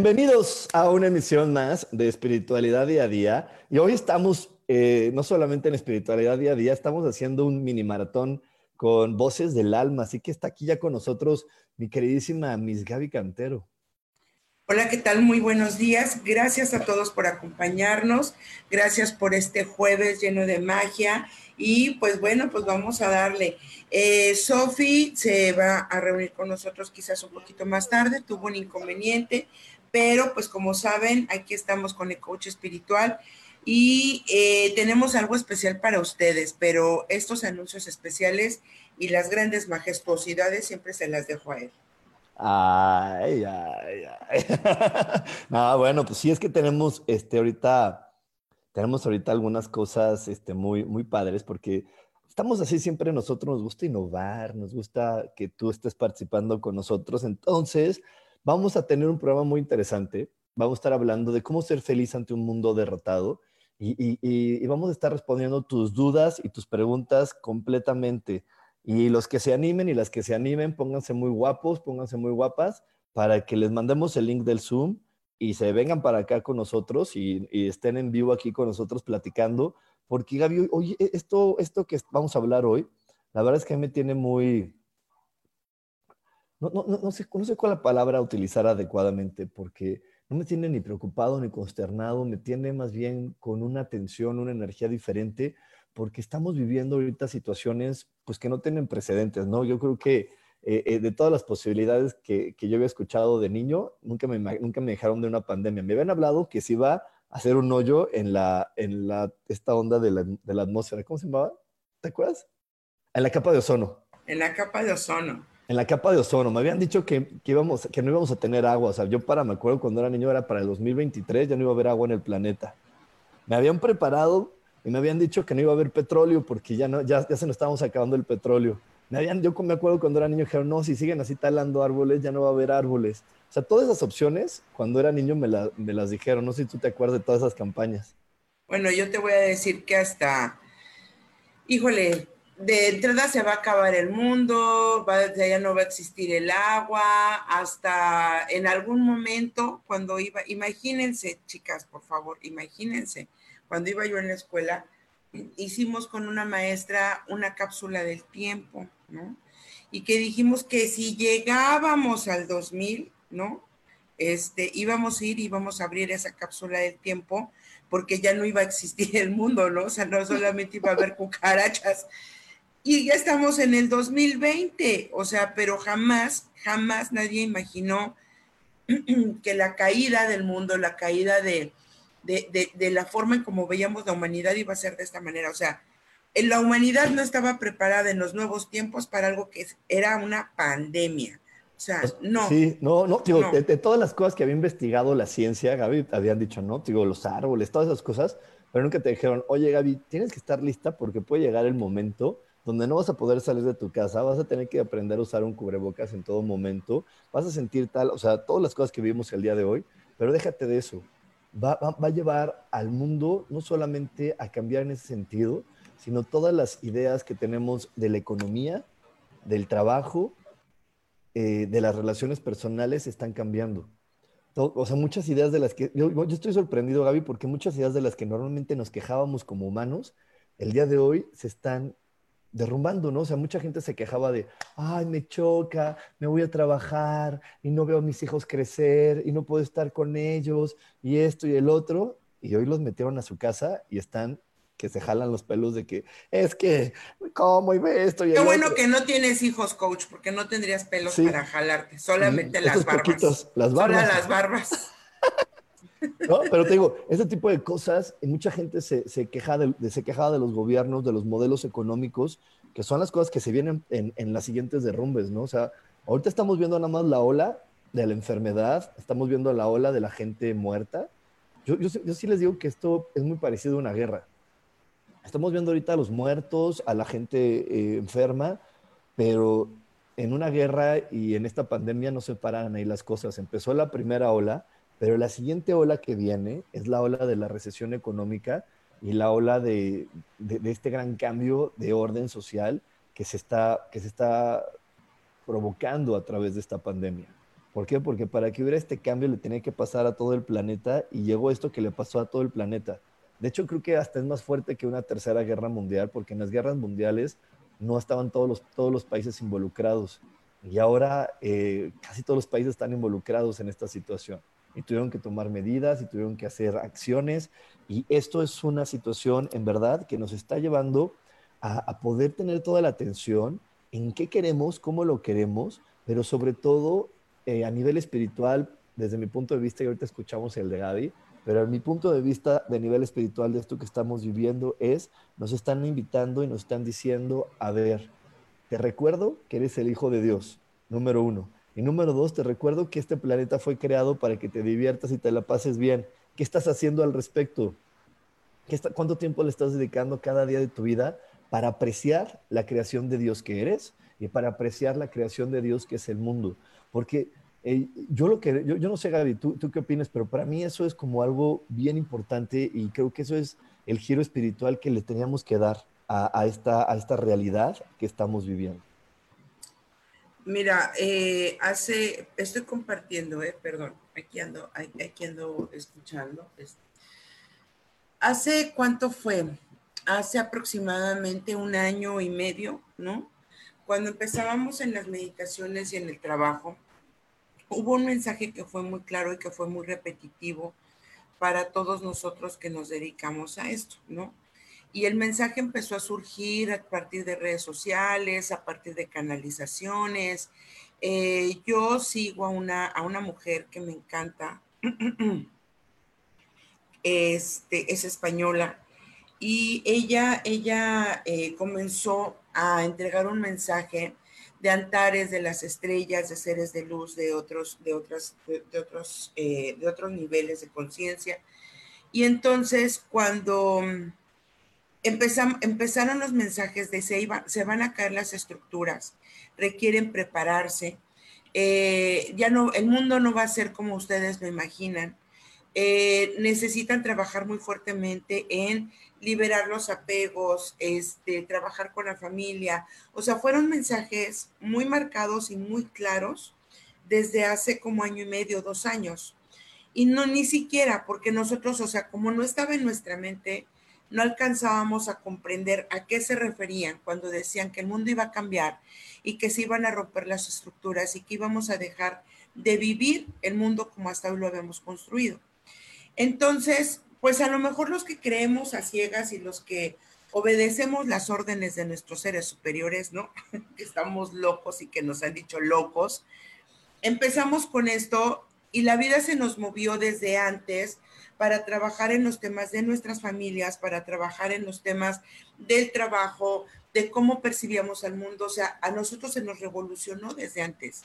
Bienvenidos a una emisión más de Espiritualidad Día a Día. Y hoy estamos eh, no solamente en Espiritualidad Día a Día, estamos haciendo un mini maratón con voces del alma. Así que está aquí ya con nosotros mi queridísima Miss Gaby Cantero. Hola, ¿qué tal? Muy buenos días. Gracias a todos por acompañarnos. Gracias por este jueves lleno de magia. Y pues bueno, pues vamos a darle. Eh, Sofi se va a reunir con nosotros quizás un poquito más tarde. Tuvo un inconveniente, pero pues como saben, aquí estamos con el coach espiritual y eh, tenemos algo especial para ustedes, pero estos anuncios especiales y las grandes majestuosidades siempre se las dejo a él. Ay, ay, ay. no, bueno, pues sí es que tenemos este ahorita, tenemos ahorita algunas cosas este, muy, muy padres porque estamos así siempre nosotros, nos gusta innovar, nos gusta que tú estés participando con nosotros. Entonces, Vamos a tener un programa muy interesante. Vamos a estar hablando de cómo ser feliz ante un mundo derrotado y, vamos a estar respondiendo tus dudas y tus preguntas completamente. Y los que se animen y las que se animen, pónganse muy guapos, pónganse muy guapas para que les mandemos el link del Zoom y se vengan para acá con nosotros y, estén en vivo aquí con nosotros platicando. Porque Gaby, oye, esto, esto que vamos a hablar hoy, la verdad es que me tiene muy, no, no, no, sé, no sé cuál la palabra utilizar adecuadamente, porque no me tiene ni preocupado ni consternado, me tiene más bien con una tensión, una energía diferente, porque estamos viviendo ahorita situaciones pues que no tienen precedentes, ¿no? Yo creo que eh, eh, de todas las posibilidades que, que, yo había escuchado de niño, nunca me, nunca me dejaron de una pandemia. Me habían hablado que se iba a hacer un hoyo en, la, en la, esta onda de la, de la atmósfera, ¿cómo se llamaba? ¿Te acuerdas? En la capa de ozono. En la capa de ozono en la capa de ozono. Me habían dicho que, íbamos, que no íbamos a tener agua. O sea, yo para, me acuerdo cuando era niño, era para el 2023, ya no iba a haber agua en el planeta. Me habían preparado y me habían dicho que no iba a haber petróleo porque ya, no, ya, ya se nos estábamos acabando el petróleo. Me habían, yo me acuerdo cuando era niño, dijeron, no, si siguen así talando árboles, ya no va a haber árboles. O sea, todas esas opciones, cuando era niño me, me las dijeron. No sé si tú te acuerdas de todas esas campañas. Bueno, yo te voy a decir que hasta, híjole, de entrada se va a acabar el mundo, ya no va a existir el agua, hasta en algún momento cuando iba, imagínense, chicas, por favor, imagínense, cuando iba yo en la escuela, hicimos con una maestra una cápsula del tiempo, ¿no? Y que dijimos que si llegábamos al 2000, ¿no? Este, íbamos a ir íbamos a abrir esa cápsula del tiempo porque ya no iba a existir el mundo, ¿no? O sea, no solamente iba a haber cucarachas, y ya estamos en el 2020, o sea, pero jamás, jamás nadie imaginó que la caída del mundo, la caída de, de, la forma en como veíamos la humanidad iba a ser de esta manera. O sea, la humanidad no estaba preparada en los nuevos tiempos para algo que era una pandemia. O sea, pues, no. Sí, no, no, digo, De, todas las cosas que había investigado la ciencia, Gaby, habían dicho, no, digo, los árboles, todas esas cosas, pero nunca te dijeron, oye, Gaby, tienes que estar lista porque puede llegar el momento donde no vas a poder salir de tu casa, vas a tener que aprender a usar un cubrebocas en todo momento, vas a sentir tal, o sea, todas las cosas que vivimos el día de hoy, pero déjate de eso. Va, a llevar al mundo no solamente a cambiar en ese sentido, sino todas las ideas que tenemos de la economía, del trabajo, eh, de las relaciones personales están cambiando. o sea, muchas ideas de las que, yo, yo estoy sorprendido, Gaby, porque muchas ideas de las que normalmente nos quejábamos como humanos, el día de hoy se están derrumbando, ¿no? O sea, mucha gente se quejaba de, ay, me choca, me voy a trabajar y no veo a mis hijos crecer y no puedo estar con ellos y esto y el otro. y hoy los metieron a su casa y están que se jalan los pelos de que es que, ¿cómo y ve esto? Y Qué bueno que no tienes hijos, coach, porque no tendrías pelos para jalarte, solamente las barbas. las barbas. Solo las barbas. ¿No? Pero te digo, ese tipo de cosas, mucha gente se, se queja de, se queja de los gobiernos, de los modelos económicos, que son las cosas que se vienen en, en las siguientes derrumbes, ¿no? O sea, ahorita estamos viendo nada más la ola de la enfermedad, estamos viendo la ola de la gente muerta. Yo, yo, yo sí les digo que esto es muy parecido a una guerra. Estamos viendo ahorita a los muertos, a la gente eh, enferma, pero en una guerra y en esta pandemia no se paran ahí las cosas. Empezó la primera ola, pero la siguiente ola que viene es la ola de la recesión económica y la ola de, este gran cambio de orden social que se, está, que se está provocando a través de esta pandemia. ¿Por qué? Porque para que hubiera este cambio le tenía que pasar a todo el planeta y llegó esto que le pasó a todo el planeta. De hecho, creo que hasta es más fuerte que una tercera guerra mundial, porque en las guerras mundiales no estaban todos los, todos los países involucrados. Y ahora eh, casi todos los países están involucrados en esta situación. Y tuvieron que tomar medidas y tuvieron que hacer acciones. Y esto es una situación, en verdad, que nos está llevando a, poder tener toda la atención en qué queremos, cómo lo queremos, pero sobre todo eh, a nivel espiritual, desde mi punto de vista, y ahorita escuchamos el de Gaby, pero mi punto de vista de nivel espiritual de esto que estamos viviendo es, nos están invitando y nos están diciendo, a ver, te recuerdo que eres el Hijo de Dios, número uno. Y número dos, te recuerdo que este planeta fue creado para que te diviertas y te la pases bien. ¿Qué estás haciendo al respecto? ¿Qué ¿Cuánto tiempo le estás dedicando cada día de tu vida para apreciar la creación de Dios que eres y para apreciar la creación de Dios que es el mundo? Porque eh, yo lo que, yo, no sé, Gaby, ¿tú, tú qué opinas, pero para mí eso es como algo bien importante y creo que eso es el giro espiritual que le teníamos que dar a esta, a esta realidad que estamos viviendo. Mira, eh, hace, estoy compartiendo, eh, perdón, aquí ando, aquí ando escuchando. ¿Hace cuánto fue? Hace aproximadamente un año y medio, ¿no? Cuando empezábamos en las meditaciones y en el trabajo, hubo un mensaje que fue muy claro y que fue muy repetitivo para todos nosotros que nos dedicamos a esto, ¿no? Y el mensaje empezó a surgir a partir de redes sociales, a partir de canalizaciones. Eh, yo sigo a una, a una mujer que me encanta, este, es española, y ella, ella eh, comenzó a entregar un mensaje de antares de las estrellas, de seres de luz, de otros, de otras, de, otros, eh, de otros niveles de conciencia. Y entonces cuando empezaron los mensajes de se, se van a caer las estructuras, requieren prepararse, eh, ya no, el mundo no va a ser como ustedes lo imaginan. Eh, necesitan trabajar muy fuertemente en liberar los apegos, este, trabajar con la familia. O sea, fueron mensajes muy marcados y muy claros desde hace como año y medio, dos años. Y no ni siquiera, porque nosotros, o sea, como no estaba en nuestra mente, no alcanzábamos a comprender a qué se referían cuando decían que el mundo iba a cambiar y que se iban a romper las estructuras y que íbamos a dejar de vivir el mundo como hasta hoy lo habíamos construido. Entonces, pues a lo mejor los que creemos a ciegas y los que obedecemos las órdenes de nuestros seres superiores, ¿no? que estamos locos y que nos han dicho locos, empezamos con esto y la vida se nos movió desde antes para trabajar en los temas de nuestras familias, para trabajar en los temas del trabajo, de cómo percibíamos al mundo. O sea, a nosotros se nos revolucionó desde antes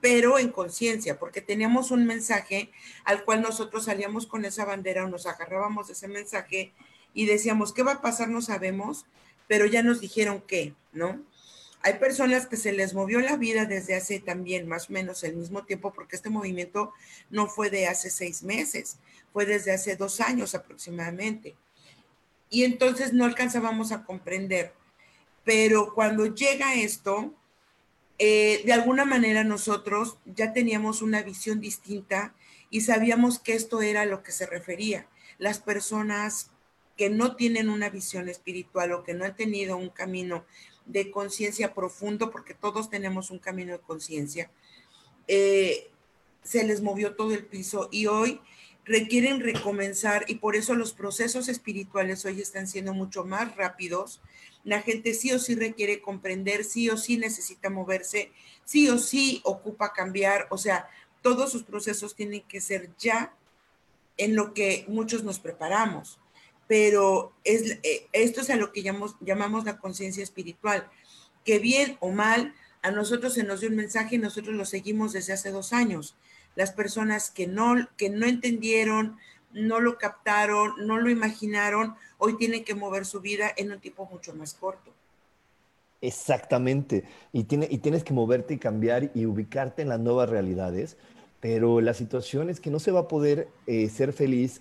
pero en conciencia, porque teníamos un mensaje al cual nosotros salíamos con esa bandera o nos agarrábamos ese mensaje y decíamos, ¿qué va a pasar? No sabemos, pero ya nos dijeron qué, ¿no? Hay personas que se les movió la vida desde hace también más o menos el mismo tiempo, porque este movimiento no fue de hace seis meses, fue desde hace dos años aproximadamente. Y entonces no alcanzábamos a comprender. Pero cuando llega esto, eh, de alguna manera nosotros ya teníamos una visión distinta y sabíamos que esto era a lo que se refería. Las personas que no tienen una visión espiritual o que no han tenido un camino de conciencia profundo, porque todos tenemos un camino de conciencia, eh, se les movió todo el piso y hoy requieren recomenzar y por eso los procesos espirituales hoy están siendo mucho más rápidos. La gente sí o sí requiere comprender, sí o sí necesita moverse, sí o sí ocupa cambiar, o sea, todos sus procesos tienen que ser ya en lo que muchos nos preparamos. Pero es, eh, esto es a lo que llamamos, llamamos la conciencia espiritual, que bien o mal, a nosotros se nos dio un mensaje y nosotros lo seguimos desde hace dos años las personas que no, que no entendieron, no lo captaron, no lo imaginaron, hoy tienen que mover su vida en un tiempo mucho más corto. Exactamente. Y, tiene, y tienes que moverte y cambiar y ubicarte en las nuevas realidades. Pero la situación es que no se va a poder eh, ser feliz,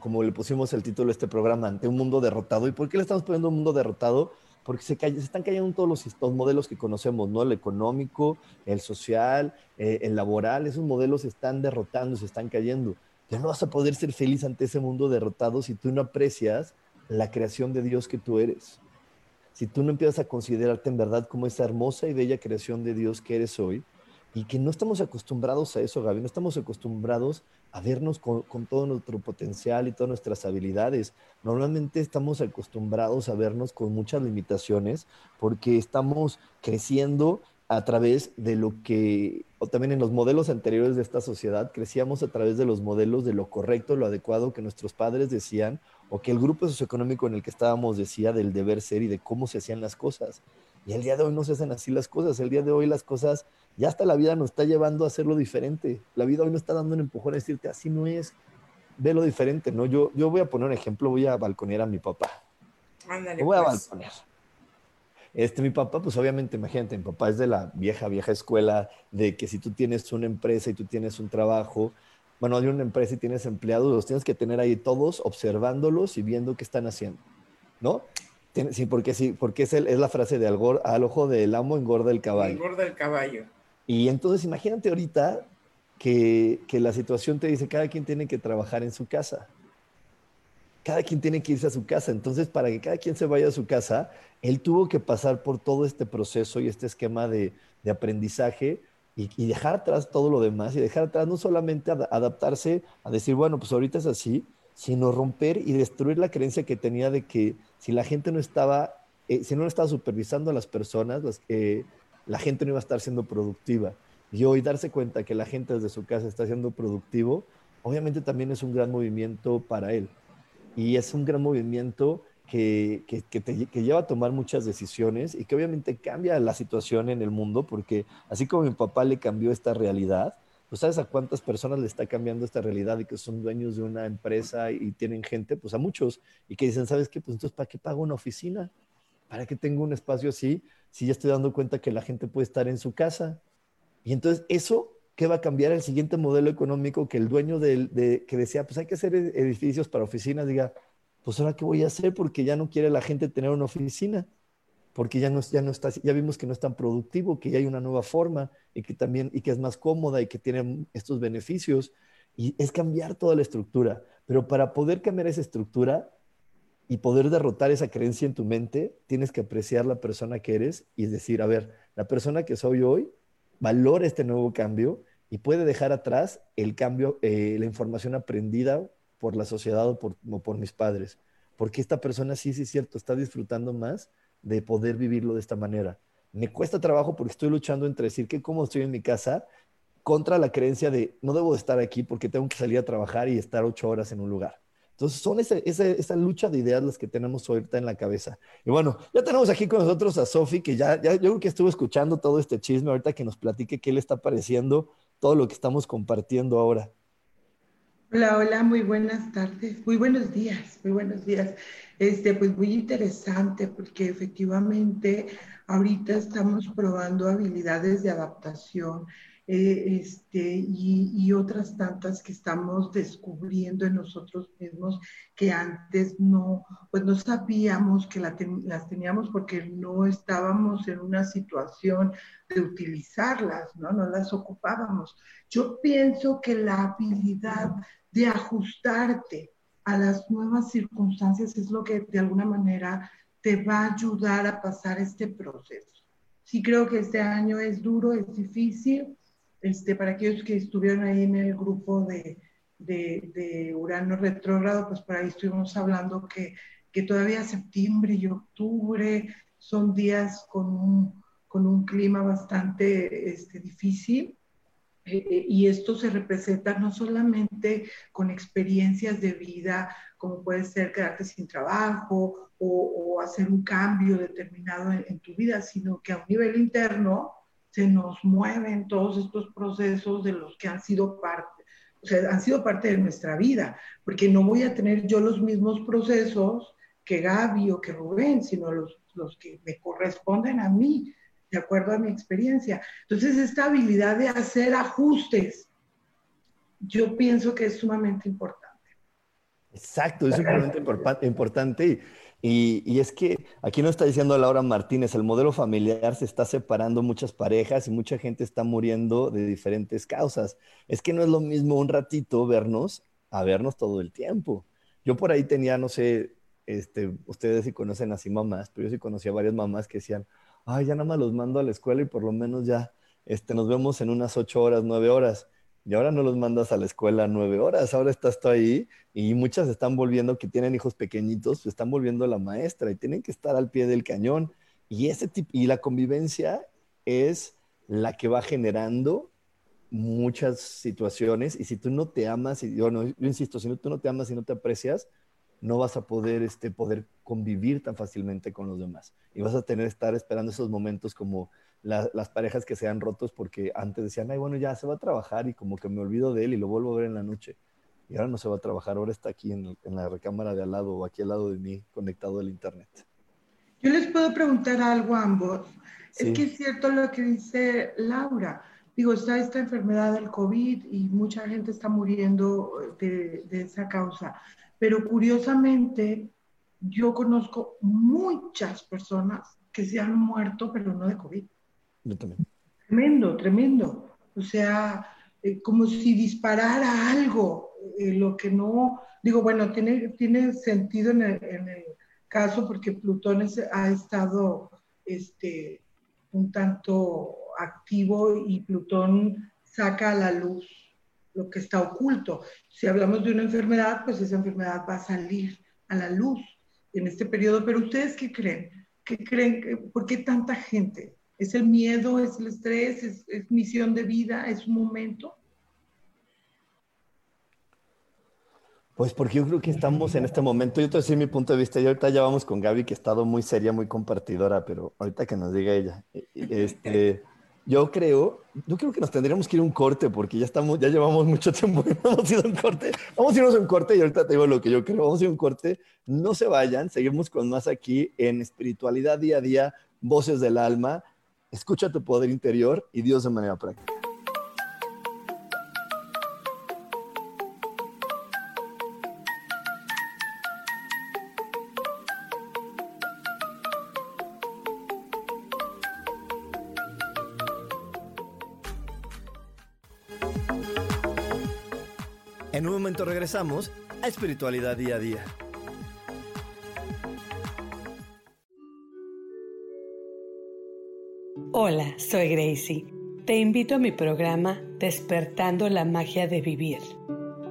como le pusimos el título de este programa, ante un mundo derrotado. ¿Y por qué le estamos poniendo un mundo derrotado? porque se, están cayendo todos los, modelos que conocemos, ¿no? El económico, el social, eh, el laboral, esos modelos se están derrotando, se están cayendo. Ya no vas a poder ser feliz ante ese mundo derrotado si tú no aprecias la creación de Dios que tú eres. Si tú no empiezas a considerarte en verdad como esa hermosa y bella creación de Dios que eres hoy, y que no estamos acostumbrados a eso, Gaby, no estamos acostumbrados a vernos con, todo nuestro potencial y todas nuestras habilidades. Normalmente estamos acostumbrados a vernos con muchas limitaciones porque estamos creciendo a través de lo que, o también en los modelos anteriores de esta sociedad, crecíamos a través de los modelos de lo correcto, lo adecuado que nuestros padres decían, o que el grupo socioeconómico en el que estábamos decía del deber ser y de cómo se hacían las cosas. Y el día de hoy no se hacen así las cosas, el día de hoy las cosas ya hasta la vida nos está llevando a hacerlo diferente. La vida hoy nos está dando un empujón a decirte, así no es, ve lo diferente, ¿no? Yo, yo voy a poner un ejemplo, voy a balconear a mi papá. Ándale, voy a pues. balconear. Este, mi papá, pues obviamente, imagínate, mi papá es de la vieja, vieja escuela de que si tú tienes una empresa y tú tienes un trabajo, bueno, hay una empresa y tienes empleados, los tienes que tener ahí todos observándolos y viendo qué están haciendo, ¿no? Sí, porque sí, porque es, es la frase de al, al ojo del amo engorda el caballo. Engorda el caballo. Y entonces imagínate ahorita que, la situación te dice, cada quien tiene que trabajar en su casa. Cada quien tiene que irse a su casa. Entonces, para que cada quien se vaya a su casa, él tuvo que pasar por todo este proceso y este esquema de, aprendizaje y, dejar atrás todo lo demás y dejar atrás no solamente adaptarse a decir, bueno, pues ahorita es así, sino romper y destruir la creencia que tenía de que si la gente no estaba, eh, si no estaba supervisando a las personas, las que la gente no iba a estar siendo productiva. Y hoy darse cuenta que la gente desde su casa está siendo productivo, obviamente también es un gran movimiento para él. Y es un gran movimiento que, que, lleva a tomar muchas decisiones y que obviamente cambia la situación en el mundo, porque así como mi papá le cambió esta realidad, pues sabes a cuántas personas le está cambiando esta realidad y que son dueños de una empresa y tienen gente, pues a muchos, y que dicen, ¿sabes qué? Pues entonces, ¿para qué pago una oficina? ¿Para qué tengo un espacio así si ya estoy dando cuenta que la gente puede estar en su casa? Y entonces eso, ¿qué va a cambiar el siguiente modelo económico? Que el dueño de, que decía, pues hay que hacer edificios para oficinas, diga, pues ahora qué voy a hacer porque ya no quiere la gente tener una oficina, porque ya no, ya no está, ya vimos que no es tan productivo, que ya hay una nueva forma y que también, y que es más cómoda y que tiene estos beneficios. Y es cambiar toda la estructura. Pero para poder cambiar esa estructura, y poder derrotar esa creencia en tu mente, tienes que apreciar la persona que eres y decir, a ver, la persona que soy hoy valora este nuevo cambio y puede dejar atrás el cambio, eh, la información aprendida por la sociedad o por, por mis padres. Porque esta persona sí, sí es cierto, está disfrutando más de poder vivirlo de esta manera. Me cuesta trabajo porque estoy luchando entre decir que como estoy en mi casa contra la creencia de no debo de estar aquí porque tengo que salir a trabajar y estar ocho horas en un lugar. Entonces son esa, esa, lucha de ideas las que tenemos ahorita en la cabeza. Y bueno, ya tenemos aquí con nosotros a Sofi, que ya, ya yo creo que estuvo escuchando todo este chisme, ahorita que nos platique qué le está pareciendo todo lo que estamos compartiendo ahora. Hola, hola, muy buenas tardes, muy buenos días, muy buenos días. Este, pues muy interesante porque efectivamente ahorita estamos probando habilidades de adaptación, eh, este, y, otras tantas que estamos descubriendo en nosotros mismos que antes no, pues no sabíamos que las teníamos porque no estábamos en una situación de utilizarlas, ¿no? No las ocupábamos. Yo pienso que la habilidad de ajustarte a las nuevas circunstancias es lo que de alguna manera te va a ayudar a pasar este proceso. Sí creo que este año es duro, es difícil, este, para aquellos que estuvieron ahí en el grupo de, de, Urano retrógrado, pues por ahí estuvimos hablando que, que todavía septiembre y octubre son días con un, con un clima bastante este, difícil. Eh, y esto se representa no solamente con experiencias de vida, como puede ser quedarte sin trabajo o, hacer un cambio determinado en, tu vida, sino que a un nivel interno se nos mueven todos estos procesos de los que han sido parte, o sea, han sido parte de nuestra vida, porque no voy a tener yo los mismos procesos que Gaby o que Rubén, sino los, los que me corresponden a mí, de acuerdo a mi experiencia. Entonces, esta habilidad de hacer ajustes, yo pienso que es sumamente importante. Exacto, es sumamente importante y, y, es que aquí nos está diciendo Laura Martínez, el modelo familiar se está separando muchas parejas y mucha gente está muriendo de diferentes causas. Es que no es lo mismo un ratito vernos a vernos todo el tiempo. Yo por ahí tenía, no sé, este, ustedes sí conocen así mamás, pero yo sí conocía varias mamás que decían, ay, ya nada más los mando a la escuela y por lo menos ya este, nos vemos en unas ocho horas, nueve horas. Y ahora no los mandas a la escuela nueve horas, ahora estás tú ahí y muchas están volviendo, que tienen hijos pequeñitos, pues están volviendo la maestra y tienen que estar al pie del cañón. Y, ese tipo, y la convivencia es la que va generando muchas situaciones y si tú no te amas, y yo, no, yo insisto, si no, tú no te amas y no te aprecias, no vas a poder, este, poder convivir tan fácilmente con los demás. Y vas a tener que estar esperando esos momentos como las parejas que se han rotos porque antes decían, ay, bueno, ya se va a trabajar y como que me olvido de él y lo vuelvo a ver en la noche. Y ahora no se va a trabajar, ahora está aquí en, la recámara de al lado o aquí al lado de mí, conectado al Internet. Yo les puedo preguntar algo a ambos. Es que es cierto lo que dice Laura. Digo, está esta enfermedad del COVID y mucha gente está muriendo de, de esa causa. Pero curiosamente, yo conozco muchas personas que se han muerto, pero no de COVID. Yo también. Tremendo, tremendo. O sea, eh, como si disparara algo, eh, lo que no, digo, bueno, tiene, tiene sentido en el, caso porque Plutón ha estado este, un tanto activo y Plutón saca a la luz lo que está oculto. Si hablamos de una enfermedad, pues esa enfermedad va a salir a la luz en este periodo. Pero ustedes qué creen? ¿Qué creen? ¿Por qué tanta gente? ¿Es el miedo? ¿Es el estrés? ¿Es, misión de vida? ¿Es un momento? Pues porque yo creo que estamos en este momento, yo te voy decir mi punto de vista, y ahorita ya vamos con Gaby, que ha estado muy seria, muy compartidora, pero ahorita que nos diga ella, e, e, este, yo creo, yo creo que nos tendríamos que ir a un corte porque ya estamos, ya llevamos mucho tiempo y no hemos ido a un corte. Vamos a irnos a un corte y ahorita te digo lo que yo creo. Vamos a ir a un corte. No se vayan, seguimos con más aquí en espiritualidad día a día, voces del alma. Escucha tu poder interior y Dios de manera práctica. A Espiritualidad Día a Día. Hola, soy Gracie. Te invito a mi programa Despertando la Magia de Vivir.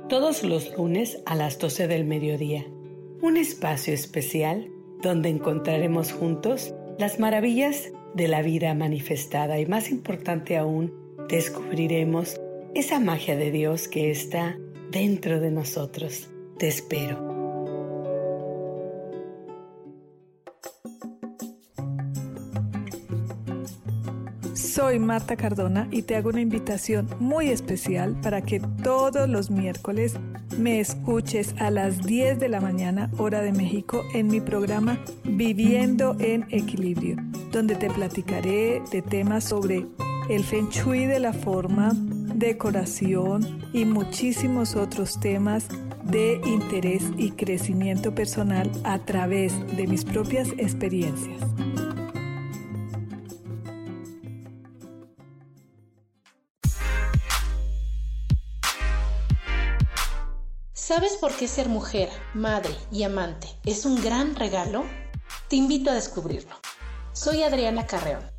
Todos los lunes a las 12 del mediodía. Un espacio especial donde encontraremos juntos las maravillas de la vida manifestada y más importante aún, descubriremos esa magia de Dios que está dentro de nosotros. Te espero. Soy Marta Cardona y te hago una invitación muy especial para que todos los miércoles me escuches a las 10 de la mañana hora de México en mi programa Viviendo en Equilibrio, donde te platicaré de temas sobre el feng shui de la forma, decoración y muchísimos otros temas de interés y crecimiento personal a través de mis propias experiencias. ¿Sabes por qué ser mujer, madre y amante es un gran regalo? Te invito a descubrirlo. Soy Adriana Carreón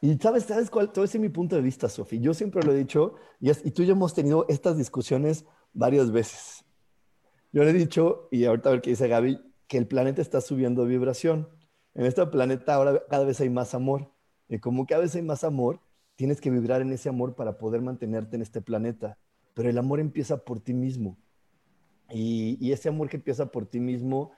Y sabes, ¿sabes cuál? Todo ese es mi punto de vista, Sofi. Yo siempre lo he dicho y, y tú y yo hemos tenido estas discusiones varias veces. Yo le he dicho, y ahorita a ver qué dice Gaby, que el planeta está subiendo vibración. En este planeta ahora cada vez hay más amor. Y como cada vez hay más amor, tienes que vibrar en ese amor para poder mantenerte en este planeta. Pero el amor empieza por ti mismo. Y ese amor que empieza por ti mismo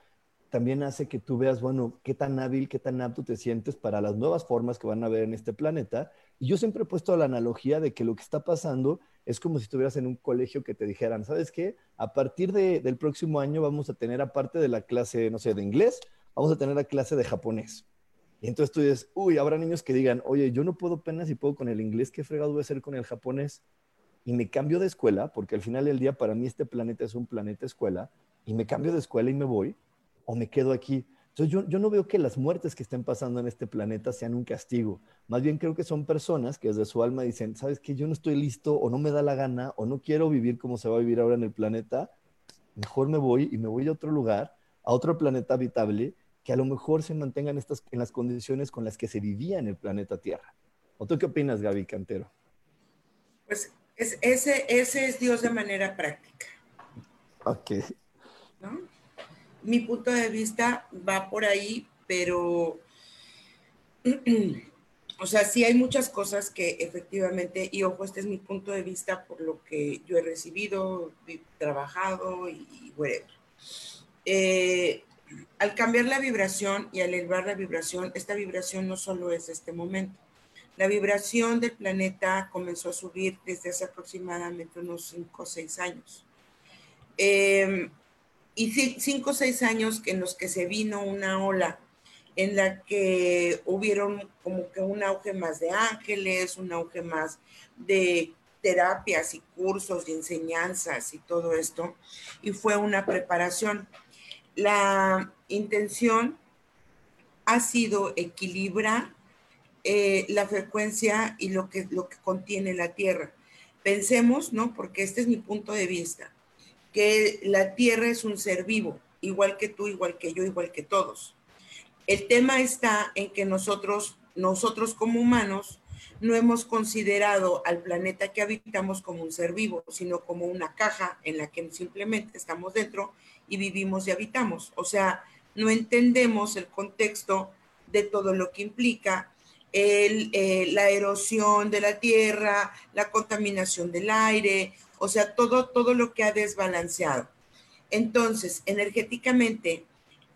también hace que tú veas, bueno, qué tan hábil, qué tan apto te sientes para las nuevas formas que van a haber en este planeta. Y yo siempre he puesto la analogía de que lo que está pasando es como si estuvieras en un colegio que te dijeran, ¿sabes qué? A partir del próximo año vamos a tener, aparte de la clase, no sé, de inglés, vamos a tener la clase de japonés. Y entonces tú dices, uy, habrá niños que digan, oye, yo no puedo apenas si puedo con el inglés, ¿qué fregado voy a hacer con el japonés? Y me cambio de escuela, porque al final del día para mí este planeta es un planeta escuela, y me cambio de escuela y me voy o me quedo aquí. Entonces yo, yo, no veo que las muertes que estén pasando en este planeta sean un castigo. Más bien creo que son personas que desde su alma dicen, sabes que yo no estoy listo o no me da la gana o no quiero vivir como se va a vivir ahora en el planeta. Mejor me voy y me voy a otro lugar, a otro planeta habitable, que a lo mejor se mantengan estas, en las condiciones con las que se vivía en el planeta Tierra. ¿O tú qué opinas, Gaby Cantero? Pues ese, ese es Dios de manera práctica. Ok. ¿No? Mi punto de vista va por ahí, pero, o sea, sí hay muchas cosas que efectivamente, y ojo, este es mi punto de vista por lo que yo he recibido, he trabajado y, whatever. Eh, al cambiar la vibración y al elevar la vibración, esta vibración no solo es este momento. La vibración del planeta comenzó a subir desde hace aproximadamente unos 5 o 6 años. Eh, y cinco o seis años en los que se vino una ola en la que hubieron como que un auge más de ángeles, un auge más de terapias y cursos y enseñanzas y todo esto, y fue una preparación. La intención ha sido equilibrar eh, la frecuencia y lo que, lo que contiene la Tierra. Pensemos, ¿no? Porque este es mi punto de vista que la Tierra es un ser vivo, igual que tú, igual que yo, igual que todos. El tema está en que nosotros, nosotros como humanos, no hemos considerado al planeta que habitamos como un ser vivo, sino como una caja en la que simplemente estamos dentro y vivimos y habitamos. O sea, no entendemos el contexto de todo lo que implica el, eh, la erosión de la tierra, la contaminación del aire, o sea, todo, todo lo que ha desbalanceado. Entonces, energéticamente,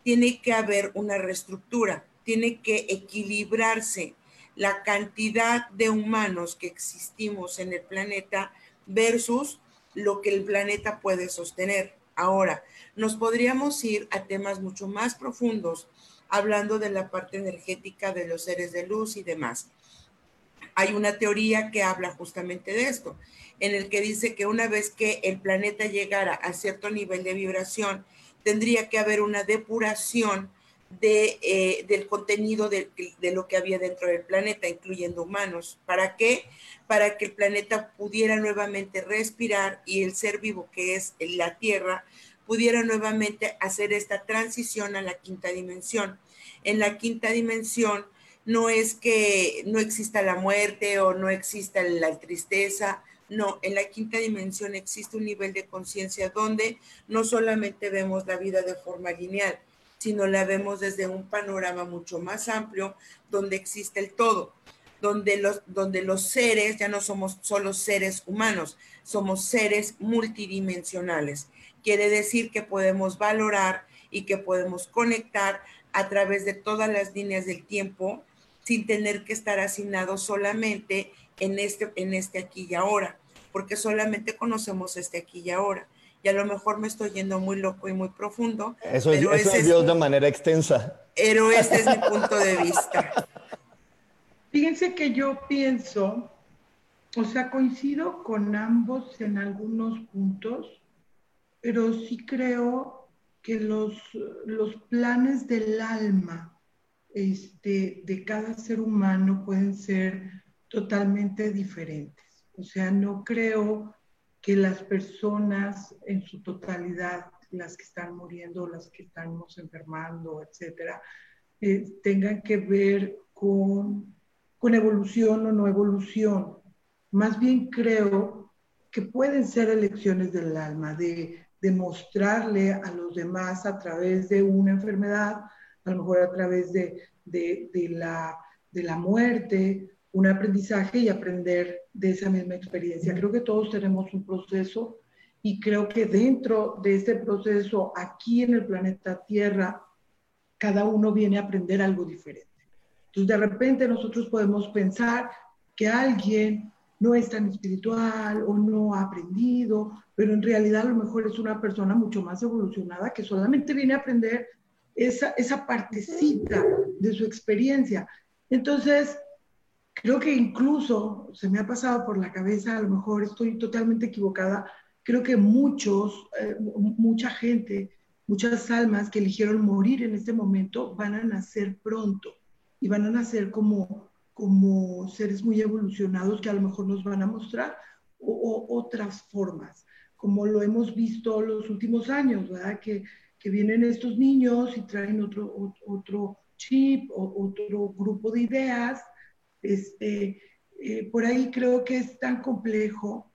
tiene que haber una reestructura, tiene que equilibrarse la cantidad de humanos que existimos en el planeta versus lo que el planeta puede sostener. Ahora, nos podríamos ir a temas mucho más profundos, hablando de la parte energética de los seres de luz y demás. Hay una teoría que habla justamente de esto en el que dice que una vez que el planeta llegara a cierto nivel de vibración, tendría que haber una depuración de, eh, del contenido de, de, lo que había dentro del planeta, incluyendo humanos. ¿Para qué? Para que el planeta pudiera nuevamente respirar y el ser vivo que es la Tierra pudiera nuevamente hacer esta transición a la quinta dimensión. En la quinta dimensión no es que no exista la muerte o no exista la tristeza, no, en la quinta dimensión existe un nivel de conciencia donde no solamente vemos la vida de forma lineal, sino la vemos desde un panorama mucho más amplio, donde existe el todo, donde los, donde los seres ya no somos solo seres humanos, somos seres multidimensionales. Quiere decir que podemos valorar y que podemos conectar a través de todas las líneas del tiempo sin tener que estar asignados solamente en este, en este aquí y ahora, porque solamente conocemos este aquí y ahora. Y a lo mejor me estoy yendo muy loco y muy profundo. Eso es, eso es Dios de manera extensa. Pero este es mi punto de vista. Fíjense que yo pienso, o sea, coincido con ambos en algunos puntos, pero sí creo que los, los planes del alma este, de cada ser humano pueden ser totalmente diferentes. O sea, no creo que las personas en su totalidad, las que están muriendo, las que estamos enfermando, etcétera, eh, tengan que ver con, con evolución o no evolución. Más bien creo que pueden ser elecciones del alma, de, de mostrarle a los demás a través de una enfermedad, a lo mejor a través de, de, la, de la muerte, un aprendizaje y aprender de esa misma experiencia. Creo que todos tenemos un proceso y creo que dentro de este proceso, aquí en el planeta Tierra, cada uno viene a aprender algo diferente. Entonces, de repente nosotros podemos pensar que alguien no es tan espiritual o no ha aprendido, pero en realidad a lo mejor es una persona mucho más evolucionada que solamente viene a aprender esa, esa partecita de su experiencia. Entonces, creo que incluso se me ha pasado por la cabeza, a lo mejor estoy totalmente equivocada, creo que muchos, eh, mucha gente, muchas almas que eligieron morir en este momento van a nacer pronto y van a nacer como, como seres muy evolucionados que a lo mejor nos van a mostrar otras formas, como lo hemos visto los últimos años, ¿verdad? Que, que vienen estos niños y traen otro, otro chip o otro grupo de ideas. Este, eh, por ahí creo que es tan complejo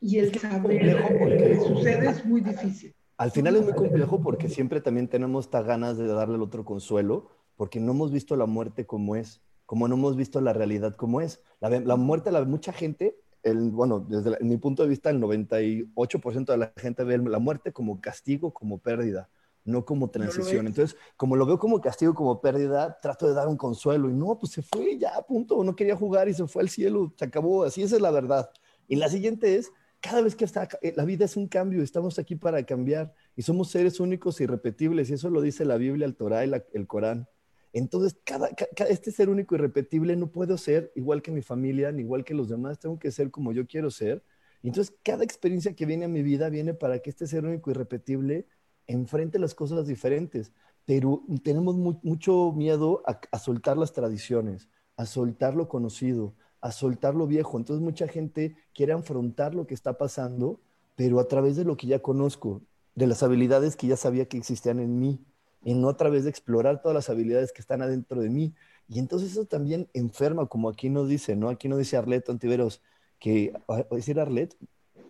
y el saber lo que sucede es muy difícil. Al final es muy complejo porque siempre también tenemos estas ganas de darle al otro consuelo, porque no hemos visto la muerte como es, como no hemos visto la realidad como es. La, la muerte, la mucha gente, el, bueno, desde mi punto de vista, el 98% de la gente ve la muerte como castigo, como pérdida, no como transición. Entonces, como lo veo como castigo, como pérdida, trato de dar un consuelo y no, pues se fue ya, a punto, no quería jugar y se fue al cielo, se acabó, así esa es la verdad. Y la siguiente es, cada vez que está, eh, la vida es un cambio, estamos aquí para cambiar y somos seres únicos e irrepetibles y eso lo dice la Biblia, el Torah y el Corán. Entonces, cada, este ser único y irrepetible no puedo ser igual que mi familia, ni igual que los demás, tengo que ser como yo quiero ser. Y entonces, cada experiencia que viene a mi vida viene para que este ser único y irrepetible enfrente las cosas diferentes. Pero tenemos mucho miedo a soltar las tradiciones, a soltar lo conocido, a soltar lo viejo. Entonces mucha gente quiere afrontar lo que está pasando, pero a través de lo que ya conozco, de las habilidades que ya sabía que existían en mí, y no a través de explorar todas las habilidades que están adentro de mí. Y entonces eso también enferma, como aquí nos dice, ¿no? Aquí nos dice Arlet Antiveros, que, decir Arlet,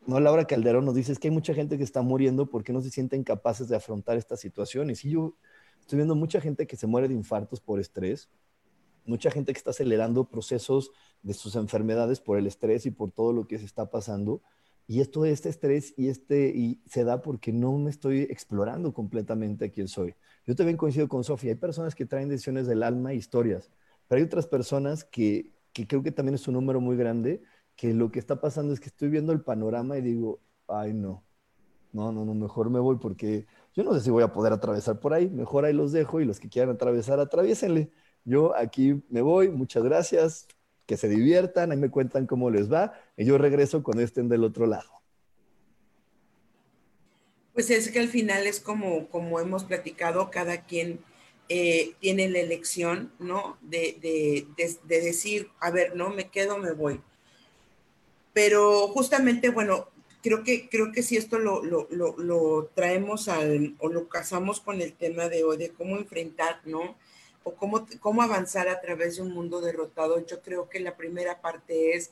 no, Laura Calderón nos dice, es que hay mucha gente que está muriendo porque no se sienten capaces de afrontar estas situaciones. Y yo estoy viendo mucha gente que se muere de infartos por estrés, mucha gente que está acelerando procesos de sus enfermedades por el estrés y por todo lo que se está pasando. Y esto, este estrés y este, y se da porque no me estoy explorando completamente quién soy. Yo también coincido con Sofía. Hay personas que traen decisiones del alma, historias, pero hay otras personas que, que creo que también es un número muy grande, que lo que está pasando es que estoy viendo el panorama y digo, ay no, no, no, no, mejor me voy porque yo no sé si voy a poder atravesar por ahí, mejor ahí los dejo y los que quieran atravesar, atraviesenle. Yo aquí me voy, muchas gracias, que se diviertan, ahí me cuentan cómo les va y yo regreso cuando estén del otro lado. Pues es que al final es como, como hemos platicado, cada quien eh, tiene la elección, ¿no? De, de, decir, a ver, no, me quedo, me voy. Pero justamente, bueno, creo que, creo que si esto lo, lo, lo, traemos al, o lo casamos con el tema de hoy, de cómo enfrentar, ¿no? Cómo, cómo avanzar a través de un mundo derrotado, yo creo que la primera parte es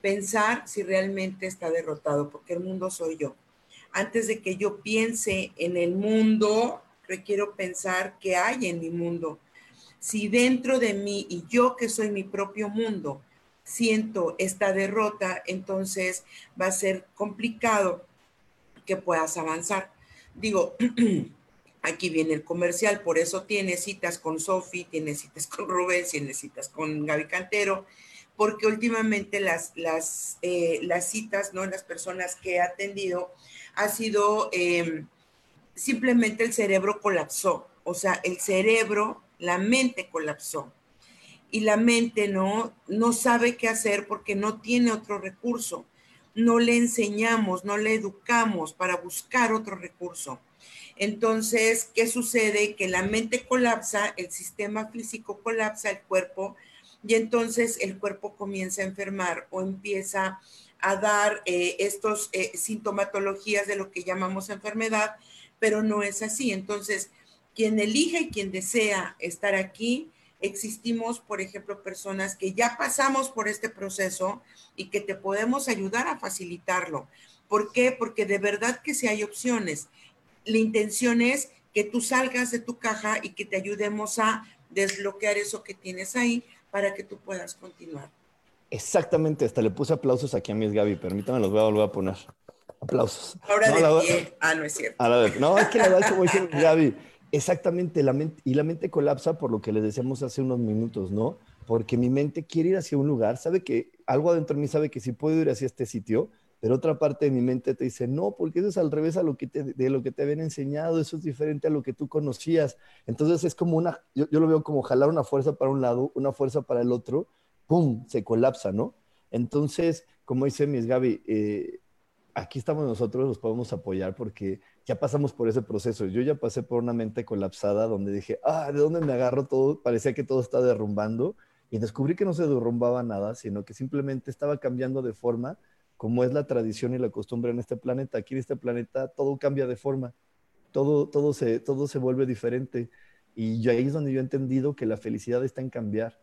pensar si realmente está derrotado, porque el mundo soy yo. Antes de que yo piense en el mundo, requiero pensar qué hay en mi mundo. Si dentro de mí y yo que soy mi propio mundo, siento esta derrota, entonces va a ser complicado que puedas avanzar. Digo, Aquí viene el comercial, por eso tiene citas con Sofi, tiene citas con Rubén, tiene citas con Gaby Cantero, porque últimamente las, las, eh, las citas, ¿no? Las personas que he atendido, ha sido em, simplemente el cerebro colapsó, o sea, el cerebro, la mente colapsó. Y la mente no, no sabe qué hacer porque no tiene otro recurso. No le enseñamos, no le educamos para buscar otro recurso. Entonces, ¿qué sucede? Que la mente colapsa, el sistema físico colapsa, el cuerpo, y entonces el cuerpo comienza a enfermar o empieza a dar eh, estos eh, sintomatologías de lo que llamamos enfermedad, pero no es así. Entonces, quien elige y quien desea estar aquí, existimos, por ejemplo, personas que ya pasamos por este proceso y que te podemos ayudar a facilitarlo. ¿Por qué? Porque de verdad que si hay opciones. La intención es que tú salgas de tu caja y que te ayudemos a desbloquear eso que tienes ahí para que tú puedas continuar. Exactamente, hasta le puse aplausos aquí a mis Gaby, permítame, los voy a volver a poner. Aplausos. Ahora de pie. Ah, no es cierto. no, es que la verdad, como dice Gaby, exactamente, la mente, y la mente colapsa por lo que les decíamos hace unos minutos, ¿no? Porque mi mente quiere ir hacia un lugar, sabe que algo adentro de mí sabe que sí puedo ir hacia este sitio, pero otra parte de mi mente te dice, no, porque eso es al revés a lo que te, de lo que te habían enseñado, eso es diferente a lo que tú conocías. Entonces es como una, yo, yo lo veo como jalar una fuerza para un lado, una fuerza para el otro, ¡pum!, se colapsa, ¿no? Entonces, como dice Miss Gaby, eh, aquí estamos nosotros, los podemos apoyar porque ya pasamos por ese proceso. Yo ya pasé por una mente colapsada donde dije, ah, ¿de dónde me agarro todo? Parecía que todo está derrumbando y descubrí que no se derrumbaba nada, sino que simplemente estaba cambiando de forma, como es la tradición y la costumbre en este planeta. Aquí en este planeta todo cambia de forma, todo, todo, se, todo se vuelve diferente. Y ahí es donde yo he entendido que la felicidad está en cambiar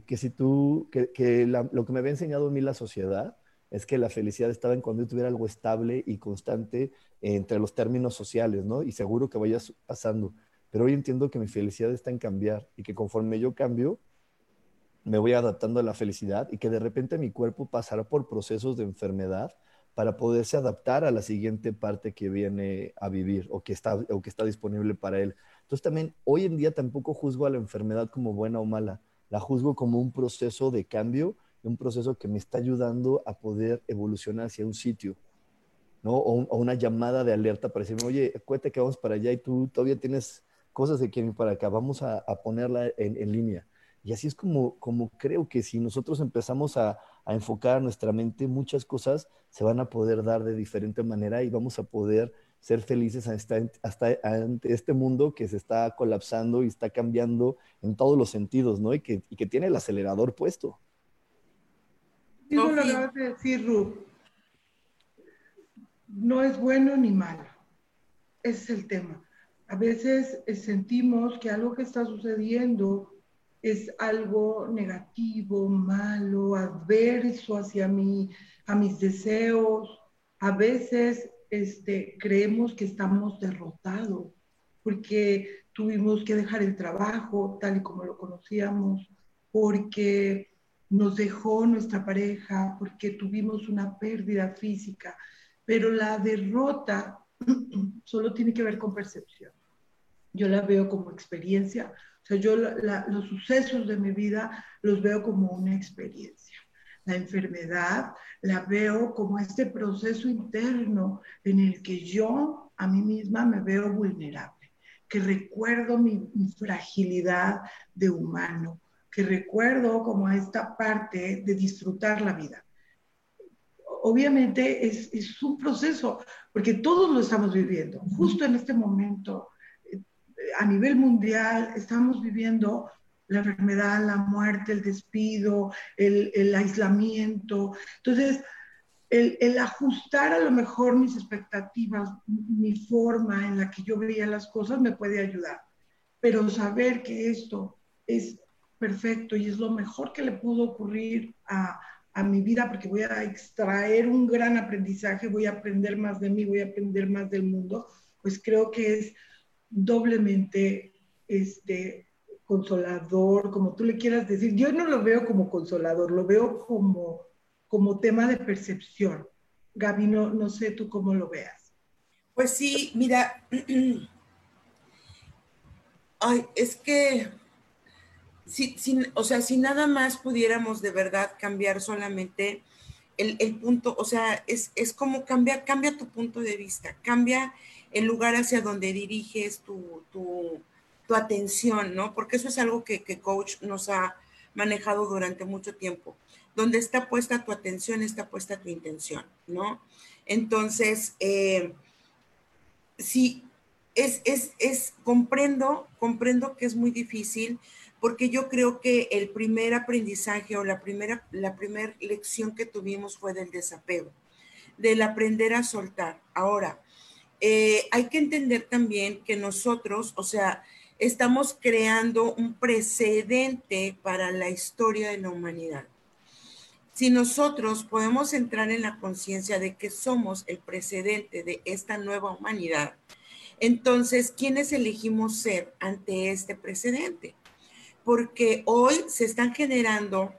que, si tú, que, lo que me había enseñado a mí la sociedad es que la felicidad estaba en cuando yo tuviera algo estable y constante entre los términos sociales, ¿no? Y seguro que vayas pasando. Pero hoy entiendo que mi felicidad está en cambiar y que conforme yo cambio, me voy adaptando a la felicidad y que de repente mi cuerpo pasará por procesos de enfermedad para poderse adaptar a la siguiente parte que viene a vivir o que está, o que está disponible para él. Entonces también hoy en día tampoco juzgo a la enfermedad como buena o mala la juzgo como un proceso de cambio, un proceso que me está ayudando a poder evolucionar hacia un sitio, ¿no? O, una llamada de alerta para decirme, oye, cuéntate que vamos para allá y tú todavía tienes cosas que quieren para acá, vamos a, ponerla en, línea. Y así es como, como creo que si nosotros empezamos a, a enfocar nuestra mente, muchas cosas se van a poder dar de diferente manera y vamos a poder ser felices hasta, hasta ante este mundo que se está colapsando y está cambiando en todos los sentidos, ¿no? Y que, y que tiene el acelerador puesto. Eso lo acabas de decir, Ru. No es bueno ni malo. Ese es el tema. A veces eh, sentimos que algo que está sucediendo es algo negativo, malo, adverso hacia mí, a mis deseos. A veces este, creemos que estamos derrotados porque tuvimos que dejar el trabajo tal y como lo conocíamos, porque nos dejó nuestra pareja, porque tuvimos una pérdida física, pero la derrota solo tiene que ver con percepción. Yo la veo como experiencia, o sea, yo los sucesos de mi vida los veo como una experiencia la enfermedad, la veo como este proceso interno en el que yo a mí misma me veo vulnerable, que recuerdo mi, fragilidad de humano, que recuerdo como esta parte de disfrutar la vida. Obviamente es, es un proceso, porque todos lo estamos viviendo. Justo en este momento, a nivel mundial, estamos viviendo la enfermedad, la muerte, el despido, el, aislamiento. Entonces, el, ajustar a lo mejor mis expectativas, mi forma en la que yo veía las cosas me puede ayudar. Pero saber que esto es perfecto y es lo mejor que le pudo ocurrir a, a mi vida porque voy a extraer un gran aprendizaje, voy a aprender más de mí, voy a aprender más del mundo, pues creo que es doblemente este, consolador, como tú le quieras decir. Yo no lo veo como consolador, lo veo como, como tema de percepción. Gaby, no, sé tú cómo lo veas. Pues sí, mira, ay, es que, si, o sea, si nada más pudiéramos de verdad cambiar solamente el, punto, o sea, es, es, como cambiar, cambia tu punto de vista, cambia el lugar hacia donde diriges tu, tu, tu atención, ¿no? Porque eso es algo que, que coach nos ha manejado durante mucho tiempo. Donde está puesta tu atención, está puesta tu intención, ¿no? Entonces, eh, si es, es, es, comprendo, comprendo que es muy difícil porque yo creo que el primer aprendizaje o la primera, la primera lección que tuvimos fue del desapego, del aprender a soltar. Ahora, eh, hay que entender también que nosotros, o sea, estamos creando un precedente para la historia de la humanidad. Si nosotros podemos entrar en la conciencia de que somos el precedente de esta nueva humanidad, entonces, ¿quiénes elegimos ser ante este precedente? Porque hoy se están generando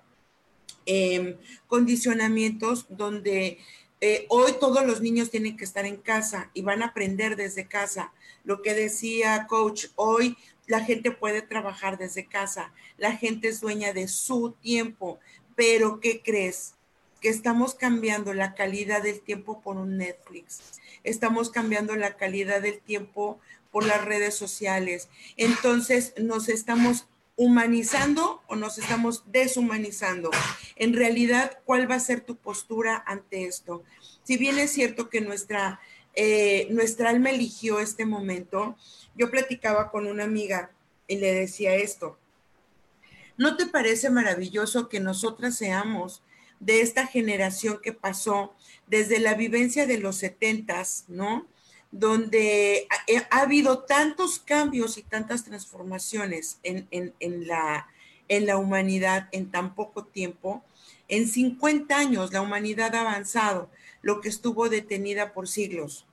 em, condicionamientos donde eh, hoy todos los niños tienen que estar en casa y van a aprender desde casa. Lo que decía coach, hoy la gente puede trabajar desde casa, la gente es dueña de su tiempo, pero ¿qué crees? Que estamos cambiando la calidad del tiempo por un Netflix estamos cambiando la calidad del tiempo por las redes sociales. Entonces, nos estamos humanizando o nos estamos deshumanizando. En realidad, ¿cuál va a ser tu postura ante esto? Si bien es cierto que nuestra, eh, nuestra alma eligió este momento, yo platicaba con una amiga y le decía esto. ¿No te parece maravilloso que nosotras seamos de esta generación que pasó desde la vivencia de los setentas, ¿no? Donde ha, habido tantos cambios y tantas transformaciones en, la, en la humanidad en tan poco tiempo. En 50 años la humanidad ha avanzado, lo que estuvo detenida por siglos.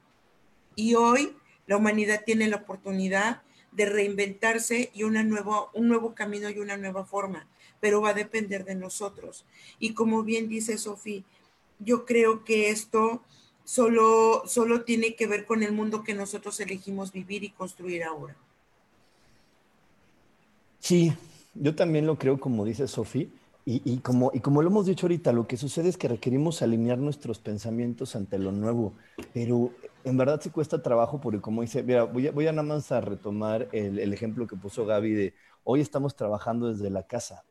Y hoy la humanidad tiene la oportunidad de reinventarse y una nuevo, un nuevo camino y una nueva forma pero va a depender de nosotros. Y como bien dice Sofía, yo creo que esto solo, solo tiene que ver con el mundo que nosotros elegimos vivir y construir ahora. Sí, yo también lo creo como dice Sofía. Y, como, y como lo hemos dicho ahorita, lo que sucede es que requerimos alinear nuestros pensamientos ante lo nuevo, pero en verdad sí cuesta trabajo porque como dice, mira, voy a, voy a nada más a retomar el, el ejemplo que puso Gaby de hoy estamos trabajando desde la casa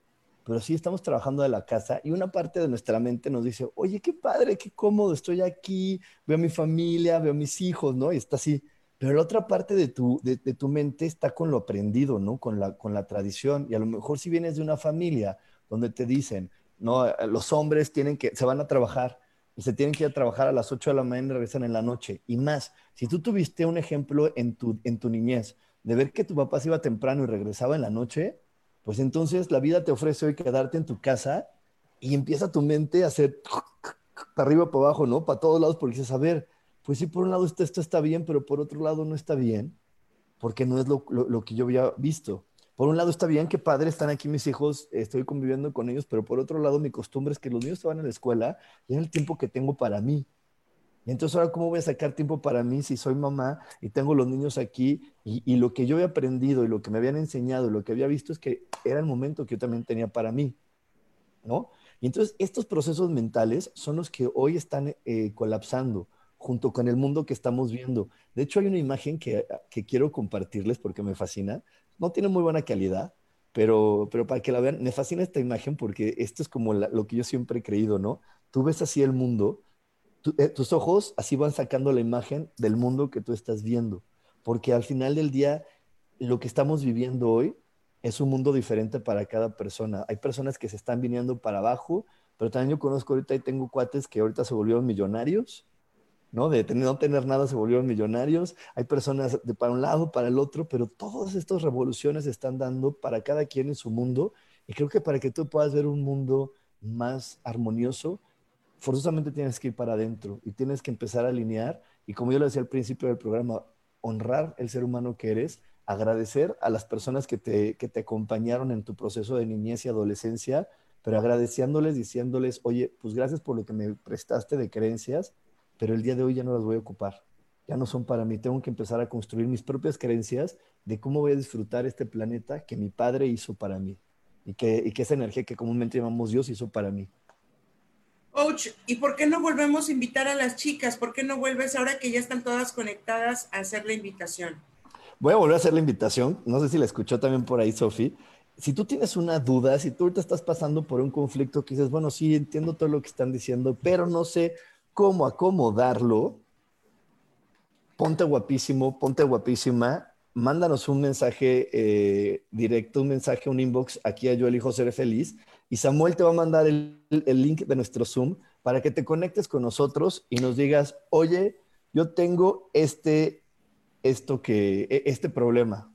pero sí estamos trabajando de la casa y una parte de nuestra mente nos dice, oye, qué padre, qué cómodo, estoy aquí, veo a mi familia, veo a mis hijos, ¿no? Y está así. Pero la otra parte de tu, de, tu mente está con lo aprendido, ¿no? Con la, con la tradición. Y a lo mejor si vienes de una familia donde te dicen, no, los hombres tienen que, se van a trabajar y se tienen que ir a trabajar a las 8 de la mañana y regresan en la noche. Y más, si tú tuviste un ejemplo en tu, en tu niñez de ver que tu papá se iba temprano y regresaba en la noche, pues entonces la vida te ofrece hoy quedarte en tu casa y empieza tu mente a hacer para arriba, para abajo, ¿no? Para todos lados, porque dices, a ver, pues sí, por un lado esto, está bien, pero por otro lado no está bien, porque no es lo, lo, que yo había visto. Por un lado está bien, que padre, están aquí mis hijos, estoy conviviendo con ellos, pero por otro lado mi costumbre es que los niños se van a la escuela y es el tiempo que tengo para mí. Entonces ahora, ¿cómo voy a sacar tiempo para mí si soy mamá y tengo los niños aquí? Y, lo que yo había aprendido y lo que me habían enseñado y lo que había visto es que era el momento que yo también tenía para mí, ¿no? Y entonces estos procesos mentales son los que hoy están eh, colapsando junto con el mundo que estamos viendo. De hecho, hay una imagen que, que, quiero compartirles porque me fascina. No tiene muy buena calidad, pero, pero para que la vean, me fascina esta imagen porque esto es como lo que yo siempre he creído, ¿no? Tú ves así el mundo eh, tus ojos así van sacando la imagen del mundo que tú estás viendo, porque al final del día lo que estamos viviendo hoy es un mundo diferente para cada persona. Hay personas que se están viniendo para abajo, pero también yo conozco ahorita y tengo cuates que ahorita se volvieron millonarios, ¿no? De no tener nada se volvieron millonarios. Hay personas de para un lado, para el otro, pero todas estas revoluciones están dando para cada quien en su mundo. Y creo que para que tú puedas ver un mundo más armonioso, forzosamente tienes que ir para adentro y tienes que empezar a alinear y como yo lo decía al principio del programa, honrar el ser humano que eres, agradecer a las personas que te, que te acompañaron en tu proceso de niñez y adolescencia, pero agradeciéndoles, diciéndoles, oye, pues gracias por lo que me prestaste de creencias, pero el día de hoy ya no las voy a ocupar, ya no son para mí, tengo que empezar a construir mis propias creencias de cómo voy a disfrutar este planeta que mi padre hizo para mí y que, y que esa energía que comúnmente llamamos Dios hizo para mí. Coach, ¿y por qué no volvemos a invitar a las chicas? ¿Por qué no vuelves ahora que ya están todas conectadas a hacer la invitación? Voy a volver a hacer la invitación. No sé si la escuchó también por ahí, Sofi. Si tú tienes una duda, si tú ahorita estás pasando por un conflicto que dices, bueno, sí, entiendo todo lo que están diciendo, pero no sé cómo acomodarlo, ponte guapísimo, ponte guapísima, mándanos un mensaje eh, directo, un mensaje, un inbox aquí a Yo Elijo Ser Feliz y Samuel te va a mandar el, el, link de nuestro Zoom para que te conectes con nosotros y nos digas, oye, yo tengo este, esto que, e, este problema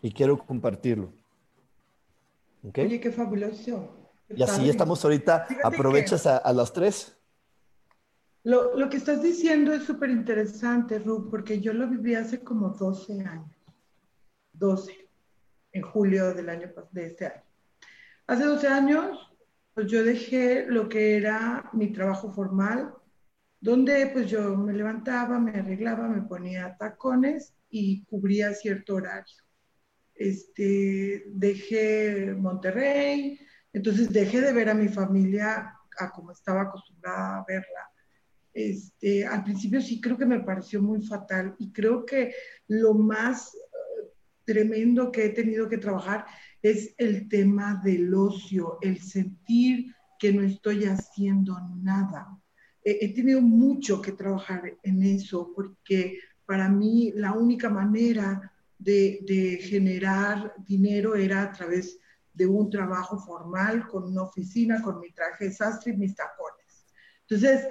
y quiero compartirlo. ¿Okay? Oye, qué fabuloso. y así estamos ahorita, aprovechas a, a las tres. Lo, que estás diciendo es súper interesante, Ruth, porque yo lo viví hace como 12 años. 12, en julio del año de este año. Hace 12 años, pues yo dejé lo que era mi trabajo formal, donde pues yo me levantaba, me arreglaba, me ponía tacones y cubría cierto horario. Este, dejé Monterrey, entonces dejé de ver a mi familia a como estaba acostumbrada a verla este, al principio sí creo que me pareció muy fatal y creo que lo más eh, tremendo que he tenido que trabajar es el tema del ocio, el sentir que no estoy haciendo nada. he tenido mucho que trabajar en eso porque para mí la única manera de, de generar dinero era a través de un trabajo formal, con una oficina, con mi traje de sastre y mis tacones. Entonces,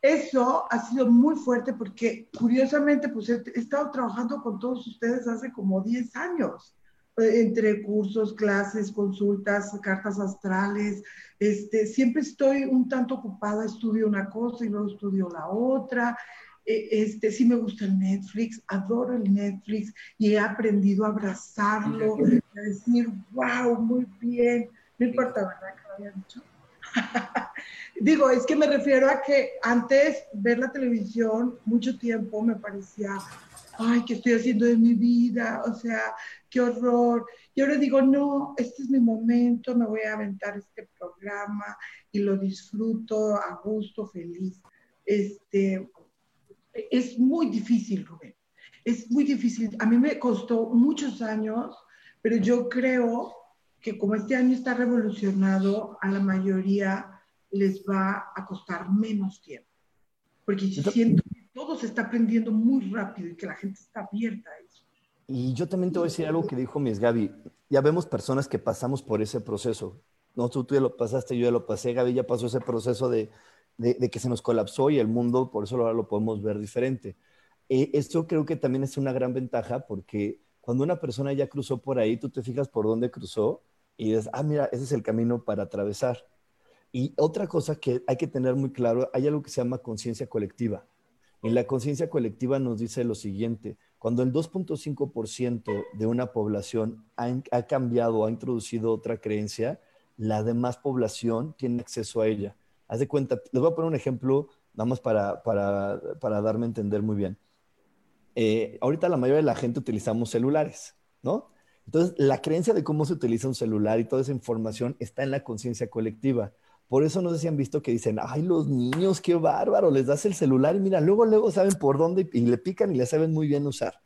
eso ha sido muy fuerte porque curiosamente pues he, estado trabajando con todos ustedes hace como 10 años, eh, entre cursos, clases, consultas, cartas astrales, este, siempre estoy un tanto ocupada, estudio una cosa y luego estudio la otra. E, este, sí me gusta el Netflix, adoro el Netflix y he aprendido a abrazarlo, a decir, wow, muy bien. No importa, ¿verdad? Que lo había dicho. Digo, es que me refiero a que antes ver la televisión mucho tiempo me parecía, ay, ¿qué estoy haciendo de mi vida? O sea, qué horror. Y ahora digo, no, este es mi momento, me voy a aventar este programa y lo disfruto a gusto, feliz. Este, es muy difícil, Rubén. Es muy difícil. A mí me costó muchos años, pero yo creo que como este año está revolucionado, a la mayoría les va a costar menos tiempo. Porque yo siento que todo se está aprendiendo muy rápido y que la gente está abierta a eso. Y yo también te voy a decir algo que dijo Miss Gaby. Ya vemos personas que pasamos por ese proceso. No, tú, tú ya lo pasaste, yo ya lo pasé. Gaby ya pasó ese proceso de, de, que se nos colapsó y el mundo, por eso ahora lo podemos ver diferente. Eh, esto creo que también es una gran ventaja porque cuando una persona ya cruzó por ahí, tú te fijas por dónde cruzó y dices, ah, mira, ese es el camino para atravesar. Y otra cosa que hay que tener muy claro, hay algo que se llama conciencia colectiva. Y la conciencia colectiva nos dice lo siguiente, cuando el 2.5% de una población ha, cambiado, ha introducido otra creencia, la demás población tiene acceso a ella. Haz de cuenta, les voy a poner un ejemplo, nada más para, para, para darme a entender muy bien. Eh, ahorita la mayoría de la gente utilizamos celulares, ¿no? Entonces, la creencia de cómo se utiliza un celular y toda esa información está en la conciencia colectiva. Por eso no sé si han visto que dicen, ay, los niños, qué bárbaro, les das el celular y mira, luego, luego saben por dónde y le pican y le saben muy bien usar.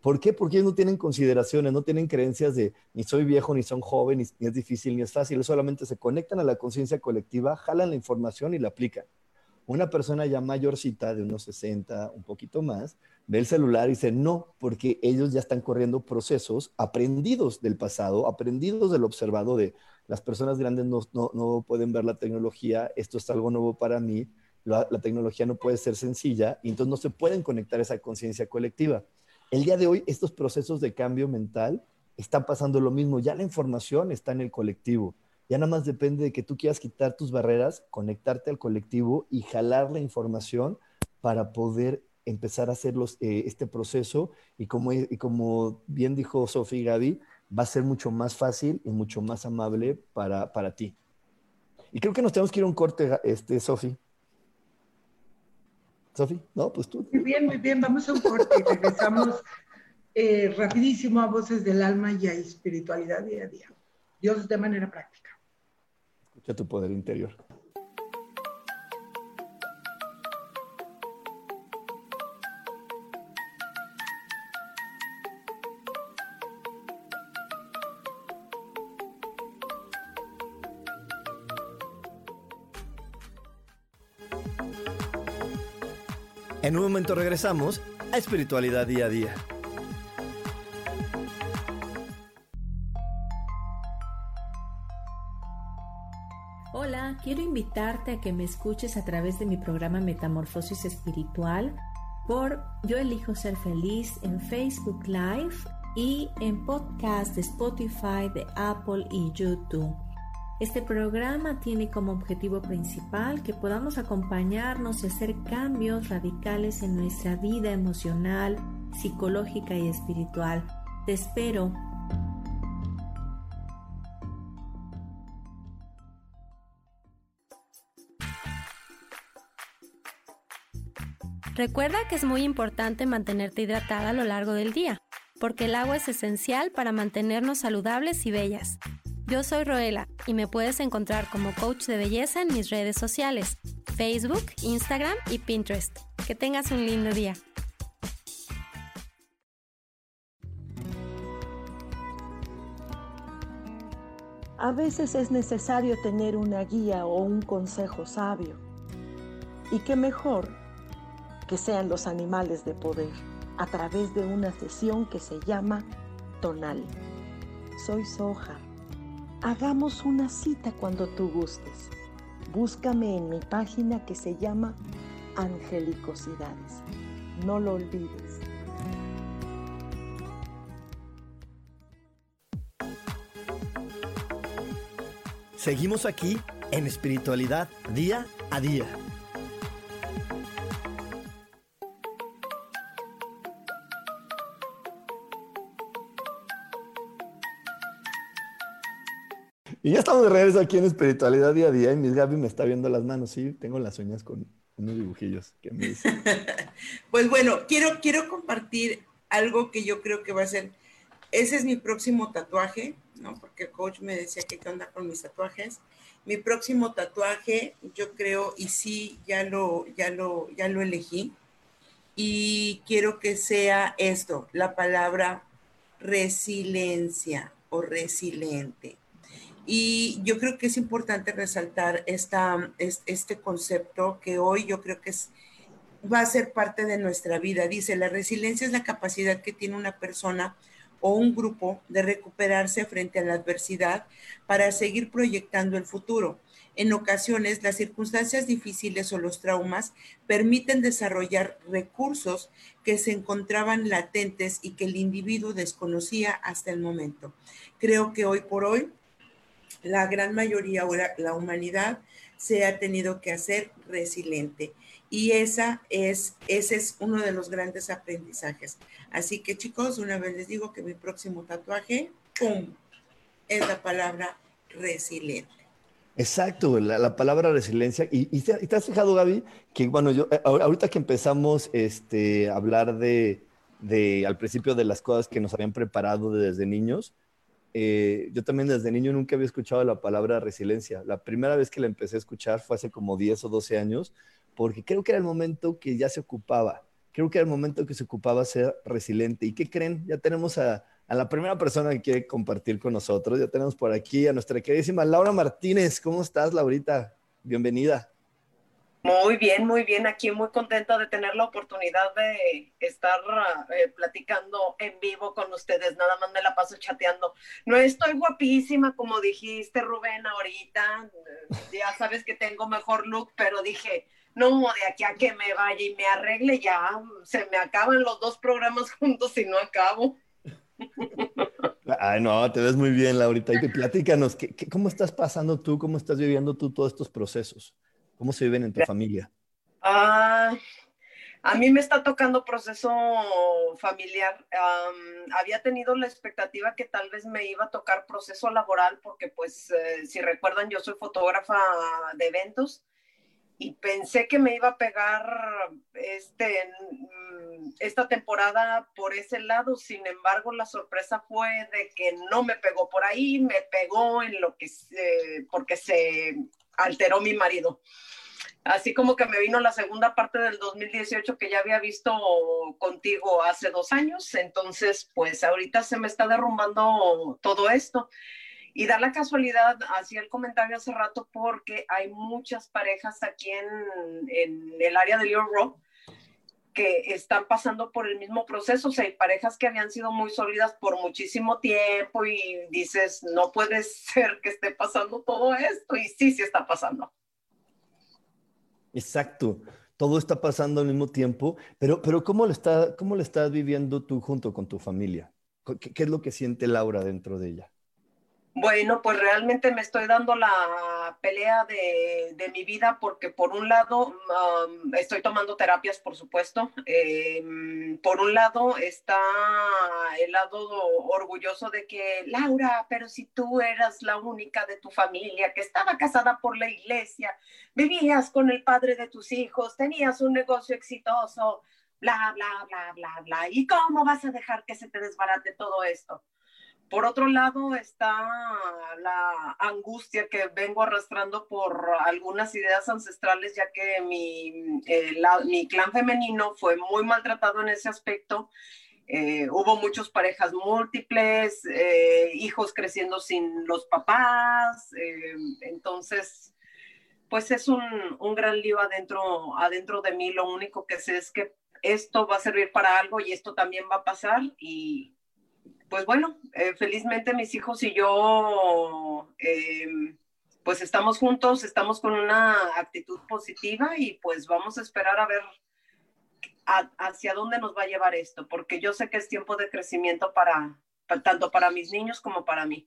¿Por qué? Porque ellos no tienen consideraciones, no tienen creencias de ni soy viejo, ni son jóvenes, ni, es difícil, ni es fácil, solamente se conectan a la conciencia colectiva, jalan la información y la aplican. Una persona ya mayorcita, de unos 60, un poquito más, ve el celular y dice, no, porque ellos ya están corriendo procesos aprendidos del pasado, aprendidos del observado de, las personas grandes no, pueden ver la tecnología, esto es algo nuevo para mí, la, tecnología no puede ser sencilla y entonces no se pueden conectar esa conciencia colectiva. El día de hoy, estos procesos de cambio mental están pasando lo mismo, ya la información está en el colectivo, ya nada más depende de que tú quieras quitar tus barreras, conectarte al colectivo y jalar la información para poder empezar a hacer eh, este proceso y como, y como bien dijo Sofía y Gaby, va a ser mucho más fácil y mucho más amable para, para ti. Y creo que nos tenemos que ir a un corte, este, Sofi. Sofi, no, pues tú. Muy bien, muy bien, vamos a un corte y regresamos eh, rapidísimo a Voces del Alma y a Espiritualidad día a día. Dios de manera práctica. Escucha tu poder interior. Regresamos a Espiritualidad Día a Día. Hola, quiero invitarte a que me escuches a través de mi programa Metamorfosis Espiritual por Yo elijo ser feliz en Facebook Live y en podcast de Spotify, de Apple y YouTube. Este programa tiene como objetivo principal que podamos acompañarnos y hacer cambios radicales en nuestra vida emocional, psicológica y espiritual. Te espero. Recuerda que es muy importante mantenerte hidratada a lo largo del día, porque el agua es esencial para mantenernos saludables y bellas. Yo soy Roela y me puedes encontrar como coach de belleza en mis redes sociales, Facebook, Instagram y Pinterest. Que tengas un lindo día. A veces es necesario tener una guía o un consejo sabio. Y qué mejor que sean los animales de poder a través de una sesión que se llama Tonal. Soy Soja Hagamos una cita cuando tú gustes. Búscame en mi página que se llama Angelicosidades. No lo olvides. Seguimos aquí en espiritualidad día a día. Y ya estamos de regreso aquí en Espiritualidad Día a Día y Miss Gaby me está viendo las manos, sí, tengo las uñas con unos dibujillos que me dicen. pues bueno, quiero, quiero compartir algo que yo creo que va a ser, ese es mi próximo tatuaje, ¿no? Porque el coach me decía que qué onda con mis tatuajes. Mi próximo tatuaje, yo creo, y sí, ya lo, ya lo, ya lo elegí. Y quiero que sea esto, la palabra resiliencia o resiliente y yo creo que es importante resaltar esta, este concepto que hoy yo creo que es, va a ser parte de nuestra vida. Dice, la resiliencia es la capacidad que tiene una persona o un grupo de recuperarse frente a la adversidad para seguir proyectando el futuro. En ocasiones, las circunstancias difíciles o los traumas permiten desarrollar recursos que se encontraban latentes y que el individuo desconocía hasta el momento. Creo que hoy por hoy la gran mayoría o la, humanidad se ha tenido que hacer resiliente. Y esa es, ese es uno de los grandes aprendizajes. Así que chicos, una vez les digo que mi próximo tatuaje, ¡pum!, es la palabra resiliente. Exacto, la, palabra resiliencia. Y, te, has fijado, Gaby, que bueno, yo eh, ahorita que empezamos este, a hablar de, de, al principio de las cosas que nos habían preparado desde niños, eh, yo también desde niño nunca había escuchado la palabra resiliencia. La primera vez que la empecé a escuchar fue hace como 10 o 12 años, porque creo que era el momento que ya se ocupaba. Creo que era el momento que se ocupaba ser resiliente. ¿Y qué creen? Ya tenemos a, la primera persona que quiere compartir con nosotros. Ya tenemos por aquí a nuestra queridísima Laura Martínez. ¿Cómo estás, Laurita? Bienvenida. Muy bien, muy bien. Aquí muy contenta de tener la oportunidad de estar eh, platicando en vivo con ustedes. Nada más me la paso chateando. No estoy guapísima, como dijiste, Rubén, ahorita. Ya sabes que tengo mejor look, pero dije, no, de aquí a que me vaya y me arregle, ya se me acaban los dos programas juntos y no acabo. Ay, no, te ves muy bien, Laurita. Y platícanos, cómo estás pasando tú? ¿Cómo estás viviendo tú todos estos procesos? ¿Cómo se viven en tu familia? Ah, a mí me está tocando proceso familiar. había tenido la expectativa que tal vez me iba a tocar proceso laboral porque, pues, eh, si recuerdan, yo soy fotógrafa de eventos y pensé que me iba a pegar este, mm, esta temporada por ese lado. Sin embargo, la sorpresa fue de que no me pegó por ahí, me pegó en lo que se, porque se alteró mi marido. Así como que me vino la segunda parte del 2018 que ya había visto contigo hace dos años, entonces pues ahorita se me está derrumbando todo esto. Y da la casualidad, hacía el comentario hace rato, porque hay muchas parejas aquí en, en el área de Little que están pasando por el mismo proceso. O sea, hay parejas que habían sido muy sólidas por muchísimo tiempo y dices, no puede ser que esté pasando todo esto. Y sí, sí está pasando. Exacto. Todo está pasando al mismo tiempo, pero, pero ¿cómo, lo está, ¿cómo lo estás viviendo tú junto con tu familia? ¿Qué, es lo que siente Laura dentro de ella? Bueno, pues realmente me estoy dando la pelea de, mi vida porque por un lado um, estoy tomando terapias, por supuesto. Em, por un lado está el lado orgulloso de que, Laura, pero si tú eras la única de tu familia que estaba casada por la iglesia, vivías con el padre de tus hijos, tenías un negocio exitoso, bla, bla, bla, bla, bla. ¿Y cómo vas a dejar que se te desbarate todo esto? Por otro lado está la angustia que vengo arrastrando por algunas ideas ancestrales, ya que mi, eh, clan femenino fue muy maltratado en ese aspecto. Eh, hubo muchas parejas múltiples, eh, hijos creciendo sin los papás, entonces, pues es un, un, gran lío adentro, adentro de mí. Lo único que sé es que esto va a servir para algo y esto también va a pasar y pues bueno, eh, felizmente mis hijos y yo, em, pues estamos juntos, estamos con una actitud positiva y pues vamos a esperar a ver hacia dónde nos va a llevar esto, porque yo sé que es tiempo de crecimiento para, tanto para mis niños como para mí.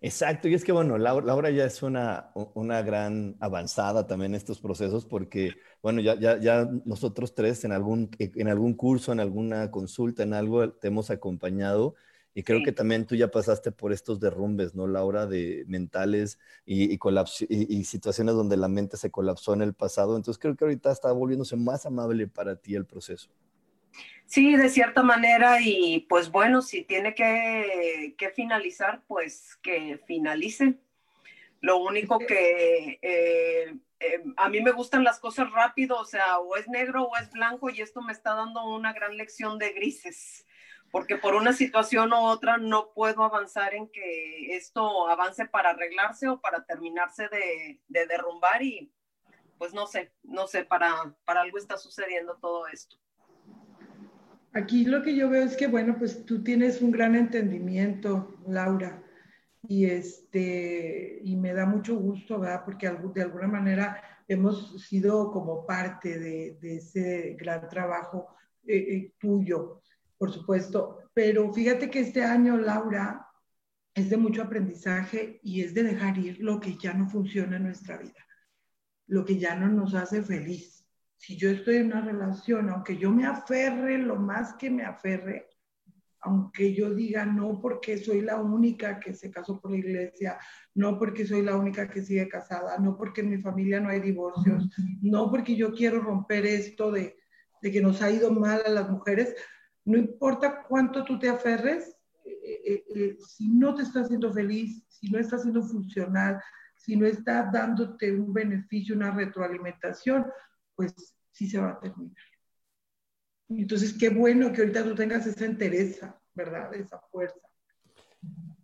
Exacto, y es que bueno, Laura, ya es una, una, gran avanzada también en estos procesos porque, bueno, ya, ya, ya nosotros tres en algún, en algún curso, en alguna consulta, en algo, te hemos acompañado y creo que también tú ya pasaste por estos derrumbes, ¿no, Laura? De mentales y, y, y, situaciones donde la mente se colapsó en el pasado. Entonces creo que ahorita está volviéndose más amable para ti el proceso. Sí, de cierta manera. Y pues bueno, si tiene que, que finalizar, pues que finalice. Lo único que eh, eh, a mí me gustan las cosas rápido, o sea, o es negro o es blanco y esto me está dando una gran lección de grises porque por una situación u otra no puedo avanzar en que esto avance para arreglarse o para terminarse de, derrumbar y pues no sé, no sé, para, para algo está sucediendo todo esto. Aquí lo que yo veo es que, bueno, pues tú tienes un gran entendimiento, Laura, y, este, y me da mucho gusto, ¿verdad? Porque de alguna manera hemos sido como parte de, ese gran trabajo eh, eh, tuyo por supuesto. Pero fíjate que este año, Laura, es de mucho aprendizaje y es de dejar ir lo que ya no funciona en nuestra vida, lo que ya no nos hace feliz. Si yo estoy en una relación, aunque yo me aferre lo más que me aferre, aunque yo diga no porque soy la única que se casó por la iglesia, no porque soy la única que sigue casada, no porque en mi familia no hay divorcios, no porque yo quiero romper esto de, de que nos ha ido mal a las mujeres, no importa cuánto tú te aferres, eh, eh, eh, si no te está haciendo feliz, si no está siendo funcional, si no está dándote un beneficio, una retroalimentación, pues sí se va a terminar. Entonces, qué bueno que ahorita tú tengas esa entereza, ¿verdad? Esa fuerza.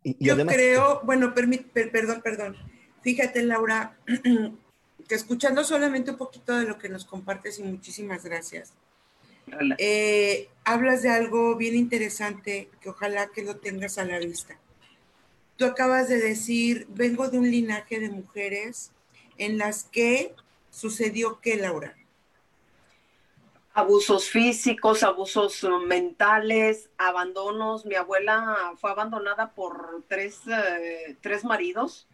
Yo creo, bueno, perdón, perdón. Fíjate, Laura, que escuchando solamente un poquito de lo que nos compartes y muchísimas gracias eh, hablas de algo bien interesante que ojalá que lo tengas a la vista. Tú acabas de decir, vengo de un linaje de mujeres en las que sucedió qué, Laura? Abusos físicos, abusos mentales, abandonos. Mi abuela fue abandonada por tres, eh, tres maridos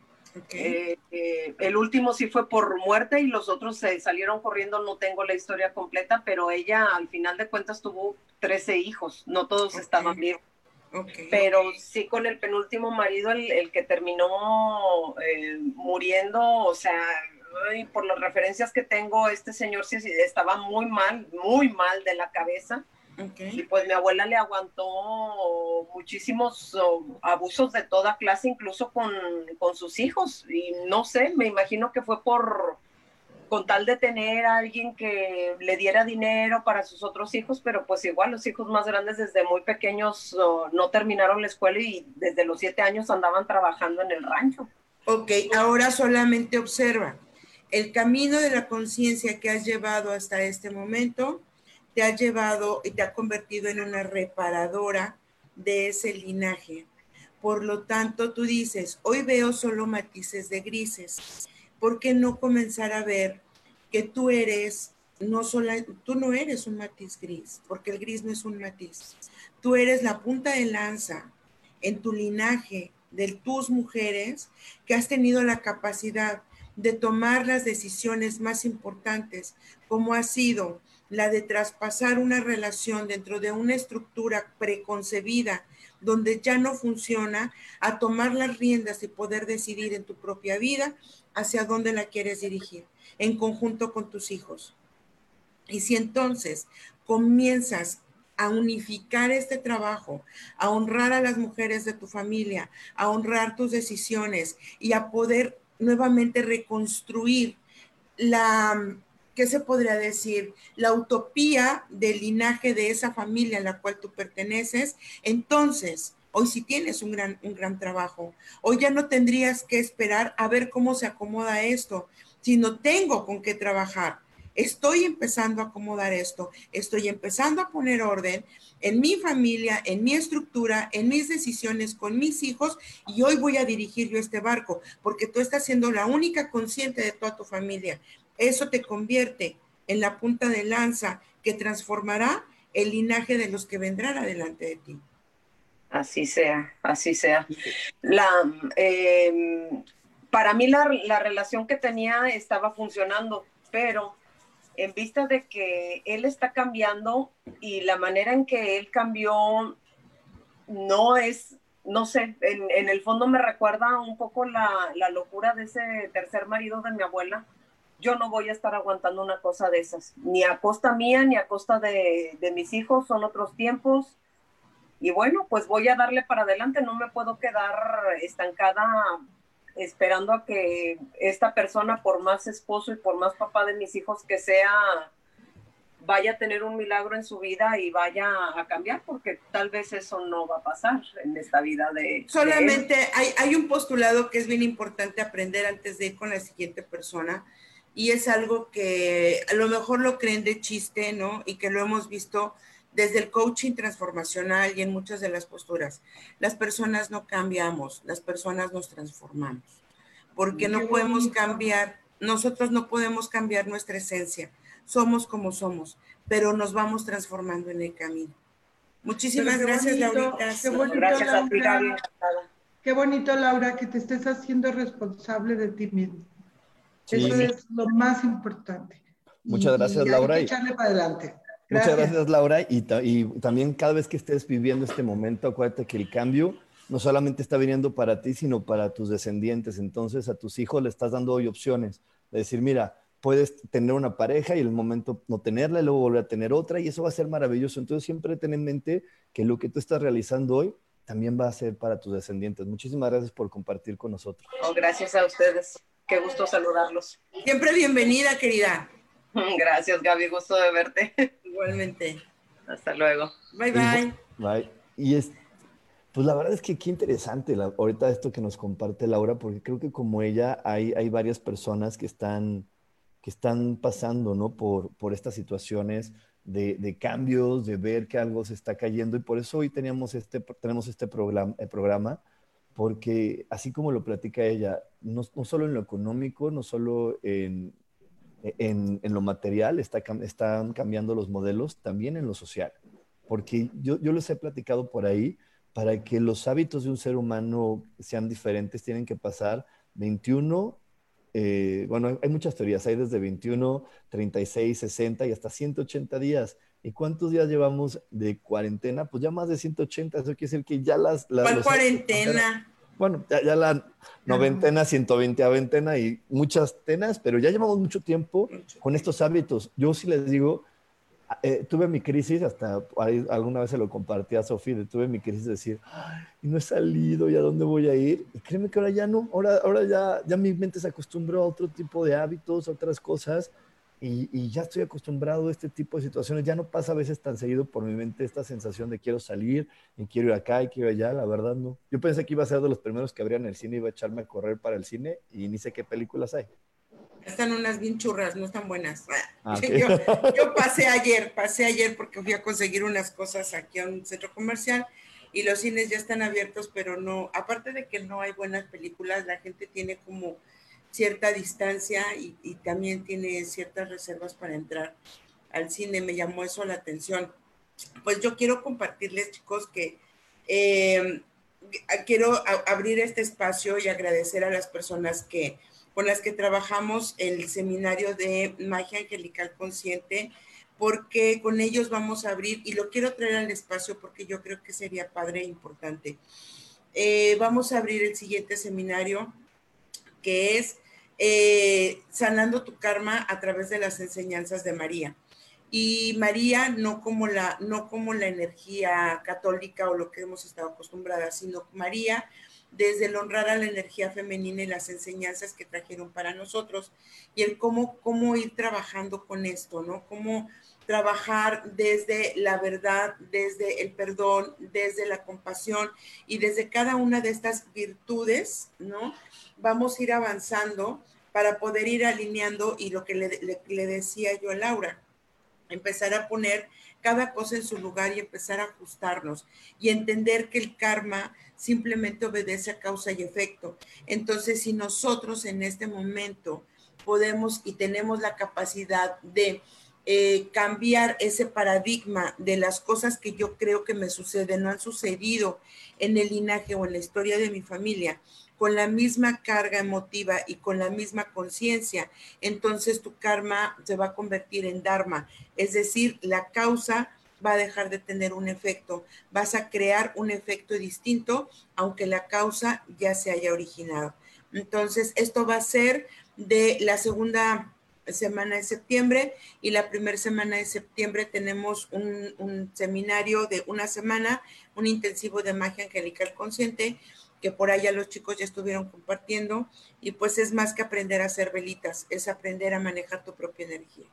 eh, eh, el último sí fue por muerte y los otros se salieron corriendo, no tengo la historia completa, pero ella al final de cuentas tuvo 13 hijos, no todos estaban vivos. Pero sí con el penúltimo marido, el, que terminó eh, muriendo, o sea, por las referencias que tengo, este señor sí estaba muy mal, muy mal de la cabeza y pues mi abuela le aguantó muchísimos abusos de toda clase, incluso con, sus hijos. Y no sé, me imagino que fue por con tal de tener a alguien que le diera dinero para sus otros hijos, pero pues igual los hijos más grandes desde muy pequeños no terminaron la escuela y desde los siete años andaban trabajando en el rancho. Ok, ahora solamente observa el camino de la conciencia que has llevado hasta este momento te ha llevado y te ha convertido en una reparadora de ese linaje. Por lo tanto, tú dices, hoy veo solo matices de grises. ¿Por qué no comenzar a ver que tú eres no solo, tú no eres un matiz gris, porque el gris no es un matiz. Tú eres la punta de lanza en tu linaje de tus mujeres que has tenido la capacidad de tomar las decisiones más importantes, como ha sido la de traspasar una relación dentro de una estructura preconcebida donde ya no funciona, a tomar las riendas y poder decidir en tu propia vida hacia dónde la quieres dirigir, en conjunto con tus hijos. Y si entonces comienzas a unificar este trabajo, a honrar a las mujeres de tu familia, a honrar tus decisiones y a poder nuevamente reconstruir la, ¿qué se podría decir? La utopía del linaje de esa familia a la cual tú perteneces, entonces hoy sí tienes un gran, un gran trabajo. Hoy ya no tendrías que esperar a ver cómo se acomoda esto, sino tengo con qué trabajar estoy empezando a acomodar esto, estoy empezando a poner orden en mi familia, en mi estructura, en mis decisiones con mis hijos y hoy voy a dirigir yo este barco porque tú estás siendo la única consciente de toda tu familia. Eso te convierte en la punta de lanza que transformará el linaje de los que vendrán adelante de ti. Así sea, así sea. La, em, para mí la, la relación que tenía estaba funcionando, pero en vista de que él está cambiando y la manera en que él cambió no es, no sé, en, el fondo me recuerda un poco la, locura de ese tercer marido de mi abuela. Yo no voy a estar aguantando una cosa de esas, ni a costa mía, ni a costa de, de mis hijos, son otros tiempos. Y bueno, pues voy a darle para adelante, no me puedo quedar estancada esperando a que esta persona, por más esposo y por más papá de mis hijos que sea, vaya a tener un milagro en su vida y vaya a cambiar, porque tal vez eso no va a pasar en esta vida de... Solamente hay, hay un postulado que es bien importante aprender antes de ir con la siguiente persona y es algo que a lo mejor lo creen de chiste, ¿no? Y que lo hemos visto desde el coaching transformacional y en muchas de las posturas. Las personas no cambiamos, las personas nos transformamos, porque no podemos cambiar, nosotros no podemos cambiar nuestra esencia, somos como somos, pero nos vamos transformando en el camino. Muchísimas gracias, Laura. Qué bonito, gracias Laura. Qué bonito, Laura, que te estés haciendo responsable de ti mismo. Eso es lo más importante. Muchas gracias, Laura. echarle para adelante. Muchas gracias, Laura. Y, también cada vez que estés viviendo este momento, acuérdate que el cambio no solamente está viniendo para ti, sino para tus descendientes. Entonces a tus hijos le estás dando hoy opciones de decir, mira, puedes tener una pareja y en el momento no tenerla y luego volver a tener otra y eso va a ser maravilloso. Entonces siempre ten en mente que lo que tú estás realizando hoy también va a ser para tus descendientes. Muchísimas gracias por compartir con nosotros. Oh, gracias a ustedes. Qué gusto saludarlos. Siempre bienvenida, querida. Gracias, Gaby. Gusto de verte. Igualmente. Hasta luego. Bye, bye. Bye. Y es, pues la verdad es que qué interesante ahorita esto que nos comparte Laura, porque creo que como ella hay, hay varias personas que están, que están pasando, ¿no? Por, por estas situaciones de, de, cambios, de ver que algo se está cayendo y por eso hoy teníamos este, tenemos este programa, el programa, porque así como lo platica ella, no, no solo en lo económico, no solo en, en, lo material, está, están cambiando los modelos, también en lo social. Porque yo, yo les he platicado por ahí, para que los hábitos de un ser humano sean diferentes, tienen que pasar 21, eh, bueno, hay muchas teorías, hay desde 21, 36, 60 y hasta 180 días. ¿Y cuántos días llevamos de cuarentena? Pues ya más de 180, eso quiere decir que ya las... las ¿Cuál cuarentena? bueno, ya, la noventena, 120 a ventena y muchas tenas, pero ya llevamos mucho tiempo con estos hábitos. Yo sí les digo, eh, tuve mi crisis, hasta alguna vez se lo compartí a Sofía, tuve mi crisis de decir, y no he salido, ¿y a dónde voy a ir? Y créeme que ahora ya no, ahora, ahora ya, ya mi mente se acostumbró a otro tipo de hábitos, a otras cosas, y, ya estoy acostumbrado a este tipo de situaciones. Ya no pasa a veces tan seguido por mi mente esta sensación de quiero salir y quiero ir acá y quiero allá. La verdad, no. Yo pensé que iba a ser de los primeros que abrían el cine y iba a echarme a correr para el cine y ni sé qué películas hay. Están unas bien churras, no están buenas. Ah, yo, pasé ayer, pasé ayer porque fui a conseguir unas cosas aquí a un centro comercial y los cines ya están abiertos, pero no, aparte de que no hay buenas películas, la gente tiene como cierta distancia y, también tiene ciertas reservas para entrar al cine. Me llamó eso la atención. Pues yo quiero compartirles, chicos, que eh, quiero abrir este espacio y agradecer a las personas que con las que trabajamos el seminario de magia angelical consciente, porque con ellos vamos a abrir, y lo quiero traer al espacio porque yo creo que sería padre e importante. Eh, vamos a abrir el siguiente seminario, que es eh, Sanando tu Karma a través de las enseñanzas de María. Y María no como la, no como la energía católica o lo que hemos estado acostumbradas, sino María desde el honrar a la energía femenina y las enseñanzas que trajeron para nosotros y el cómo, cómo ir trabajando con esto, ¿no? Cómo trabajar desde la verdad, desde el perdón, desde la compasión y desde cada una de estas virtudes, ¿no? Vamos a ir avanzando para poder ir alineando y lo que le, decía yo a Laura, empezar a poner cada cosa en su lugar y empezar a ajustarnos y entender que el karma simplemente obedece a causa y efecto. Entonces, si nosotros en este momento podemos y tenemos la capacidad de eh, cambiar ese paradigma de las cosas que yo creo que me suceden, no han sucedido en el linaje o en la historia de mi familia, con la misma carga emotiva y con la misma conciencia, entonces tu karma se va a convertir en dharma, es decir, la causa va a dejar de tener un efecto, vas a crear un efecto distinto, aunque la causa ya se haya originado. Entonces, esto va a ser de la segunda semana de septiembre y la primera semana de septiembre tenemos un, seminario de una semana, un intensivo de magia angelical consciente, que por allá los chicos ya estuvieron compartiendo y pues es más que aprender a hacer velitas, es aprender a manejar tu propia energía.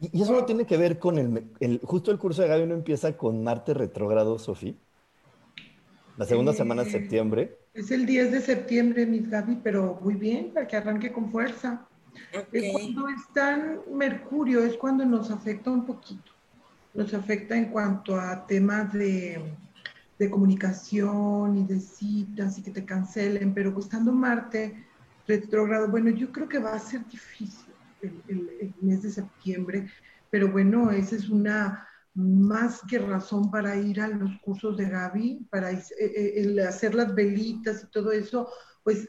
Y eso no tiene que ver con el, justo el curso de Gaby no empieza con Marte retrógrado, Sofía. La segunda semana de septiembre. Es el 10 de septiembre, mis Gaby, pero muy bien, para que arranque con fuerza. Cuando está Mercurio, es cuando nos afecta un poquito. Nos afecta en cuanto a temas de, de comunicación y de citas y que te cancelen, pero estando Marte retrógrado, bueno, yo creo que va a ser difícil el, mes de septiembre, pero bueno, esa es una más que razón para ir a los cursos de Gaby, para eh, eh, hacer las velitas y todo eso, pues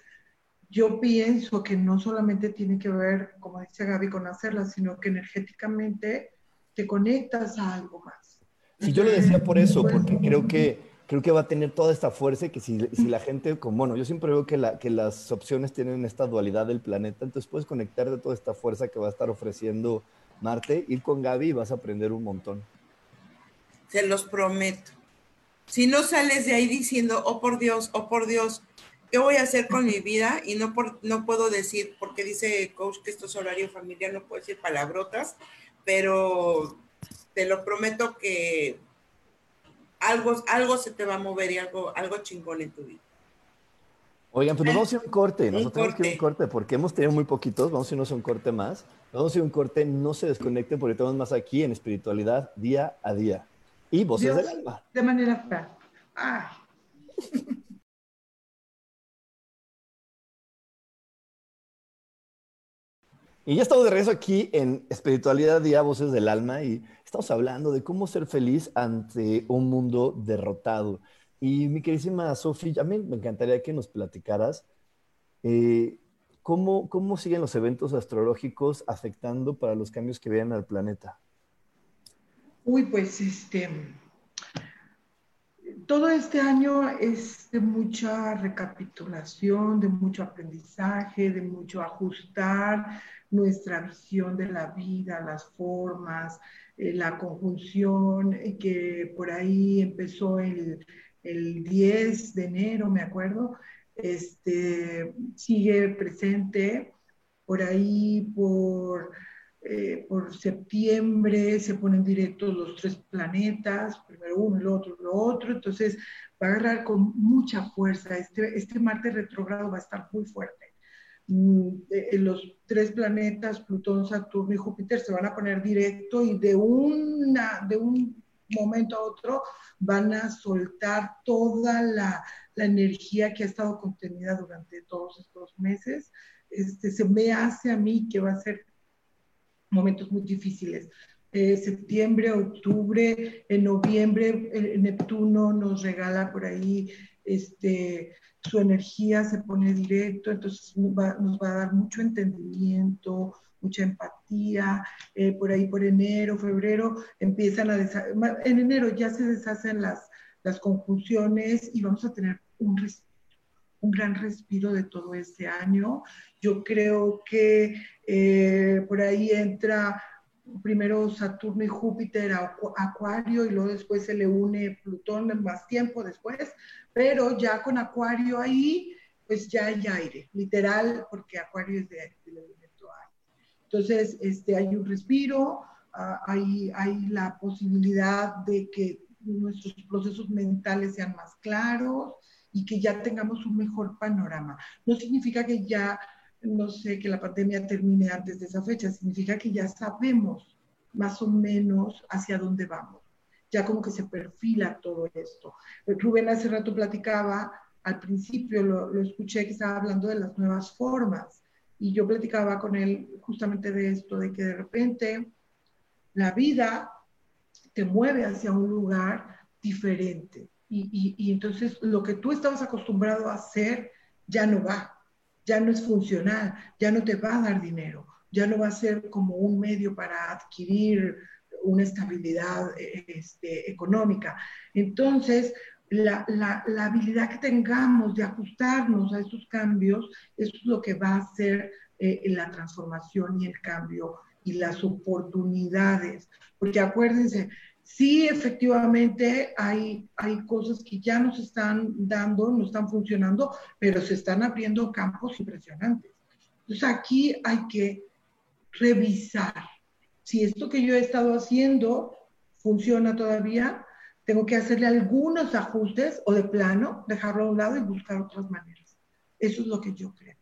yo pienso que no solamente tiene que ver, como dice Gaby, con hacerlas, sino que energéticamente te conectas a algo más. Sí, yo lo decía por eso, porque creo que creo que va a tener toda esta fuerza que si, la gente, como, bueno, yo siempre veo que las opciones tienen esta dualidad del planeta, entonces puedes conectar de toda esta fuerza que va a estar ofreciendo Marte, ir con Gaby y vas a aprender un montón. Se los prometo. Si no sales de ahí diciendo, oh por Dios, oh por Dios, ¿qué voy a hacer con mi vida? Y no, por, no puedo decir, porque dice coach que esto es horario familiar, no puedo decir palabrotas, pero te lo prometo que algo, algo se te va a mover y algo, algo chingón en tu vida. Oigan, pues vamos a ir a un corte. Nosotros tenemos que ir a un corte porque hemos tenido muy poquitos. Vamos a irnos a un corte más. Vamos a ir a un corte. No se desconecten porque tenemos más aquí en espiritualidad día a día. Y voces del alma. De manera. Ay. Y ya estamos de regreso aquí en Espiritualidad Día, Voces del Alma, y estamos hablando de cómo ser feliz ante un mundo derrotado. Y mi queridísima Sofía, a mí me encantaría que nos platicaras eh, cómo, cómo siguen los eventos astrológicos afectando para los cambios que vean al planeta. Uy, pues este, todo este año es de mucha recapitulación, de mucho aprendizaje, de mucho ajustar nuestra visión de la vida, las formas, eh, la conjunción, eh, que por ahí empezó el, el 10 de enero, me acuerdo, este, sigue presente por ahí por eh, por septiembre se ponen directos los tres planetas, primero uno, el otro, lo otro, entonces va a agarrar con mucha fuerza. Este, este Marte retrógrado va a estar muy fuerte. Mm, los tres planetas, Plutón, Saturno y Júpiter, se van a poner directo y de, una, de un momento a otro van a soltar toda la, la energía que ha estado contenida durante todos estos meses. Este, se me hace a mí que va a ser momentos muy difíciles. Eh, septiembre, octubre, en noviembre, Neptuno nos regala por ahí este, su energía, se pone directo, entonces nos va, a dar mucho entendimiento, mucha empatía, eh, por ahí por enero, febrero, empiezan a, en enero ya se deshacen las, las conjunciones y vamos a tener un, un gran respiro de todo este año. Yo creo que eh, por ahí entra primero Saturno y Júpiter a Acuario y luego después se le une Plutón más tiempo después, pero ya con Acuario ahí, pues ya hay aire, literal, porque Acuario es del elemento aire. Entonces, este, hay un respiro, ah, hay, hay la posibilidad de que nuestros procesos mentales sean más claros y que ya tengamos un mejor panorama. No significa que ya no sé, que la pandemia termine antes de esa fecha, significa que ya sabemos más o menos hacia dónde vamos. Ya como que se perfila todo esto. Rubén hace rato platicaba, al principio lo, lo escuché que estaba hablando de las nuevas formas y yo platicaba con él justamente de esto, de que de repente la vida te mueve hacia un lugar diferente. Y, y, y, entonces lo que tú estabas acostumbrado a hacer ya no va ya no es funcional, ya no te va a dar dinero, ya no va a ser como un medio para adquirir una estabilidad este, económica. Entonces, la, habilidad que tengamos de ajustarnos a esos cambios, es lo que va a hacer eh, la transformación y el cambio y las oportunidades. Porque acuérdense, Sí, efectivamente, hay, hay cosas que ya nos están dando, no están funcionando, pero se están abriendo campos impresionantes. Entonces aquí hay que revisar si esto que yo he estado haciendo funciona todavía, tengo que hacerle algunos ajustes o de plano dejarlo a un lado y buscar otras maneras. Eso es lo que yo creo.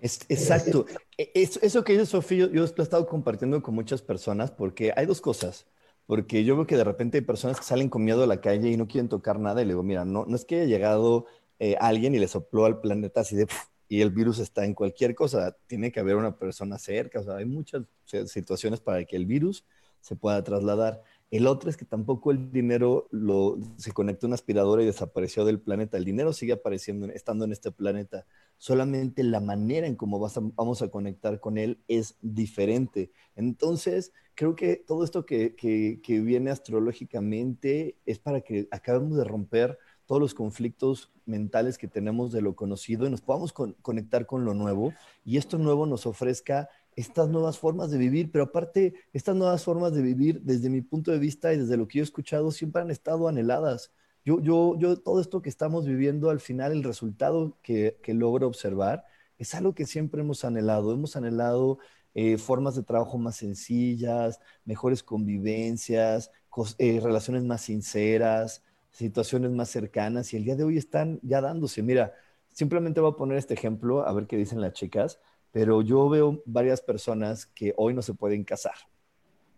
exacto. E, eso, eso que dice Sofía, yo, yo, lo he estado compartiendo con muchas personas porque hay dos cosas porque yo veo que de repente hay personas que salen con miedo a la calle y no quieren tocar nada y le digo, mira, no, no es que haya llegado eh, alguien y le sopló al planeta así de, y el virus está en cualquier cosa, tiene que haber una persona cerca, o sea, hay muchas situaciones para que el virus se pueda trasladar. El otro es que tampoco el dinero lo, se conectó a una aspiradora y desapareció del planeta. El dinero sigue apareciendo, estando en este planeta. Solamente la manera en cómo vamos a conectar con él es diferente. Entonces, creo que todo esto que, que, viene astrológicamente es para que acabemos de romper todos los conflictos mentales que tenemos de lo conocido y nos podamos conectar con lo nuevo y esto nuevo nos ofrezca estas nuevas formas de vivir, pero aparte, estas nuevas formas de vivir, desde mi punto de vista y desde lo que yo he escuchado, siempre han estado anheladas. Yo, yo, yo todo esto que estamos viviendo, al final, el resultado que, que logro observar, es algo que siempre hemos anhelado. Hemos anhelado eh, formas de trabajo más sencillas, mejores convivencias, eh, relaciones más sinceras, situaciones más cercanas, y el día de hoy están ya dándose. Mira, simplemente voy a poner este ejemplo, a ver qué dicen las chicas pero yo veo varias personas que hoy no se pueden casar,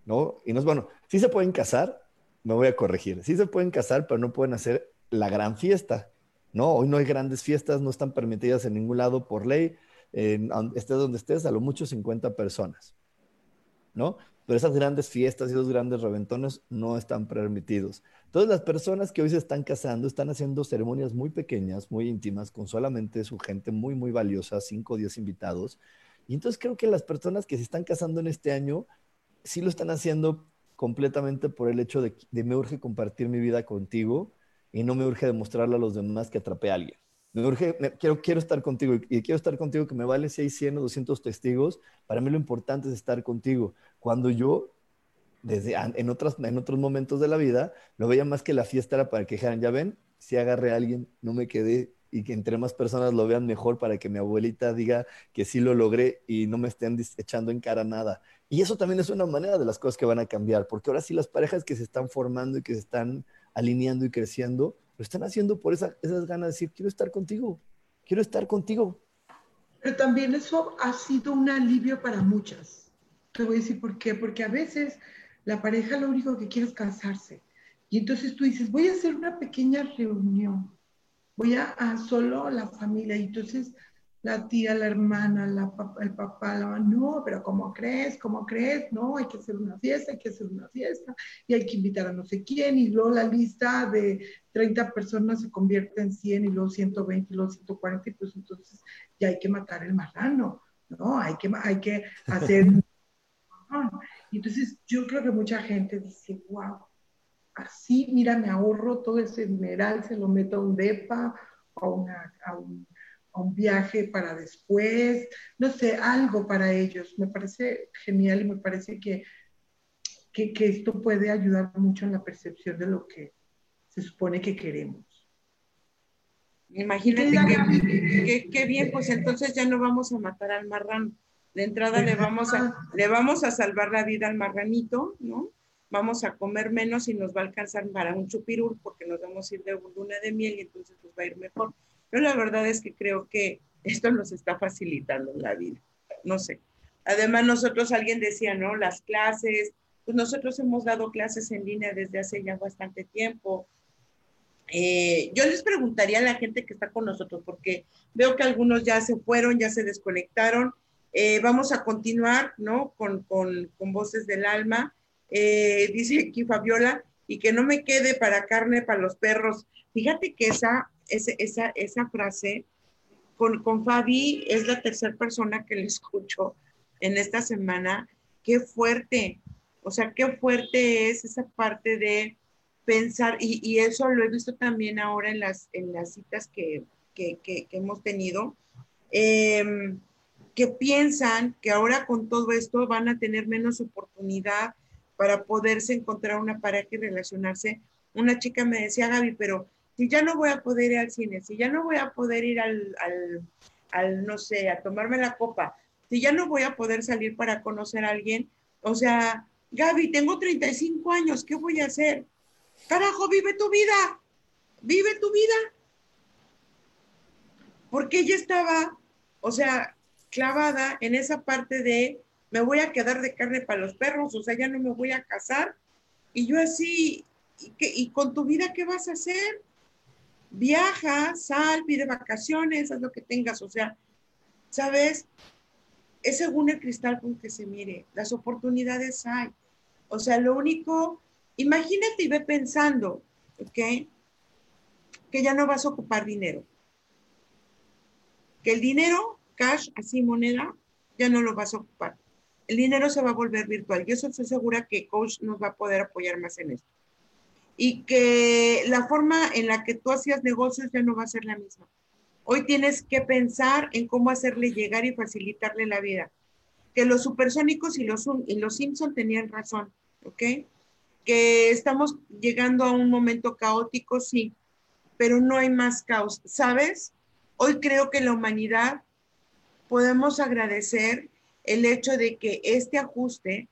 ¿no? Y no es bueno, sí se pueden casar, me voy a corregir, sí se pueden casar, pero no pueden hacer la gran fiesta, ¿no? Hoy no hay grandes fiestas, no están permitidas en ningún lado por ley, estés donde estés, a lo mucho 50 personas, ¿no? Pero esas grandes fiestas y esos grandes reventones no están permitidos. Entonces las personas que hoy se están casando están haciendo ceremonias muy pequeñas, muy íntimas, con solamente su gente muy, muy valiosa, 5 o 10 invitados. Y entonces creo que las personas que se están casando en este año sí lo están haciendo completamente por el hecho de, de me urge compartir mi vida contigo y no me urge demostrarle a los demás que atrapé a alguien. Me urge, quiero, estar contigo y quiero estar contigo que me vale si hay 100 o 200 testigos. Para mí lo importante es estar contigo. Cuando yo, desde en, otras, en otros momentos de la vida, lo veía más que la fiesta era para que dijeran, ya ven, si agarré a alguien, no me quedé y que entre más personas lo vean mejor para que mi abuelita diga que sí lo logré y no me estén echando en cara nada. Y eso también es una manera de las cosas que van a cambiar, porque ahora sí las parejas que se están formando y que se están alineando y creciendo, lo están haciendo por esas ganas de decir, quiero estar contigo, quiero estar contigo. Pero también eso ha sido un alivio para muchas. Te voy a decir por qué. Porque a veces la pareja lo único que quiere es casarse. Y entonces tú dices, voy a hacer una pequeña reunión. Voy a, a solo la familia. Y entonces la tía, la hermana, la, el papá, la no, pero ¿cómo crees? ¿Cómo crees? No, hay que hacer una fiesta, hay que hacer una fiesta y hay que invitar a no sé quién y luego la lista de 30 personas se convierte en 100 y luego 120 y luego 140 y pues entonces ya hay que matar el marrano, ¿no? Hay que, hay que hacer... entonces yo creo que mucha gente dice, wow, así, mira, me ahorro todo ese mineral, se lo meto a un DEPA o una, a un un viaje para después, no sé, algo para ellos. Me parece genial y me parece que, que, esto puede ayudar mucho en la percepción de lo que se supone que queremos. Imagínate qué bien, pues entonces ya no vamos a matar al marrano. De entrada le vamos, a, le vamos a salvar la vida al marranito, ¿no? Vamos a comer menos y nos va a alcanzar para un chupirul porque nos vamos a ir de luna de miel y entonces nos va a ir mejor. Yo la verdad es que creo que esto nos está facilitando la vida. No sé. Además, nosotros, alguien decía, ¿no? Las clases, pues nosotros hemos dado clases en línea desde hace ya bastante tiempo. Eh, yo les preguntaría a la gente que está con nosotros, porque veo que algunos ya se fueron, ya se desconectaron. Eh, vamos a continuar, ¿no? Con, con, con Voces del Alma. Eh, dice aquí Fabiola, y que no me quede para carne para los perros. Fíjate que esa esa, esa frase con, con Fabi es la tercera persona que le escucho en esta semana. Qué fuerte, o sea, qué fuerte es esa parte de pensar, y, y eso lo he visto también ahora en las, en las citas que, que, que, hemos tenido, em, que piensan que ahora con todo esto van a tener menos oportunidad para poderse encontrar una pareja y relacionarse. Una chica me decía, Gaby, pero si ya no voy a poder ir al cine, si ya no voy a poder ir al, al, no sé, a tomarme la copa, si ya no voy a poder salir para conocer a alguien, o sea, Gaby, tengo 35 años, ¿qué voy a hacer? Carajo, vive tu vida, vive tu vida. Porque ella estaba, o sea, clavada en esa parte de me voy a quedar de carne para los perros, o sea, ya no me voy a casar. Y yo así, ¿y, ¿y con tu vida qué vas a hacer? Viaja, sal, pide vacaciones, haz lo que tengas, o sea, ¿sabes? Es según el cristal con que se mire, las oportunidades hay. O sea, lo único, imagínate y ve pensando, ¿ok? Que ya no vas a ocupar dinero. Que el dinero, cash, así moneda, ya no lo vas a ocupar. El dinero se va a volver virtual. Y eso estoy segura que Coach nos va a poder apoyar más en esto y que la forma en la que tú hacías negocios ya no va a ser la misma. Hoy tienes que pensar en cómo hacerle llegar y facilitarle la vida. Que los supersónicos y los, y los Simpson tenían razón, ¿ok? Que estamos llegando a un momento caótico, sí, pero no hay más caos. ¿Sabes? Hoy creo que la humanidad podemos agradecer el hecho de que este ajuste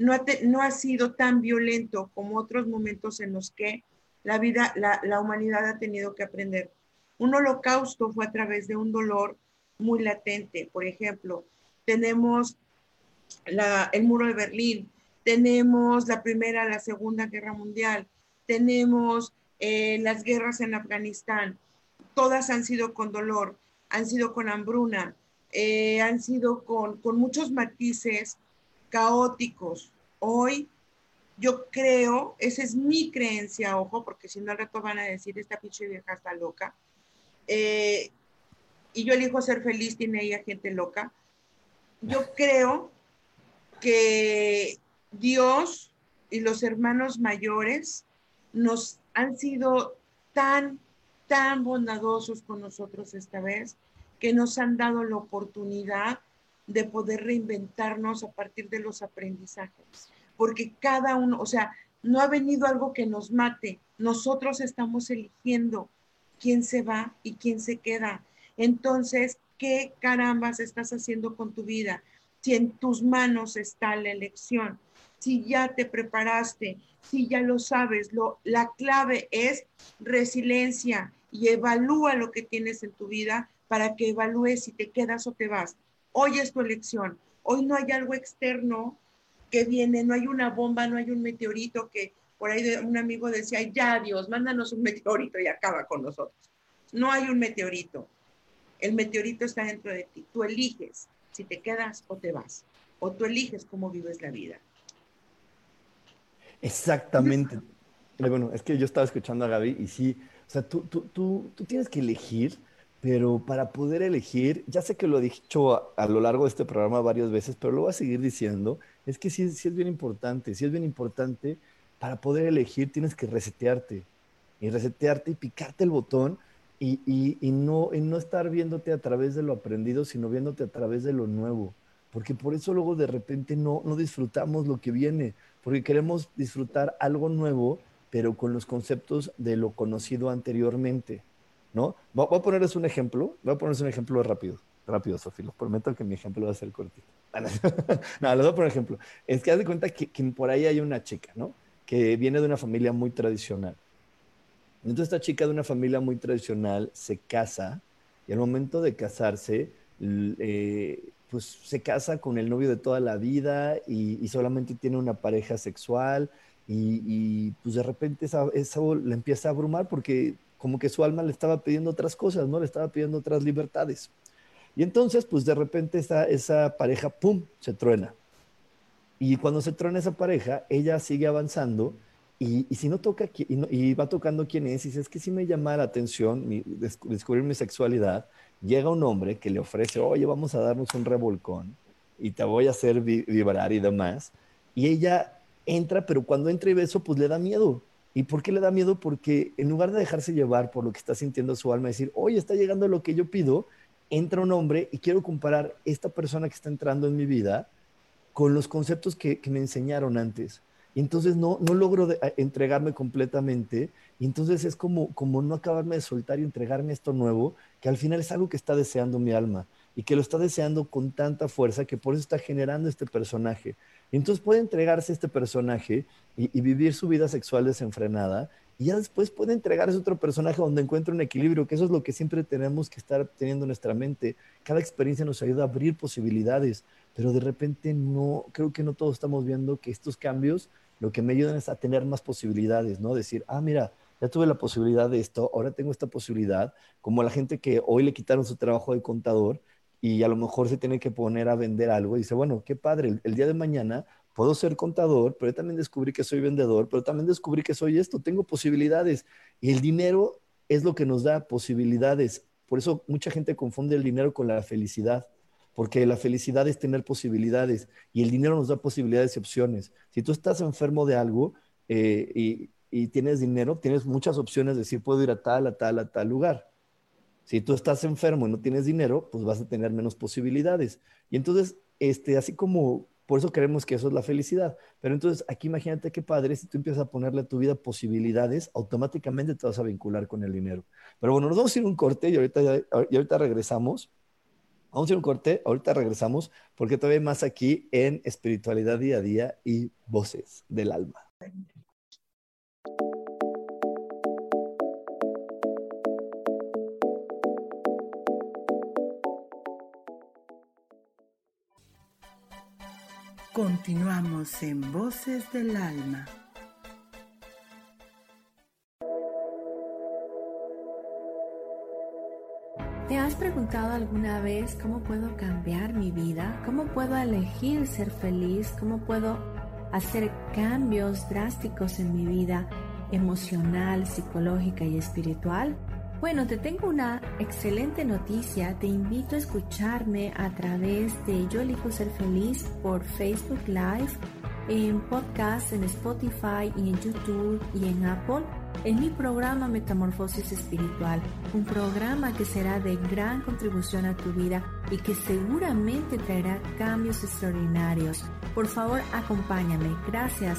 no ha, sido tan violento como otros momentos en los que la vida, la, humanidad ha tenido que aprender. Un holocausto fue a través de un dolor muy latente. Por ejemplo, tenemos el muro de Berlín, tenemos la Primera, la Segunda Guerra Mundial, tenemos eh, las guerras en Afganistán. Todas han sido con dolor, han sido con hambruna, eh, han sido con, con muchos matices caóticos. Hoy yo creo, esa es mi creencia, ojo, porque si no al rato van a decir, esta pinche vieja está loca. Eh, y yo elijo ser feliz, tiene ella gente loca. Yo creo que Dios y los hermanos mayores nos han sido tan, tan bondadosos con nosotros esta vez, que nos han dado la oportunidad de poder reinventarnos a partir de los aprendizajes, porque cada uno, o sea, no ha venido algo que nos mate, nosotros estamos eligiendo quién se va y quién se queda. Entonces, ¿qué carambas estás haciendo con tu vida? Si en tus manos está la elección, si ya te preparaste, si ya lo sabes, lo, la clave es resiliencia y evalúa lo que tienes en tu vida para que evalúes si te quedas o te vas. Hoy es tu elección. Hoy no hay algo externo que viene, no hay una bomba, no hay un meteorito que por ahí un amigo decía, ya Dios, mándanos un meteorito y acaba con nosotros. No hay un meteorito. El meteorito está dentro de ti. Tú eliges si te quedas o te vas. O tú eliges cómo vives la vida. Exactamente. Bueno, es que yo estaba escuchando a Gaby y sí, o sea, tú, tú, tú tienes que elegir, pero para poder elegir, ya sé que lo he dicho a, lo largo de este programa varias veces, pero lo voy a seguir diciendo, es que sí, sí es bien importante, sí es bien importante, para poder elegir tienes que resetearte, y resetearte y picarte el botón y, y, y, no, y no estar viéndote a través de lo aprendido, sino viéndote a través de lo nuevo. Porque por eso luego de repente no, no disfrutamos lo que viene, porque queremos disfrutar algo nuevo, pero con los conceptos de lo conocido anteriormente, ¿no? Voy a ponerles un ejemplo, voy a ponerles un ejemplo rápido, rápido, Sofía, los prometo que mi ejemplo va a ser cortito. no, les voy a poner un ejemplo. Es que haz de cuenta que, por ahí hay una chica, ¿no? Que viene de una familia muy tradicional. Entonces esta chica de una familia muy tradicional se casa y al momento de casarse, eh, pues se casa con el novio de toda la vida y, solamente tiene una pareja sexual y, pues de repente eso le empieza a abrumar porque como que su alma le estaba pidiendo otras cosas, ¿no? Le estaba pidiendo otras libertades. Y entonces, pues de repente esa, esa pareja, ¡pum!, se truena. Y cuando se truena esa pareja, ella sigue avanzando y, si no toca, y, y, va tocando quién es, y dice, es que sí me llama la atención mi, descubrir mi sexualidad, llega un hombre que le ofrece, oye, vamos a darnos un revolcón y te voy a hacer vibrar y demás. Y ella entra, pero cuando entra y ve pues le da miedo. ¿Y por qué le da miedo? Porque en lugar de dejarse llevar por lo que está sintiendo su alma, decir, oye, está llegando lo que yo pido, entra un hombre y quiero comparar esta persona que está entrando en mi vida con los conceptos que, me enseñaron antes. Y entonces no, no logro entregarme completamente. Y entonces es como, como no acabarme de soltar y entregarme esto nuevo, que al final es algo que está deseando mi alma y que lo está deseando con tanta fuerza que por eso está generando este personaje. Entonces puede entregarse este personaje y, vivir su vida sexual desenfrenada y ya después puede entregarse otro personaje donde encuentre un equilibrio, que eso es lo que siempre tenemos que estar teniendo en nuestra mente. Cada experiencia nos ayuda a abrir posibilidades, pero de repente no, creo que no todos estamos viendo que estos cambios lo que me ayudan es a tener más posibilidades, ¿no? Decir, ah, mira, ya tuve la posibilidad de esto, ahora tengo esta posibilidad, como la gente que hoy le quitaron su trabajo de contador y a lo mejor se tiene que poner a vender algo dice, bueno, qué padre, el, día de mañana puedo ser contador, pero también descubrí que soy vendedor, pero también descubrí que soy esto, tengo posibilidades. Y el dinero es lo que nos da posibilidades. Por eso mucha gente confunde el dinero con la felicidad porque la felicidad es tener posibilidades y el dinero nos da posibilidades y opciones. Si tú estás enfermo de algo eh, y, y, tienes dinero, tienes muchas opciones de decir, puedo ir a tal, a tal, a tal lugar. Si tú estás enfermo y no tienes dinero, pues vas a tener menos posibilidades. Y entonces, este, así como, por eso queremos que eso es la felicidad. Pero entonces, aquí imagínate qué padre, si tú empiezas a ponerle a tu vida posibilidades, automáticamente te vas a vincular con el dinero. Pero bueno, nos vamos a ir un corte y ahorita, y ahorita regresamos. Vamos a ir un corte, ahorita regresamos porque todavía hay más aquí en espiritualidad día a día y voces del alma. Continuamos en Voces del Alma. ¿Te has preguntado alguna vez cómo puedo cambiar mi vida? ¿Cómo puedo elegir ser feliz? ¿Cómo puedo hacer cambios drásticos en mi vida emocional, psicológica y espiritual? Bueno, te tengo una excelente noticia. Te invito a escucharme a través de Yo elijo ser feliz por Facebook Live, en podcast, en Spotify y en YouTube y en Apple en mi programa Metamorfosis Espiritual, un programa que será de gran contribución a tu vida y que seguramente traerá cambios extraordinarios. Por favor, acompáñame. Gracias.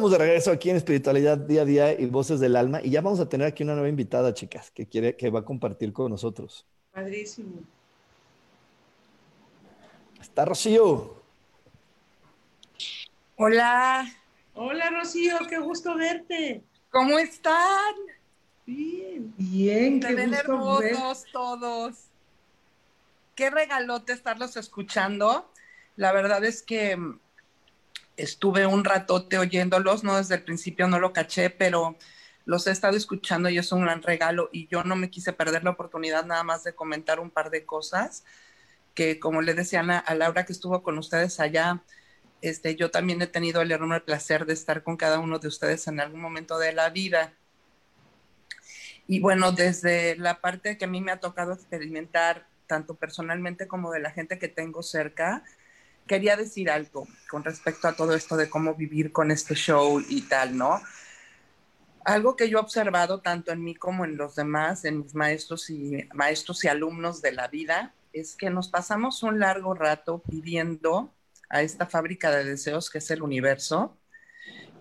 Estamos de regreso aquí en Espiritualidad Día a Día y Voces del Alma y ya vamos a tener aquí una nueva invitada, chicas, que quiere que va a compartir con nosotros. Padrísimo. Está Rocío. Hola. Hola, Rocío, qué gusto verte. ¿Cómo están? Bien. Bien, Se qué ven ver- hermosos todos. Qué regalote estarlos escuchando. La verdad es que estuve un ratote oyéndolos, no desde el principio no lo caché, pero los he estado escuchando y es un gran regalo y yo no me quise perder la oportunidad nada más de comentar un par de cosas que como le decía Ana- a Laura que estuvo con ustedes allá, este, yo también he tenido el enorme placer de estar con cada uno de ustedes en algún momento de la vida. Y bueno, desde la parte que a mí me ha tocado experimentar, tanto personalmente como de la gente que tengo cerca, quería decir algo con respecto a todo esto de cómo vivir con este show y tal, ¿no? Algo que yo he observado tanto en mí como en los demás, en mis maestros y maestros y alumnos de la vida, es que nos pasamos un largo rato pidiendo a esta fábrica de deseos que es el universo,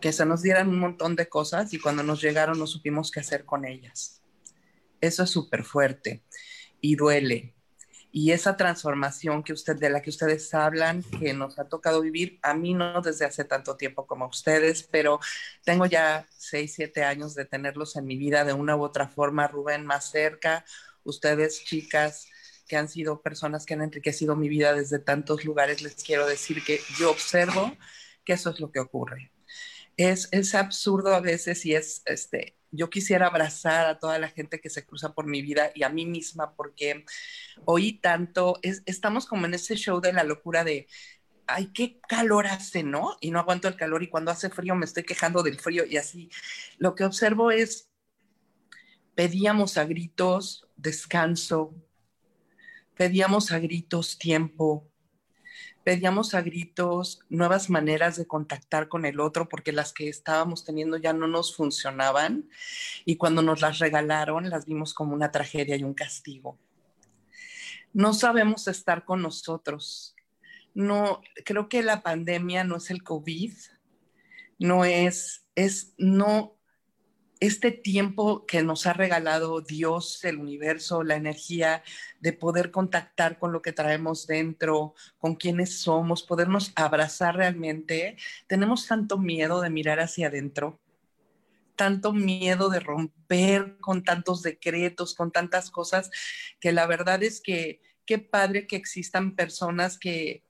que se nos dieran un montón de cosas y cuando nos llegaron no supimos qué hacer con ellas. Eso es súper fuerte y duele. Y esa transformación que usted, de la que ustedes hablan, que nos ha tocado vivir, a mí no desde hace tanto tiempo como ustedes, pero tengo ya seis, siete años de tenerlos en mi vida de una u otra forma, Rubén más cerca, ustedes chicas que han sido personas que han enriquecido mi vida desde tantos lugares, les quiero decir que yo observo que eso es lo que ocurre. Es, es absurdo a veces y es, este, yo quisiera abrazar a toda la gente que se cruza por mi vida y a mí misma porque oí tanto, es- estamos como en ese show de la locura de, ay, qué calor hace, ¿no? Y no aguanto el calor y cuando hace frío me estoy quejando del frío y así. Lo que observo es, pedíamos a gritos descanso, pedíamos a gritos tiempo, pedíamos a gritos nuevas maneras de contactar con el otro porque las que estábamos teniendo ya no nos funcionaban y cuando nos las regalaron las vimos como una tragedia y un castigo. No sabemos estar con nosotros. No, creo que la pandemia no es el COVID, no es, es no, este tiempo que nos ha regalado Dios, el universo, la energía de poder contactar con lo que traemos dentro, con quienes somos, podernos abrazar realmente, tenemos tanto miedo de mirar hacia adentro, tanto miedo de romper con tantos decretos, con tantas cosas, que la verdad es que qué padre que existan personas que,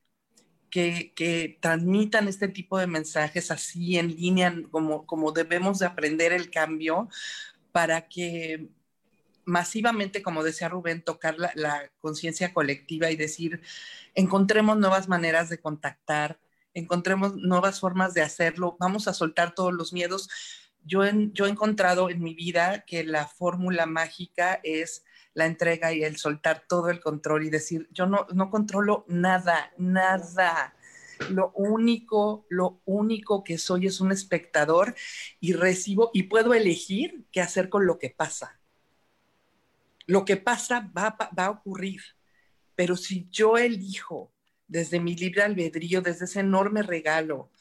que, transmitan este tipo de mensajes así en línea, como, como debemos de aprender el cambio para que masivamente, como decía Rubén, tocar la, la conciencia colectiva y decir, encontremos nuevas maneras de contactar, encontremos nuevas formas de hacerlo, vamos a soltar todos los miedos. Yo, en, yo he encontrado en mi vida que la fórmula mágica es la entrega y el soltar todo el control y decir, yo no, no controlo nada, nada. Lo único, lo único que soy es un espectador y recibo y puedo elegir qué hacer con lo que pasa. Lo que pasa va, va a ocurrir, pero si yo elijo desde mi libre albedrío, desde ese enorme regalo,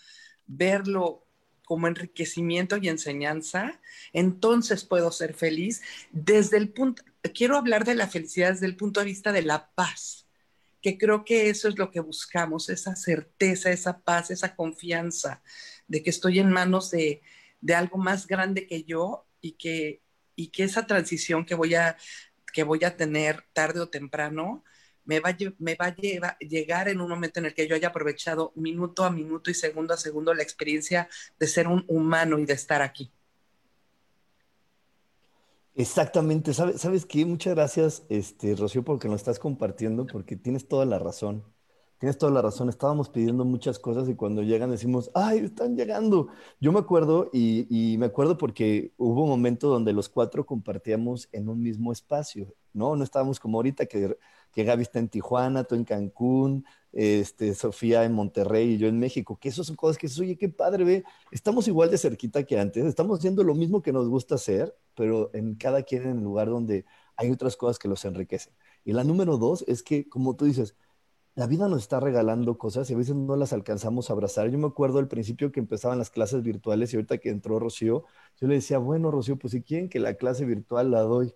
verlo como enriquecimiento y enseñanza, entonces puedo ser feliz desde el punto, quiero hablar de la felicidad desde el punto de vista de la paz, que creo que eso es lo que buscamos, esa certeza, esa paz, esa confianza de que estoy en manos de, de algo más grande que yo y que, y que esa transición que voy a, que voy a tener tarde o temprano me va, me va a llegar en un momento en el que yo haya aprovechado minuto a minuto y segundo a segundo la experiencia de ser un humano y de estar aquí. Exactamente, ¿sabes, ¿sabes qué? Muchas gracias, este, Rocío, porque nos estás compartiendo, porque tienes toda la razón. Tienes toda la razón, estábamos pidiendo muchas cosas y cuando llegan decimos, ay, están llegando. Yo me acuerdo y, y, me acuerdo porque hubo un momento donde los cuatro compartíamos en un mismo espacio, ¿no? No estábamos como ahorita que, que Gaby está en Tijuana, tú en Cancún, este, Sofía en Monterrey y yo en México, que eso son cosas que oye, qué padre, ve, estamos igual de cerquita que antes, estamos haciendo lo mismo que nos gusta hacer, pero en cada quien en el lugar donde hay otras cosas que los enriquecen. Y la número dos es que, como tú dices, la vida nos está regalando cosas y a veces no las alcanzamos a abrazar. Yo me acuerdo al principio que empezaban las clases virtuales y ahorita que entró Rocío, yo le decía, bueno, Rocío, pues si quieren que la clase virtual la doy.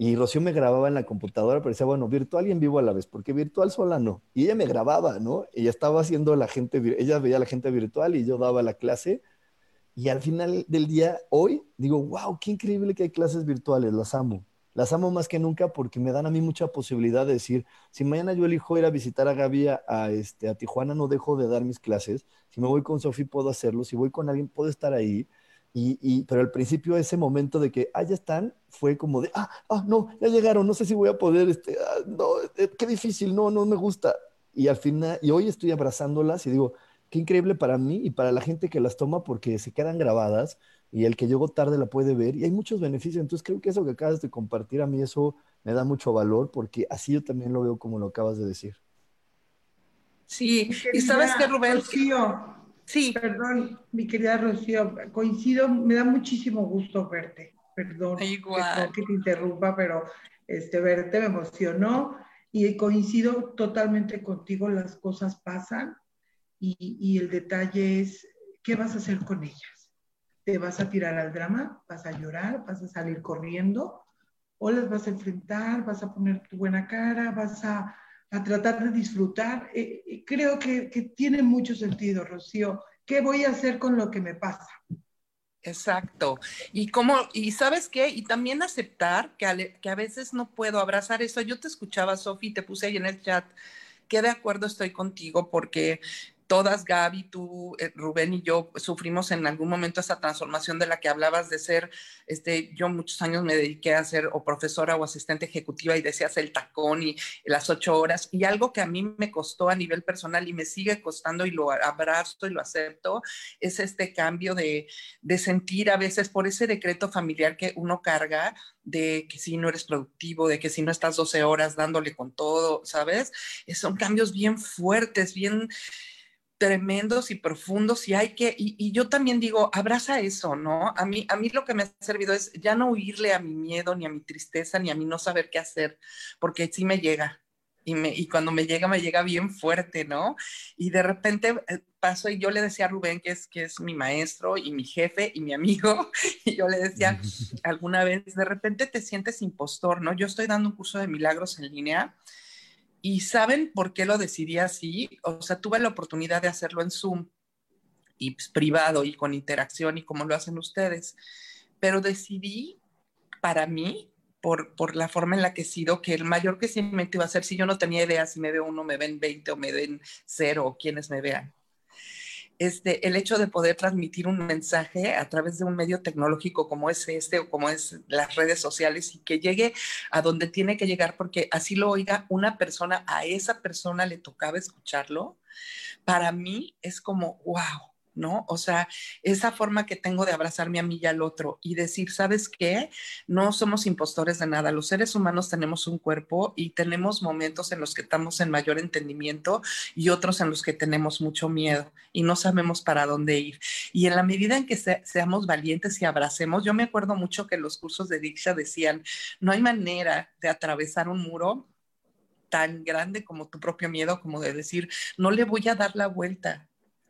Y Rocío me grababa en la computadora, pero decía, bueno, virtual y en vivo a la vez, porque virtual sola no. Y ella me grababa, ¿no? Ella estaba haciendo la gente, ella veía la gente virtual y yo daba la clase. Y al final del día, hoy, digo, wow, qué increíble que hay clases virtuales, las amo. Las amo más que nunca porque me dan a mí mucha posibilidad de decir, si mañana yo elijo ir a visitar a Gaby a, este, a Tijuana, no dejo de dar mis clases. Si me voy con Sofi, puedo hacerlo. Si voy con alguien, puedo estar ahí. Y, y, pero al principio ese momento de que, ah, ya están, fue como de, ah, ah, no, ya llegaron, no sé si voy a poder, este, ah, no, eh, qué difícil, no, no me gusta. Y al final, y hoy estoy abrazándolas y digo, qué increíble para mí y para la gente que las toma porque se quedan grabadas y el que llegó tarde la puede ver y hay muchos beneficios. Entonces creo que eso que acabas de compartir a mí eso me da mucho valor porque así yo también lo veo como lo acabas de decir. Sí, y sabes que Rubén... sí. Perdón, mi querida Rocío, coincido, me da muchísimo gusto verte. Perdón, Igual. que te interrumpa, pero este, verte me emocionó y coincido totalmente contigo, las cosas pasan y, y el detalle es, ¿qué vas a hacer con ellas? te vas a tirar al drama, vas a llorar, vas a salir corriendo, o las vas a enfrentar, vas a poner tu buena cara, vas a, tratar de disfrutar. Eh, eh, creo que, tiene mucho sentido, Rocío. ¿Qué voy a hacer con lo que me pasa? Exacto. Y como, y sabes qué, y también aceptar que a, que a veces no puedo abrazar eso. Yo te escuchaba, Sofi, te puse ahí en el chat que de acuerdo estoy contigo porque todas, Gaby, tú, eh, Rubén y yo, sufrimos en algún momento esa transformación de la que hablabas de ser, este, yo muchos años me dediqué a ser o profesora o asistente ejecutiva y decías el tacón y las ocho horas. Y algo que a mí me costó a nivel personal y me sigue costando y lo abrazo y lo acepto, es este cambio de, de sentir a veces por ese decreto familiar que uno carga, de que si no eres productivo, de que si no estás 12 horas dándole con todo, ¿sabes? Son cambios bien fuertes, bien tremendos y profundos y hay que, y, yo también digo, abraza eso, ¿no? A mí, a mí lo que me ha servido es ya no huirle a mi miedo, ni a mi tristeza, ni a mi no saber qué hacer, porque sí me llega. Y, me, y cuando me llega, me llega bien fuerte, ¿no? Y de repente eh, paso y yo le decía a Rubén, que es, que es mi maestro y mi jefe y mi amigo, y yo le decía alguna vez, de repente te sientes impostor, ¿no? Yo estoy dando un curso de milagros en línea ¿Y saben por qué lo decidí así? O sea, tuve la oportunidad de hacerlo en Zoom y pues, privado y con interacción y como lo hacen ustedes, pero decidí para mí, por, por la forma en la que he sido, que el mayor crecimiento iba a ser si yo no tenía idea si me ve uno, me ven 20 o me ven cero o quienes me vean este, el hecho de poder transmitir un mensaje a través de un medio tecnológico como es este o como es las redes sociales y que llegue a donde tiene que llegar porque así lo oiga una persona, a esa persona le tocaba escucharlo, para mí es como, wow, ¿no? O sea, esa forma que tengo de abrazarme a mí y al otro y decir, ¿sabes qué? No somos impostores de nada. Los seres humanos tenemos un cuerpo y tenemos momentos en los que estamos en mayor entendimiento y otros en los que tenemos mucho miedo y no sabemos para dónde ir. Y en la medida en que seamos valientes y abracemos, yo me acuerdo mucho que los cursos de Diksha decían, no hay manera de atravesar un muro tan grande como tu propio miedo, como de decir, no le voy a dar la vuelta,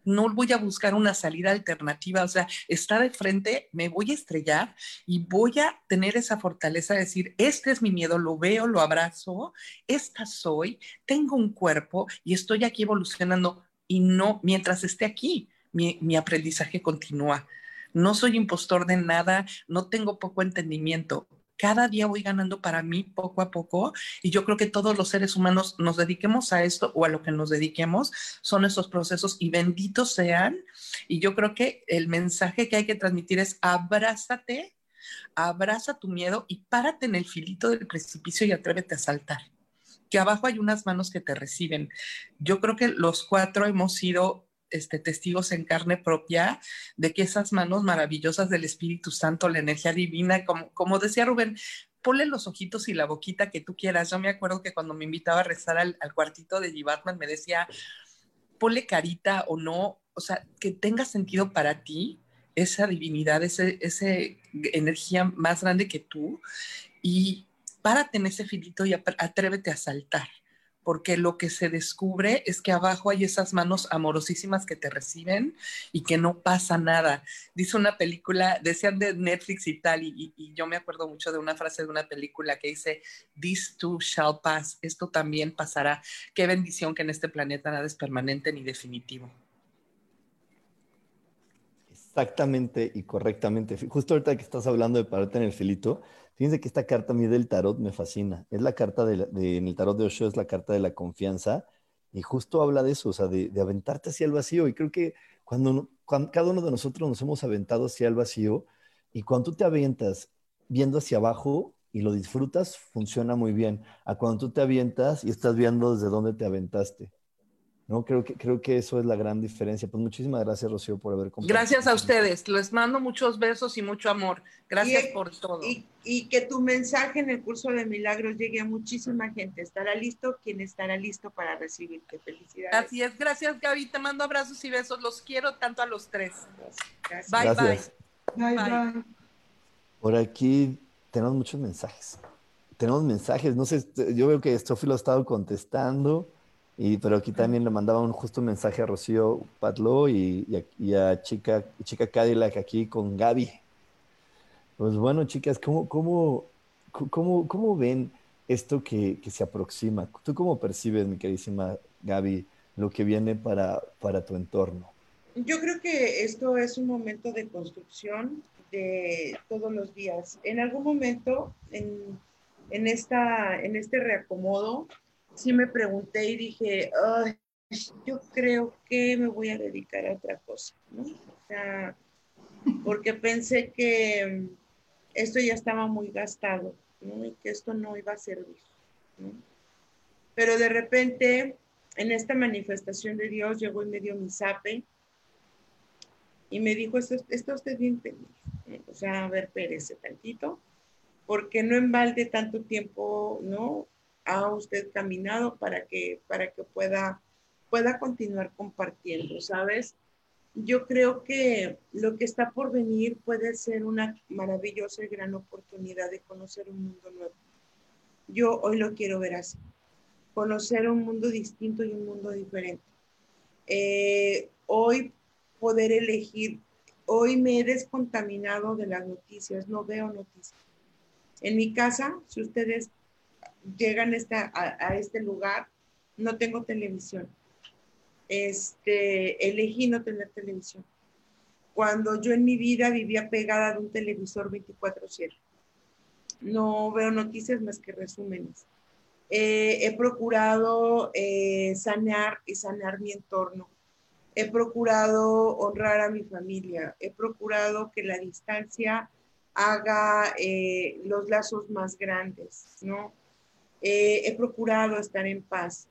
no voy a buscar una salida alternativa, o sea, está de frente, me voy a estrellar y voy a tener esa fortaleza de decir, este es mi miedo, lo veo, lo abrazo, esta soy, tengo un cuerpo y estoy aquí evolucionando y no, mientras esté aquí, mi, mi aprendizaje continúa. No soy impostor de nada, no tengo poco entendimiento. Cada día voy ganando para mí poco a poco y yo creo que todos los seres humanos nos dediquemos a esto o a lo que nos dediquemos son esos procesos y benditos sean. Y yo creo que el mensaje que hay que transmitir es abrázate, abraza tu miedo y párate en el filito del precipicio y atrévete a saltar que abajo hay unas manos que te reciben. Yo creo que los cuatro hemos sido este, testigos en carne propia de que esas manos maravillosas del Espíritu Santo, la energía divina, como, como decía Rubén, ponle los ojitos y la boquita que tú quieras. Yo me acuerdo que cuando me invitaba a rezar al, cuartito de G. Batman me decía, ponle carita o no, o sea, que tenga sentido para ti esa divinidad, ese, esa energía más grande que tú y párate en ese filito y atrévete a saltar porque lo que se descubre es que abajo hay esas manos amorosísimas que te reciben y que no pasa nada. Dice una película, decían de Netflix y tal, y, yo me acuerdo mucho de una frase de una película que dice, This too shall pass, esto también pasará. Qué bendición que en este planeta nada es permanente ni definitivo. Exactamente y correctamente. Justo ahorita que estás hablando de pararte en el filito, Fíjense que esta carta a mí del tarot me fascina. Es la carta de, en el tarot de Osho, es la carta de la confianza. Y justo habla de eso, o sea, de, aventarte hacia el vacío. Y creo que cuando, cada uno de nosotros nos hemos aventado hacia el vacío, y cuando tú te avientas viendo hacia abajo y lo disfrutas, funciona muy bien. A cuando tú te avientas y estás viendo desde dónde te aventaste. ¿No? Creo que, creo que eso es la gran diferencia. Pues muchísimas gracias, Rocío, por haber compartido. Gracias a ustedes. Les mando muchos besos y mucho amor. Gracias por todo. Y, que tu mensaje en el curso de milagros llegue a muchísima gente. Estará listo quien estará listo para recibirte. Felicidades. Así es. Gracias, Gaby. Te mando abrazos y besos. Los quiero tanto a los tres. Bye, bye. Bye, bye. Por aquí tenemos muchos mensajes. Tenemos mensajes. No sé, yo veo que Sofi lo ha estado contestando. Y, pero aquí también le mandaba un justo mensaje a Rocío Patlo y, a, Chica, Chica Cadillac aquí con Gaby. Pues bueno, chicas, ¿cómo, cómo, cómo, cómo ven esto que, que, se aproxima? ¿Tú cómo percibes, mi queridísima Gaby, lo que viene para, para tu entorno? Yo creo que esto es un momento de construcción de todos los días. En algún momento, en, en, esta, en este reacomodo, sí me pregunté y dije, yo creo que me voy a dedicar a otra cosa, ¿no? O sea, porque pensé que esto ya estaba muy gastado, ¿no? Y que esto no iba a servir, ¿no? Pero de repente, en esta manifestación de Dios, llegó y me dio mi zape y me dijo, esto, usted bien feliz, o sea, a ver, perece tantito, porque no embalde tanto tiempo, ¿no? Ha usted caminado para que, para que pueda, pueda continuar compartiendo, ¿sabes? Yo creo que lo que está por venir puede ser una maravillosa y gran oportunidad de conocer un mundo nuevo. Yo hoy lo quiero ver así, conocer un mundo distinto y un mundo diferente. Eh, hoy poder elegir, hoy me he descontaminado de las noticias, no veo noticias. En mi casa, si ustedes llegan esta, a, este lugar, no tengo televisión. Este, elegí no tener televisión. Cuando yo en mi vida vivía pegada de un televisor 24/7. No veo noticias más que resúmenes. Eh, he procurado eh, sanear y sanar mi entorno. He procurado honrar a mi familia. He procurado que la distancia haga eh, los lazos más grandes, ¿no? Eh, he procurado estar en paz,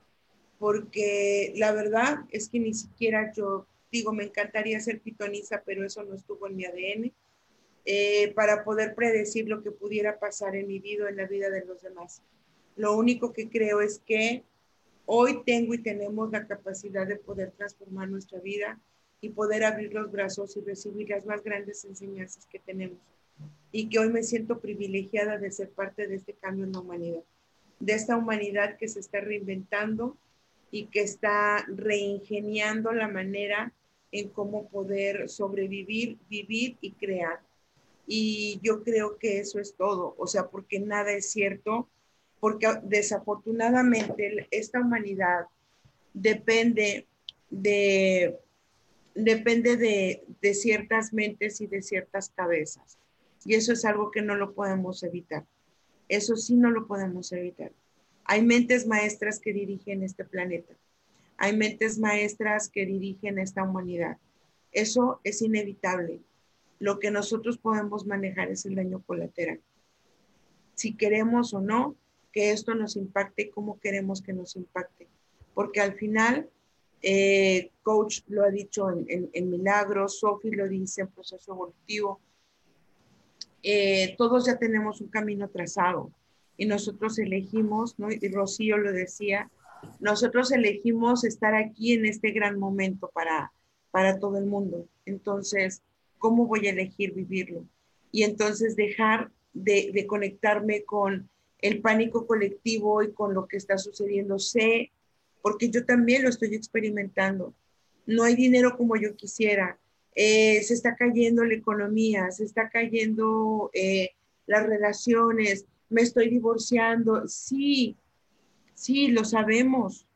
porque la verdad es que ni siquiera yo digo, me encantaría ser pitoniza, pero eso no estuvo en mi ADN, eh, para poder predecir lo que pudiera pasar en mi vida o en la vida de los demás. Lo único que creo es que hoy tengo y tenemos la capacidad de poder transformar nuestra vida y poder abrir los brazos y recibir las más grandes enseñanzas que tenemos. Y que hoy me siento privilegiada de ser parte de este cambio en la humanidad de esta humanidad que se está reinventando y que está reingeniando la manera en cómo poder sobrevivir, vivir y crear. Y yo creo que eso es todo, o sea, porque nada es cierto, porque desafortunadamente esta humanidad depende de depende de, de ciertas mentes y de ciertas cabezas. Y eso es algo que no lo podemos evitar. Eso sí no lo podemos evitar. Hay mentes maestras que dirigen este planeta. Hay mentes maestras que dirigen esta humanidad. Eso es inevitable. Lo que nosotros podemos manejar es el daño colateral. Si queremos o no que esto nos impacte, cómo queremos que nos impacte. Porque al final, eh, Coach lo ha dicho en, Milagros, Sophie lo dice en Proceso Evolutivo, eh, todos ya tenemos un camino trazado y nosotros elegimos, ¿no? y Rocío lo decía, nosotros elegimos estar aquí en este gran momento para, para todo el mundo. Entonces, ¿cómo voy a elegir vivirlo? Y entonces dejar de, de conectarme con el pánico colectivo y con lo que está sucediendo. Sé, porque yo también lo estoy experimentando. No hay dinero como yo quisiera. Eh, se está cayendo la economía, se está cayendo eh, las relaciones, me estoy divorciando. Sí, sí, lo sabemos.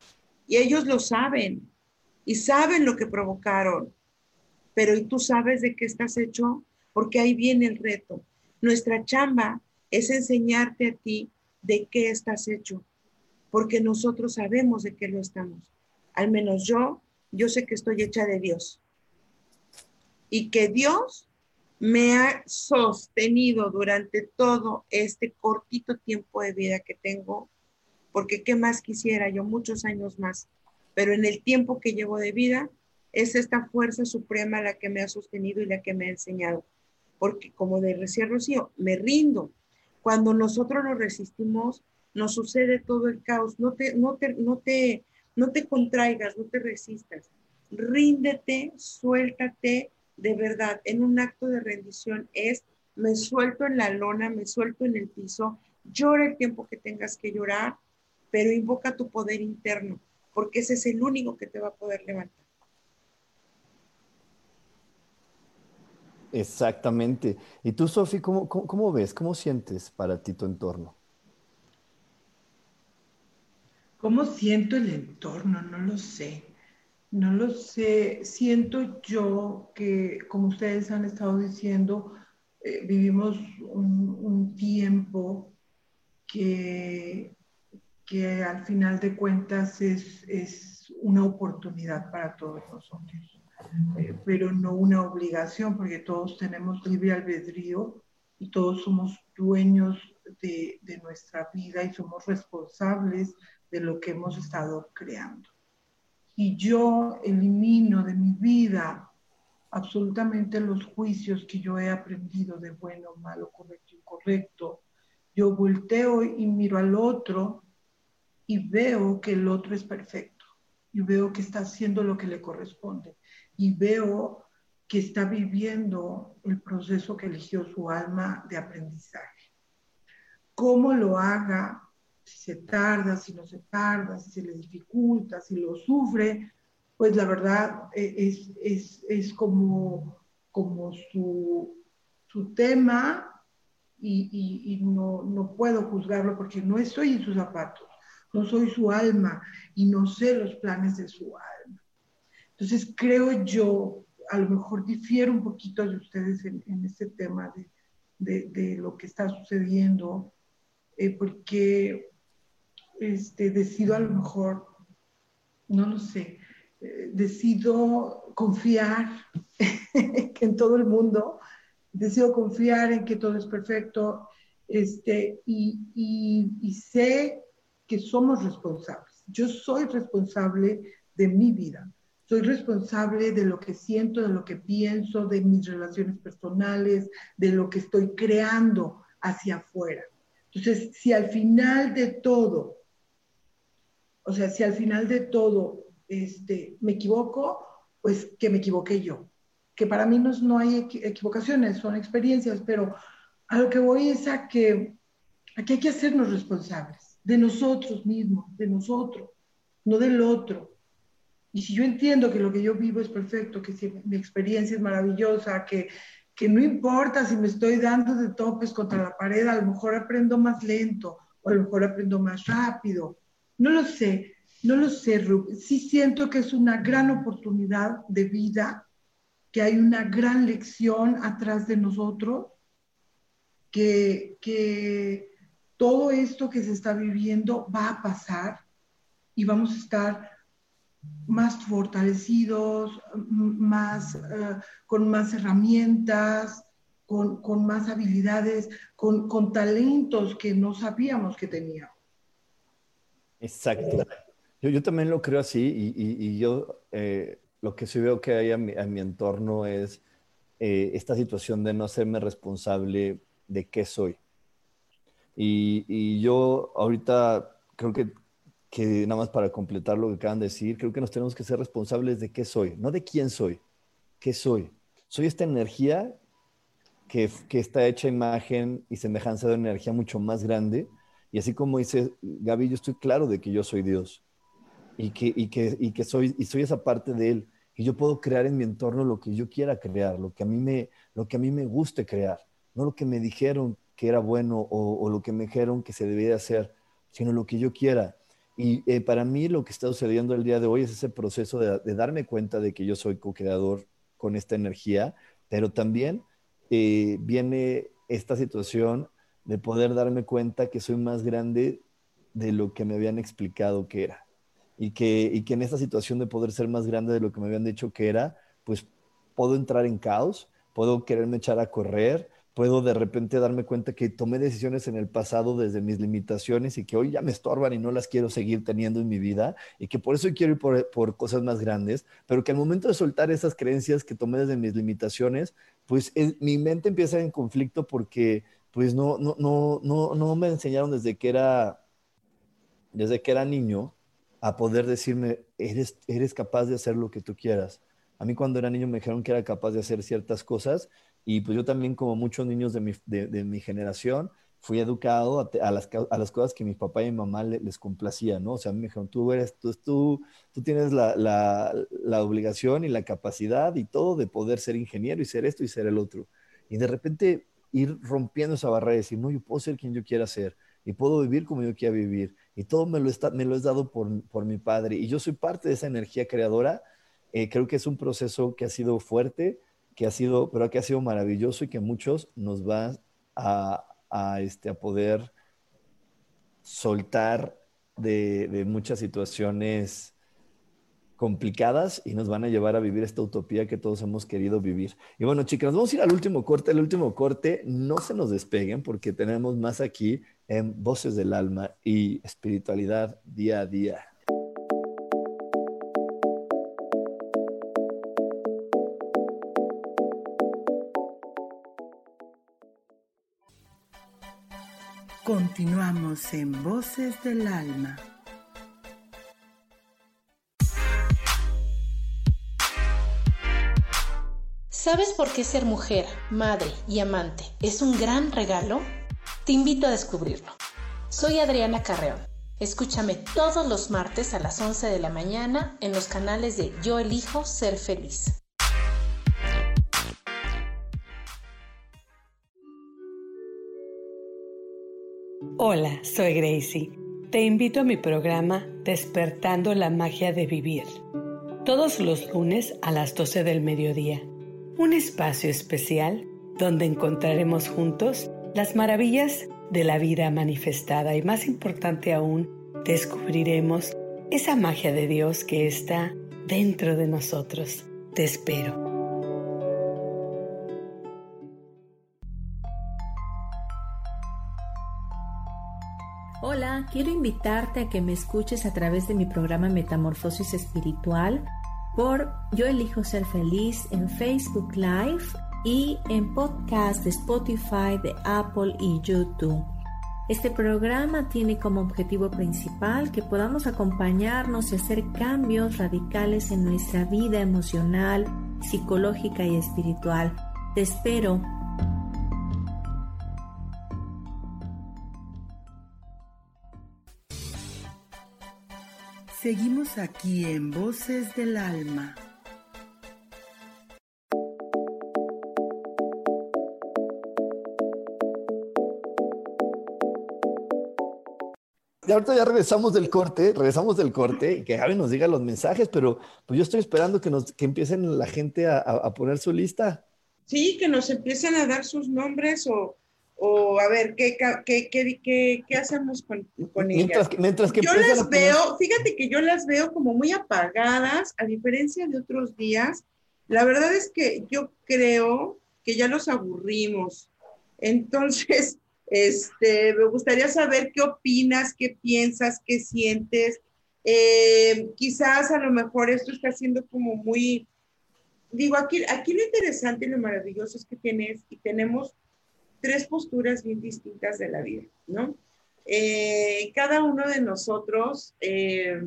Y ellos lo saben. Y saben lo que provocaron. Pero ¿y tú sabes de qué estás hecho? Porque ahí viene el reto. Nuestra chamba es enseñarte a ti de qué estás hecho, porque nosotros sabemos de qué lo estamos. Al menos yo, yo sé que estoy hecha de Dios. Y que Dios me ha sostenido durante todo este cortito tiempo de vida que tengo, porque qué más quisiera yo, muchos años más, pero en el tiempo que llevo de vida, es esta fuerza suprema la que me ha sostenido y la que me ha enseñado porque como decía Rocío, me rindo. Cuando nosotros nos resistimos, nos sucede todo el caos. No te, no te, no te, no te contraigas, no te resistas. Ríndete, suéltate de verdad. En un acto de rendición es, me suelto en la lona, me suelto en el piso, llora el tiempo que tengas que llorar, pero invoca tu poder interno, porque ese es el único que te va a poder levantar. Exactamente. ¿Y tú, Sofi, cómo, cómo, ves, cómo sientes para ti tu entorno? ¿Cómo siento el entorno? No lo sé. No lo sé. Siento yo que, como ustedes han estado diciendo, eh, vivimos un, tiempo que, que al final de cuentas es, es una oportunidad para todos nosotros. Eh, pero no una obligación, porque todos tenemos libre albedrío y todos somos dueños de, de nuestra vida y somos responsables de lo que hemos estado creando. Y yo elimino de mi vida absolutamente los juicios que yo he aprendido de bueno, malo, correcto, incorrecto. Yo volteo y miro al otro y veo que el otro es perfecto y veo que está haciendo lo que le corresponde y veo que está viviendo el proceso que eligió su alma de aprendizaje. Cómo lo haga, si se tarda, si no se tarda, si se le dificulta, si lo sufre, pues la verdad eh, es, es, es como, como su, su tema y, y, no, no puedo juzgarlo porque no estoy en sus zapatos, no soy su alma y no sé los planes de su alma. Entonces, creo yo, a lo mejor difiero un poquito de ustedes en, este tema de, lo que está sucediendo, eh, porque este, decido a lo mejor, no lo sé, eh, decido confiar en todo el mundo, decido confiar en que todo es perfecto este, y, y sé que somos responsables. Yo soy responsable de mi vida soy responsable de lo que siento, de lo que pienso, de mis relaciones personales, de lo que estoy creando hacia afuera. Entonces, si al final de todo, o sea, si al final de todo este, me equivoco, pues que me equivoqué yo. Que para mí no, no hay equivocaciones, son experiencias, pero a lo que voy es a que aquí hay que hacernos responsables de nosotros mismos, de nosotros, no del otro. Y si yo entiendo que lo que yo vivo es perfecto, que si mi experiencia es maravillosa, que, que no importa si me estoy dando de topes contra la pared, a lo mejor aprendo más lento o a lo mejor aprendo más rápido, no lo sé, No lo sé, Rub. Sí siento que es una gran oportunidad de vida, que hay una gran lección atrás de nosotros, que, que todo esto que se está viviendo va a pasar y vamos a estar más fortalecidos, más, eh, con más herramientas, con, con más habilidades, con, con, talentos que no sabíamos que teníamos. Exacto. Yo, yo también lo creo así y, y, y yo eh, lo que sí veo que hay a mi, a mi entorno es eh, esta situación de no hacerme responsable de qué soy. Y, y, yo ahorita creo que, que nada más para completar lo que acaban de decir, creo que nos tenemos que ser responsables de qué soy, no de quién soy, qué soy. Soy esta energía que, que está hecha imagen y semejanza de una energía mucho más grande. Y así como dice Gaby, yo estoy claro de que yo soy Dios y que, y que, y que soy, y soy esa parte de Él. Y yo puedo crear en mi entorno lo que yo quiera crear, lo que a mí me, lo que a mí me guste crear, no lo que me dijeron que era bueno o, lo que me dijeron que se debía hacer, sino lo que yo quiera. Y eh, para mí lo que está sucediendo el día de hoy es ese proceso de, de darme cuenta de que yo soy co-creador con esta energía, pero también eh, viene esta situación de poder darme cuenta que soy más grande de lo que me habían explicado que era. Y que, y que en esta situación de poder ser más grande de lo que me habían dicho que era, pues puedo entrar en caos, puedo quererme echar a correr, puedo de repente darme cuenta que tomé decisiones en el pasado desde mis limitaciones y que hoy ya me estorban y no las quiero seguir teniendo en mi vida y que por eso quiero ir por, por cosas más grandes, pero que al momento de soltar esas creencias que tomé desde mis limitaciones, pues es, mi mente empieza en conflicto porque pues no, no, no, no, no me enseñaron desde que era, desde que era niño a poder decirme, eres, eres capaz de hacer lo que tú quieras. A mí cuando era niño me dijeron que era capaz de hacer ciertas cosas y pues yo también, como muchos niños de mi, de, de mi generación, fui educado a, a, las, a, las, cosas que mi papá y mi mamá le, les complacía, ¿no? O sea, me dijeron, tú, eres, tú, tú, tú tienes la, la, la, obligación y la capacidad y todo de poder ser ingeniero y ser esto y ser el otro. Y de repente ir rompiendo esa barrera y decir, no, yo puedo ser quien yo quiera ser y puedo vivir como yo quiera vivir. Y todo me lo, está, me lo es dado por, por mi padre. Y yo soy parte de esa energía creadora. Eh, creo que es un proceso que ha sido fuerte, que ha sido, pero que ha sido maravilloso y que muchos nos va a, a, este, a poder soltar de, de, muchas situaciones complicadas y nos van a llevar a vivir esta utopía que todos hemos querido vivir. Y bueno, chicas, vamos a ir al último corte. El último corte, no se nos despeguen porque tenemos más aquí en Voces del Alma y Espiritualidad día a día. Continuamos en Voces del Alma. ¿Sabes por qué ser mujer, madre y amante es un gran regalo? Te invito a descubrirlo. Soy Adriana Carreón. Escúchame todos los martes a las 11 de la mañana en los canales de Yo elijo ser feliz. Hola, soy Gracie. Te invito a mi programa Despertando la Magia de Vivir. Todos los lunes a las 12 del mediodía. Un espacio especial donde encontraremos juntos las maravillas de la vida manifestada y más importante aún, descubriremos esa magia de Dios que está dentro de nosotros. Te espero. Hola, quiero invitarte a que me escuches a través de mi programa Metamorfosis Espiritual por Yo elijo ser feliz en Facebook Live y en podcast de Spotify, de Apple y YouTube. Este programa tiene como objetivo principal que podamos acompañarnos y hacer cambios radicales en nuestra vida emocional, psicológica y espiritual. Te espero. Seguimos aquí en Voces del Alma. ya ahorita ya regresamos del corte, regresamos del corte y que Gaby nos diga los mensajes, pero pues yo estoy esperando que, nos, que empiecen la gente a, a poner su lista. Sí, que nos empiecen a dar sus nombres o, o a ver, ¿qué, qué, qué, qué hacemos con, con mientras, ellas? Mientras que yo las veo, fíjate que yo las veo como muy apagadas, a diferencia de otros días. La verdad es que yo creo que ya los aburrimos. Entonces, este, me gustaría saber qué opinas, qué piensas, qué sientes. Eh, quizás a lo mejor esto está siendo como muy, digo, aquí, aquí lo interesante y lo maravilloso es que tienes y tenemos tres posturas bien distintas de la vida, ¿no? Eh, cada uno de nosotros, eh,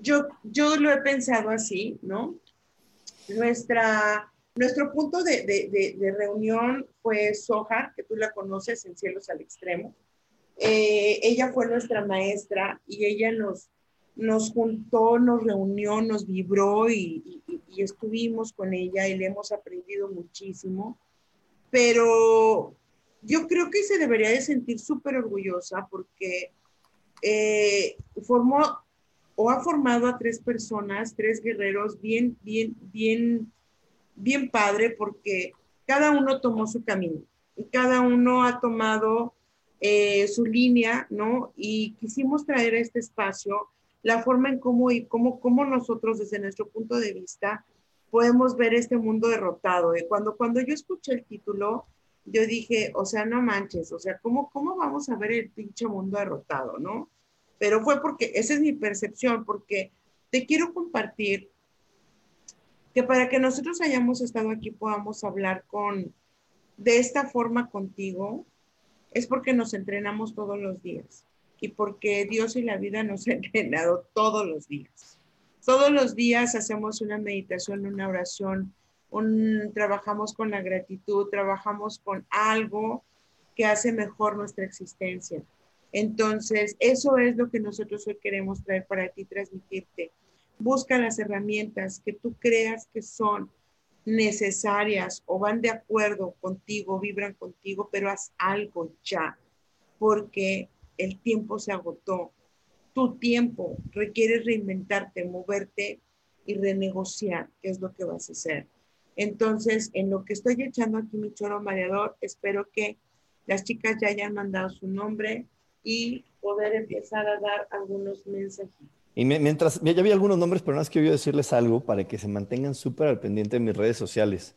yo, yo lo he pensado así, ¿no? Nuestra, nuestro punto de, de, de, reunión fue Soja, que tú la conoces en Cielos al Extremo. Eh, ella fue nuestra maestra y ella nos, nos juntó, nos reunió, nos vibró y, y, y, estuvimos con ella y le hemos aprendido muchísimo. Pero yo creo que se debería de sentir súper orgullosa porque eh, formó o ha formado a tres personas, tres guerreros bien, bien, bien bien padre porque cada uno tomó su camino y cada uno ha tomado eh, su línea, ¿no? Y quisimos traer a este espacio la forma en cómo y cómo, cómo nosotros desde nuestro punto de vista podemos ver este mundo derrotado. ¿eh? Cuando, cuando yo escuché el título, yo dije, o sea, no manches, o sea, ¿cómo, ¿cómo vamos a ver el pinche mundo derrotado, no? Pero fue porque, esa es mi percepción, porque te quiero compartir que para que nosotros hayamos estado aquí podamos hablar con de esta forma contigo es porque nos entrenamos todos los días y porque Dios y la vida nos ha entrenado todos los días. Todos los días hacemos una meditación, una oración, trabajamos con la gratitud, trabajamos con algo que hace mejor nuestra existencia. Entonces, eso es lo que nosotros hoy queremos traer para ti, transmitirte Busca las herramientas que tú creas que son necesarias o van de acuerdo contigo, vibran contigo, pero haz algo ya, porque el tiempo se agotó. Tu tiempo requiere reinventarte, moverte y renegociar qué es lo que vas a hacer. Entonces, en lo que estoy echando aquí mi choro mareador, espero que las chicas ya hayan mandado su nombre y poder empezar a dar algunos mensajes. Y mientras, ya vi algunos nombres, pero no es que a decirles algo para que se mantengan súper al pendiente de mis redes sociales,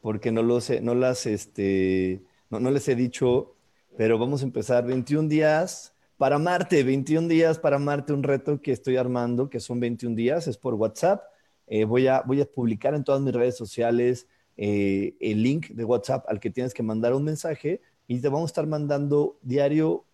porque no, lo sé, no las, este, no, no les he dicho, pero vamos a empezar 21 días para Marte, 21 días para Marte, un reto que estoy armando, que son 21 días, es por WhatsApp. Eh, voy, a, publicar en todas mis redes sociales eh, el link de WhatsApp al que tienes que mandar un mensaje y te vamos a estar mandando diario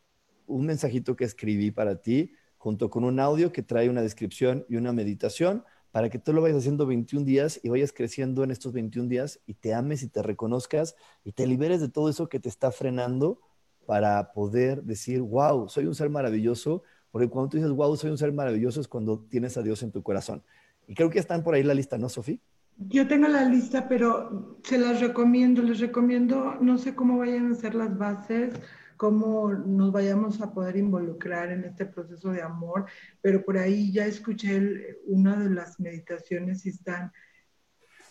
un mensajito que escribí para ti junto con un audio que trae una descripción y una meditación para que tú lo vayas haciendo 21 días y vayas creciendo en estos 21 días y te ames y te reconozcas y te liberes de todo eso que te está frenando para poder decir, wow, soy un ser maravilloso, porque cuando tú dices, wow, soy un ser maravilloso es cuando tienes a Dios en tu corazón. Y creo que están por ahí la lista, ¿no, Sofía? Yo tengo la lista, pero se las recomiendo, les recomiendo, no sé cómo vayan a ser las bases, cómo nos vayamos a poder involucrar en este proceso de amor, pero por ahí ya escuché una de las meditaciones y están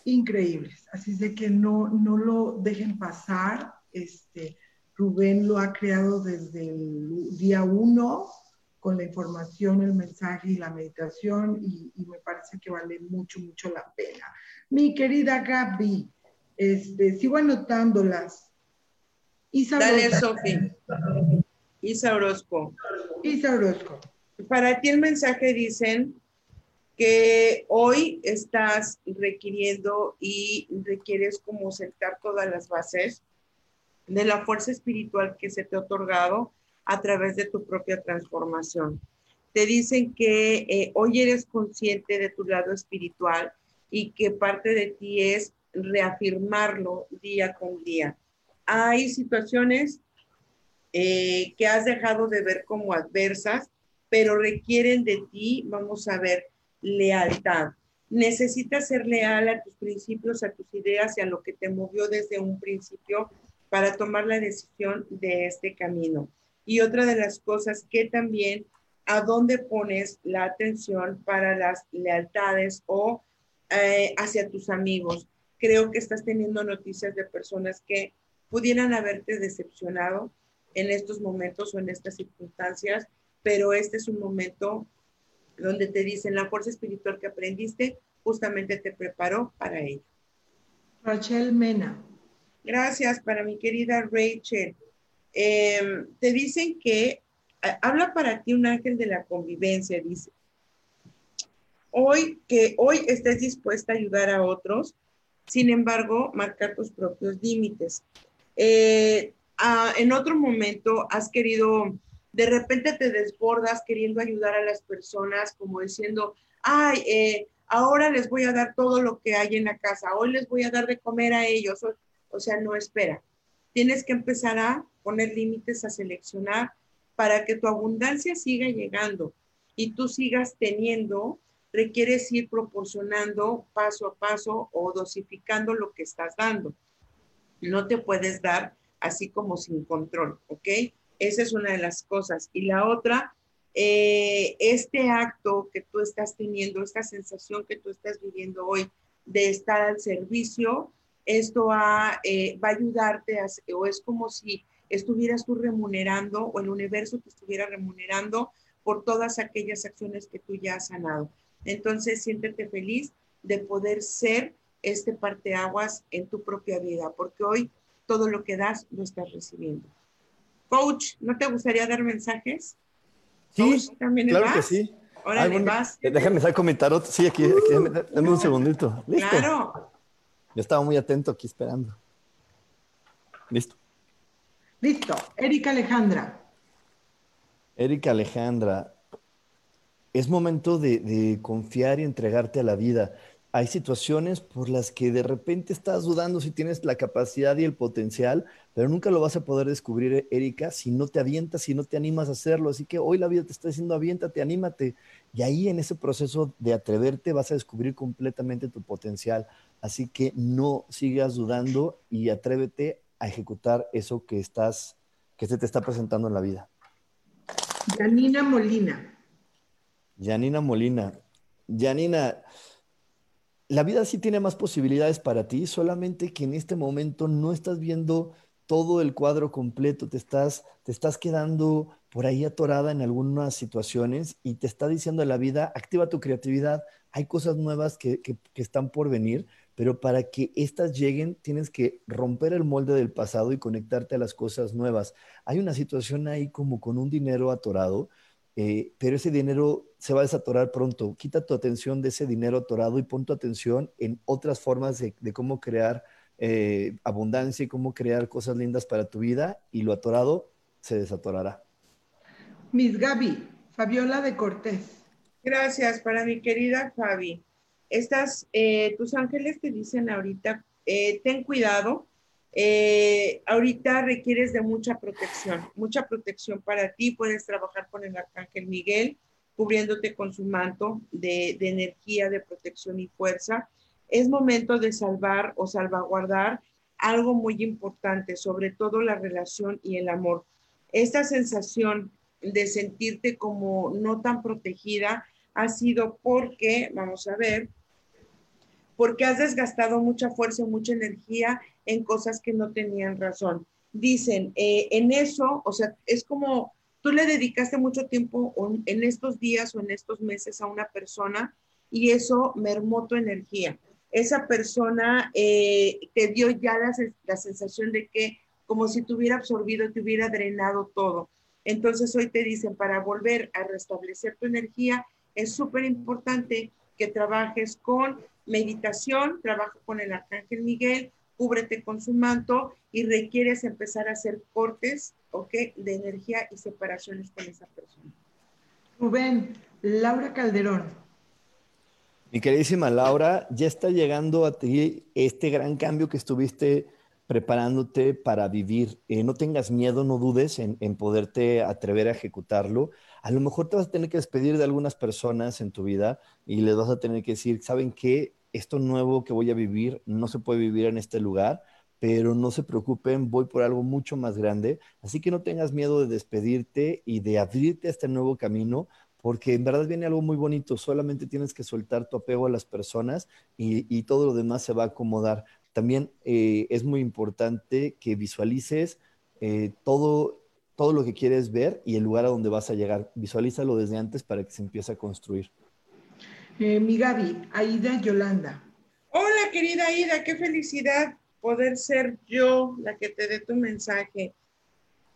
increíbles, así de que no, no lo dejen pasar, este, Rubén lo ha creado desde el día uno con la información, el mensaje y la meditación y, y, me parece que vale mucho, mucho la pena. Mi querida Gaby, este, sigo anotándolas. Isa Dale, Sofi. Isa Orozco. Isa Orozco. Para ti el mensaje dicen que hoy estás requiriendo y requieres como sentar todas las bases de la fuerza espiritual que se te ha otorgado a través de tu propia transformación. Te dicen que eh, hoy eres consciente de tu lado espiritual y que parte de ti es reafirmarlo día con día hay situaciones eh, que has dejado de ver como adversas, pero requieren de ti, vamos a ver, lealtad. Necesitas ser leal a tus principios, a tus ideas y a lo que te movió desde un principio para tomar la decisión de este camino. Y otra de las cosas que también, a dónde pones la atención para las lealtades o eh, hacia tus amigos. Creo que estás teniendo noticias de personas que pudieran haberte decepcionado en estos momentos o en estas circunstancias, pero este es un momento donde te dicen la fuerza espiritual que aprendiste justamente te preparó para ello. Rachel Mena. Gracias para mi querida Rachel. Em, te dicen que habla para ti un ángel de la convivencia, dice. Hoy que hoy estés dispuesta a ayudar a otros, sin embargo, marcar tus propios límites. Eh, en otro momento has querido, de repente te desbordas queriendo ayudar a las personas, como diciendo, ay, eh, ahora les voy a dar todo lo que hay en la casa, hoy les voy a dar de comer a ellos. O, sea, no espera. Tienes que empezar a poner límites, a seleccionar para que tu abundancia siga llegando y tú sigas teniendo, requieres ir proporcionando paso a paso o dosificando lo que estás dando. No te puedes dar así como sin control, ¿ok? Esa es una de las cosas. Y la otra, eh, este acto que tú estás teniendo, esta sensación que tú estás viviendo hoy de estar al servicio, esto eh, va a ayudarte, o es como si estuvieras tú remunerando o el universo te estuviera remunerando por todas aquellas acciones que tú ya has sanado. Entonces, siéntete feliz de poder ser este parteaguas en tu propia vida, porque hoy todo lo que das lo estás recibiendo. Coach, ¿no te gustaría dar mensages? Sí, claro que sí. Órale, vas. Déjame mi tarot. Sí, aquí, dame, un segundito. ¿Listo? Claro. Yo estaba muy atento aquí esperando. Listo. Listo. Erika Alejandra. Erika Alejandra, es momento de, de, confiar y entregarte a la vida hay situaciones por las que de repente estás dudando si tienes la capacidad y el potencial, pero nunca lo vas a poder descubrir, Erika, si no te avientas, si no te animas a hacerlo. Así que hoy la vida te está diciendo, aviéntate, anímate. Y ahí en ese proceso de atreverte vas a descubrir completamente tu potencial. Así que no sigas dudando y atrévete a ejecutar eso que estás, que se te está presentando en la vida. Janina Molina. Janina Molina. Janina, la vida sí tiene más posibilidades para ti, solamente que en este momento no estás viendo todo el cuadro completo, te estás, te estás quedando por ahí atorada en algunas situaciones y te está diciendo la vida, activa tu creatividad, hay cosas nuevas que, que, están por venir, pero para que éstas lleguen tienes que romper el molde del pasado y conectarte a las cosas nuevas. Hay una situación ahí como con un dinero atorado, eh, pero ese dinero se va a desatorar pronto. Quita tu atención de ese dinero atorado y pon tu atención en otras formas de, cómo crear eh, abundancia y cómo crear cosas lindas para tu vida y lo atorado se desatorará. Miss Gaby, Fabiola de Cortés. Gracias para mi querida Fabi. Estas, eh, tus ángeles te dicen ahorita, ten cuidado, eh, ahorita requieres de mucha protección, mucha protección para ti. Puedes trabajar con el Arcángel Miguel, cubriéndote con su manto de, de energía, de protección y fuerza. Es momento de salvar o salvaguardar algo muy importante, sobre todo la relación y el amor. Esta sensación de sentirte como no tan protegida ha sido porque, vamos a ver, porque has desgastado mucha fuerza, mucha energía en cosas que no tenían razón. Dicen, eh, en eso, o sea, es como tú le dedicaste mucho tiempo en estos días o en estos meses a una persona y eso mermó tu energía. Esa persona eh, te dio ya la, la sensación de que como si te hubiera absorbido, te hubiera drenado todo. Entonces hoy te dicen, para volver a restablecer tu energía, es súper importante que trabajes con meditación, trabaja con el Arcángel Miguel, cúbrete con su manto y requieres empezar a hacer cortes, ¿ok? De energía y separaciones con esa persona. Rubén, Laura Calderón. Mi queridísima Laura, ya está llegando a ti este gran cambio que estuviste preparándote para vivir. Eh, no tengas miedo, no dudes en, en, poderte atrever a ejecutarlo. A lo mejor te vas a tener que despedir de algunas personas en tu vida y les vas a tener que decir, ¿saben qué? Esto nuevo que voy a vivir no se puede vivir en este lugar, pero no se preocupen, voy por algo mucho más grande, así que no tengas miedo de despedirte y de abrirte a este nuevo camino, porque en verdad viene algo muy bonito, solamente tienes que soltar tu apego a las personas y, todo lo demás se va a acomodar. También eh, es muy importante que visualices eh, todo, todo lo que quieres ver y el lugar a donde vas a llegar. Visualízalo desde antes para que se empiece a construir. Eh, mi Gaby, Aida Yolanda. Hola, querida Aida, qué felicidad poder ser yo la que te dé tu mensaje.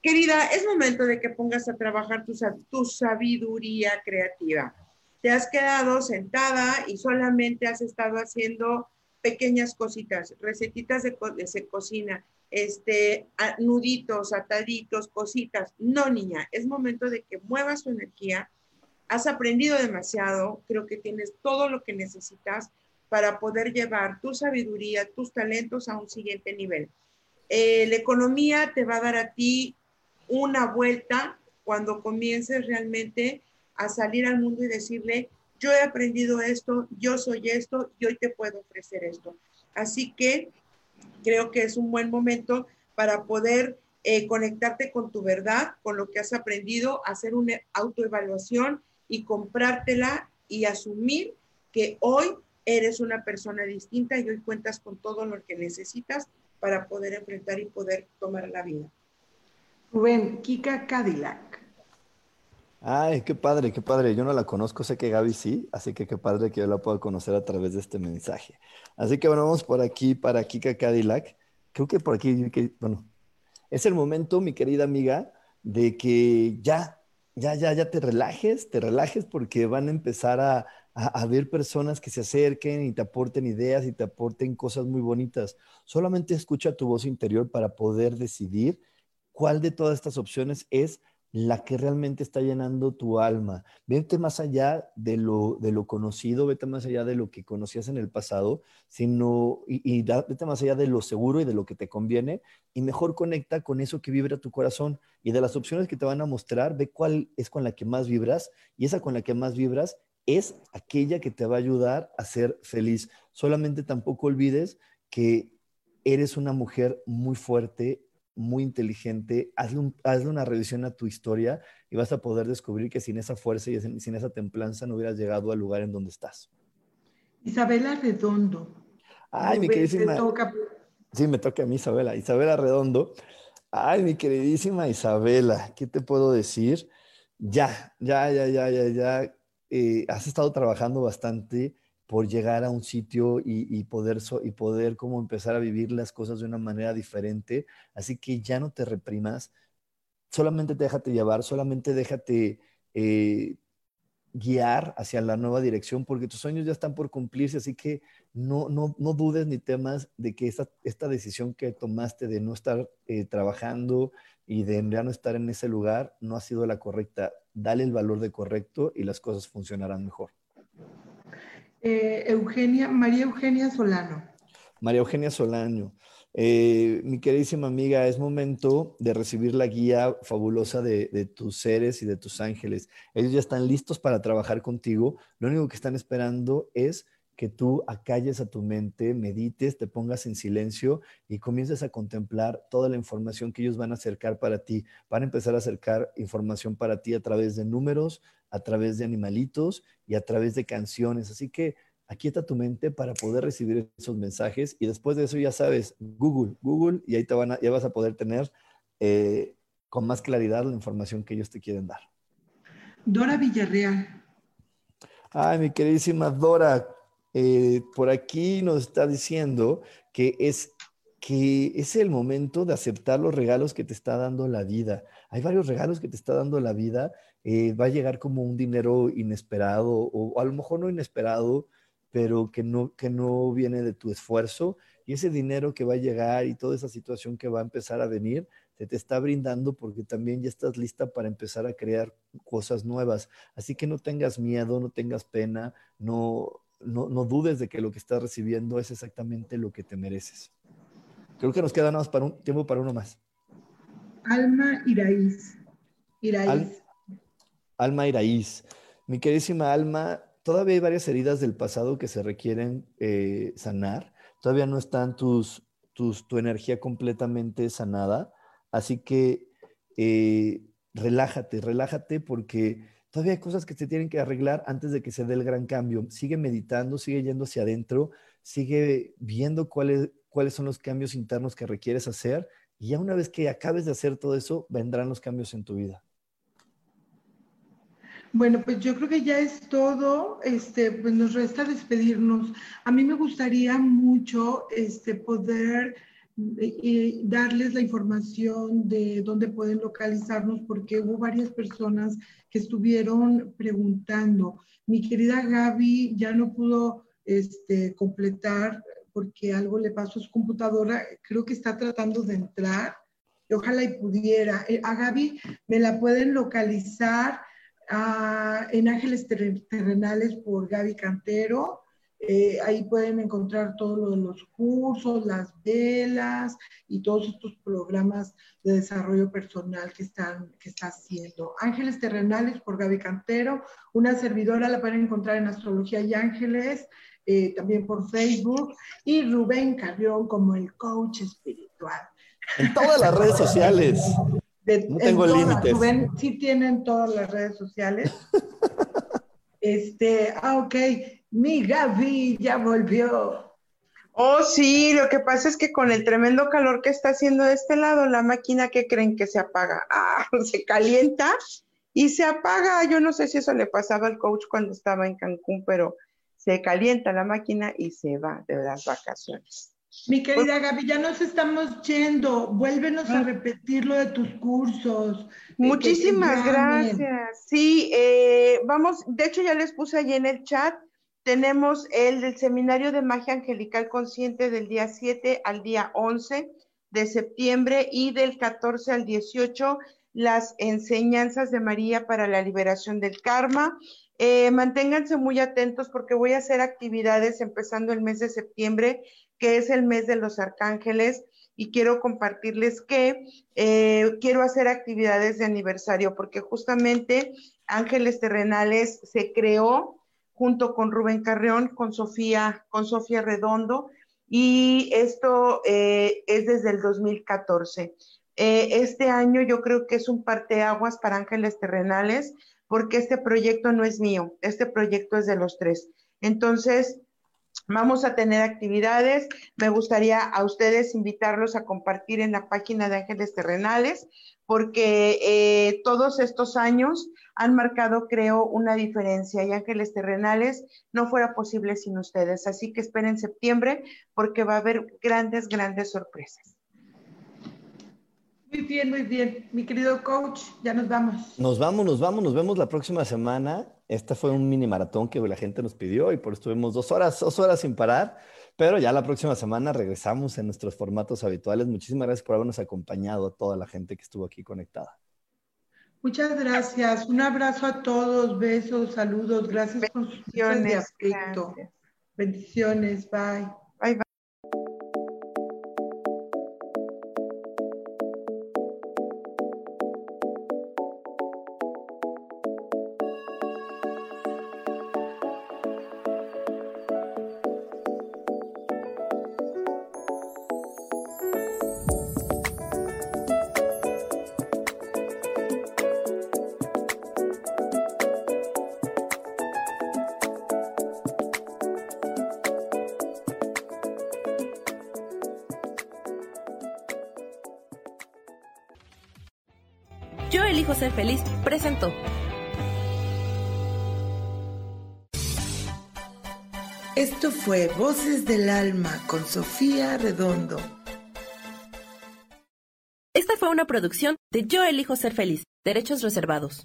Querida, es momento de que pongas a trabajar tu, tu sabiduría creativa. Te has quedado sentada y solamente has estado haciendo pequeñas cositas, recetitas de, de cocina, este, nuditos, ataditos, cositas. No, niña, es momento de que muevas tu energía. Has aprendido demasiado, creo que tienes todo lo que necesitas para poder llevar tu sabiduría, tus talentos a un siguiente nivel. Eh, la economía te va a dar a ti una vuelta cuando comiences realmente a salir al mundo y decirle, yo he aprendido esto, yo soy esto y hoy te puedo ofrecer esto. Así que creo que es un buen momento para poder eh, conectarte con tu verdad, con lo que has aprendido, hacer una autoevaluación y comprártela y asumir que hoy eres una persona distinta y hoy cuentas con todo lo que necesitas para poder enfrentar y poder tomar la vida. Rubén, Kika Cadillac. Ay, qué padre, qué padre. Yo no la conozco, sé que Gaby sí, así que qué padre que yo la pueda conocer a través de este mensaje. Así que bueno, vamos por aquí para Kika Cadillac. Creo que por aquí, bueno, es el momento, mi querida amiga, de que ya, ya, ya, ya te relajes, te relajes porque van a empezar a, a, ver personas que se acerquen y te aporten ideas y te aporten cosas muy bonitas. Solamente escucha tu voz interior para poder decidir cuál de todas estas opciones es la que realmente está llenando tu alma. Vete más allá de lo, de lo conocido, vete más allá de lo que conocías en el pasado, sino, y, vete más allá de lo seguro y de lo que te conviene, y mejor conecta con eso que vibra tu corazón. Y de las opciones que te van a mostrar, ve cuál es con la que más vibras, y esa con la que más vibras es aquella que te va a ayudar a ser feliz. Solamente tampoco olvides que eres una mujer muy fuerte, muy inteligente. Hazle, una revisión a tu historia y vas a poder descubrir que sin esa fuerza y sin esa templanza no hubieras llegado al lugar en donde estás. Isabela Redondo. Ay, mi queridísima. Sí, me toca a mí, Isabela. Isabela Redondo. Ay, mi queridísima Isabela, ¿qué te puedo decir? Ya, ya, ya, ya, ya, ya eh, has estado trabajando bastante por llegar a un sitio y, poder, y poder como empezar a vivir las cosas de una manera diferente. Así que ya no te reprimas, solamente déjate llevar, solamente déjate eh, guiar hacia la nueva dirección, porque tus sueños ya están por cumplirse, así que no, no, no dudes ni temas de que esta, esta decisión que tomaste de no estar eh, trabajando y de ya no estar en ese lugar no ha sido la correcta dale el valor de correcto y las cosas funcionarán mejor. Eh, Eugenia, María Eugenia Solano. María Eugenia Solano. Eh, mi queridísima amiga, es momento de recibir la guía fabulosa de, de, tus seres y de tus ángeles. Ellos ya están listos para trabajar contigo. Lo único que están esperando es que tú acalles a tu mente, medites, te pongas en silencio y comiences a contemplar toda la información que ellos van a acercar para ti. Van a empezar a acercar información para ti a través de números, a través de animalitos y a través de canciones. Así que aquieta tu mente para poder recibir esos mensajes y después de eso ya sabes, Google, Google y ahí te van a, ya vas a poder tener eh, con más claridad la información que ellos te quieren dar. Dora Villarreal. Ay, mi queridísima Dora, eh, por aquí nos está diciendo que es, que es el momento de aceptar los regalos que te está dando la vida. Hay varios regalos que te está dando la vida. Eh, va a llegar como un dinero inesperado o a lo mejor no inesperado, pero que no, que no viene de tu esfuerzo. Y ese dinero que va a llegar y toda esa situación que va a empezar a venir, se te está brindando porque también ya estás lista para empezar a crear cosas nuevas. Así que no tengas miedo, no tengas pena, no, no, dudes de que lo que estás recibiendo es exactamente lo que te mereces. Creo que nos queda nada más para un tiempo para uno más. Alma Iraíz. Iraíz. Alma Iraíz. Mi queridísima Alma, todavía hay varias heridas del pasado que se requieren eh, sanar. Todavía no están tu energía completamente sanada. Así que eh, relájate, relájate porque todavía hay cosas que se tienen que arreglar antes de que se dé el gran cambio. Sigue meditando, sigue yendo hacia adentro, sigue viendo cuáles son los cambios internos que requieres hacer y ya una vez que acabes de hacer todo eso, vendrán los cambios en tu vida. Bueno, pues yo creo que ya es todo. Este, pues nos resta despedirnos. A mí me gustaría mucho este, poder eh, darles la información de dónde pueden localizarnos, porque hubo varias personas que estuvieron preguntando. Mi querida Gaby ya no pudo este, completar porque algo le pasó a su computadora. Creo que está tratando de entrar. Ojalá y pudiera. Eh, a Gaby me la pueden localizar en Ángeles Terrenales por Gaby Cantero eh, ahí pueden encontrar todo lo de los cursos, las velas y todos estos programas de desarrollo personal que, están, que está haciendo. Ángeles Terrenales por Gaby Cantero, una servidora la pueden encontrar en Astrología y Ángeles, eh, también por Facebook, y Rubén Carrión como el coach espiritual. En todas las redes sociales. No tengo límites. Rubén, sí tienen todas las redes sociales. este, ah, ok. Mi Gaby ya volvió. Oh, sí, lo que pasa es que con el tremendo calor que está haciendo de este lado, la máquina que creen que se apaga, ah, se calienta y se apaga. Yo no sé si eso le pasaba al coach cuando estaba en Cancún, pero se calienta la máquina y se va de las vacaciones. Mi querida Gaby, ya nos estamos yendo. Vuélvenos a ah. repetir lo de tus cursos. Muchísimas gracias. Sí, eh, vamos, de hecho ya les puse allí en el chat tenemos el del Seminario de Magia Angelical Consciente del día 7 al día 11 de septiembre y del 14 al 18 las enseñanzas de María para la liberación del karma. Eh, manténganse muy atentos porque voy a hacer actividades empezando el mes de septiembre, que es el mes de los arcángeles, y quiero compartirles que eh, quiero hacer actividades de aniversario porque justamente Ángeles Terrenales se creó junto con Rubén Carreón, con Sofía, con Sofía Redondo, y esto eh, es desde el 2014. Eh, este año yo creo que es un parteaguas para Ángeles Terrenales, porque este proyecto no es mío, este proyecto es de los tres. Entonces, Vamos a tener actividades. Me gustaría a ustedes invitarlos a compartir en la página de Ángeles Terrenales, porque eh, todos estos años han marcado, creo, una diferencia y Ángeles Terrenales no fuera posible sin ustedes. Así que esperen septiembre porque va a haber grandes, grandes sorpresas. Muy bien, muy bien. Mi querido coach, ya nos vamos. Nos vamos, nos vamos, nos vemos la próxima semana. Este fue un mini maratón que la gente nos pidió y por eso estuvimos dos horas, dos horas sin parar. Pero ya la próxima semana regresamos en nuestros formatos habituales. Muchísimas gracias por habernos acompañado a toda la gente que estuvo aquí conectada. Muchas gracias. Un abrazo a todos. Besos, saludos. Gracias por sus de afecto. Bendiciones. Bye. Feliz presentó. Esto fue Voces del Alma con Sofía Redondo. Esta fue una producción de Yo elijo ser feliz, derechos reservados.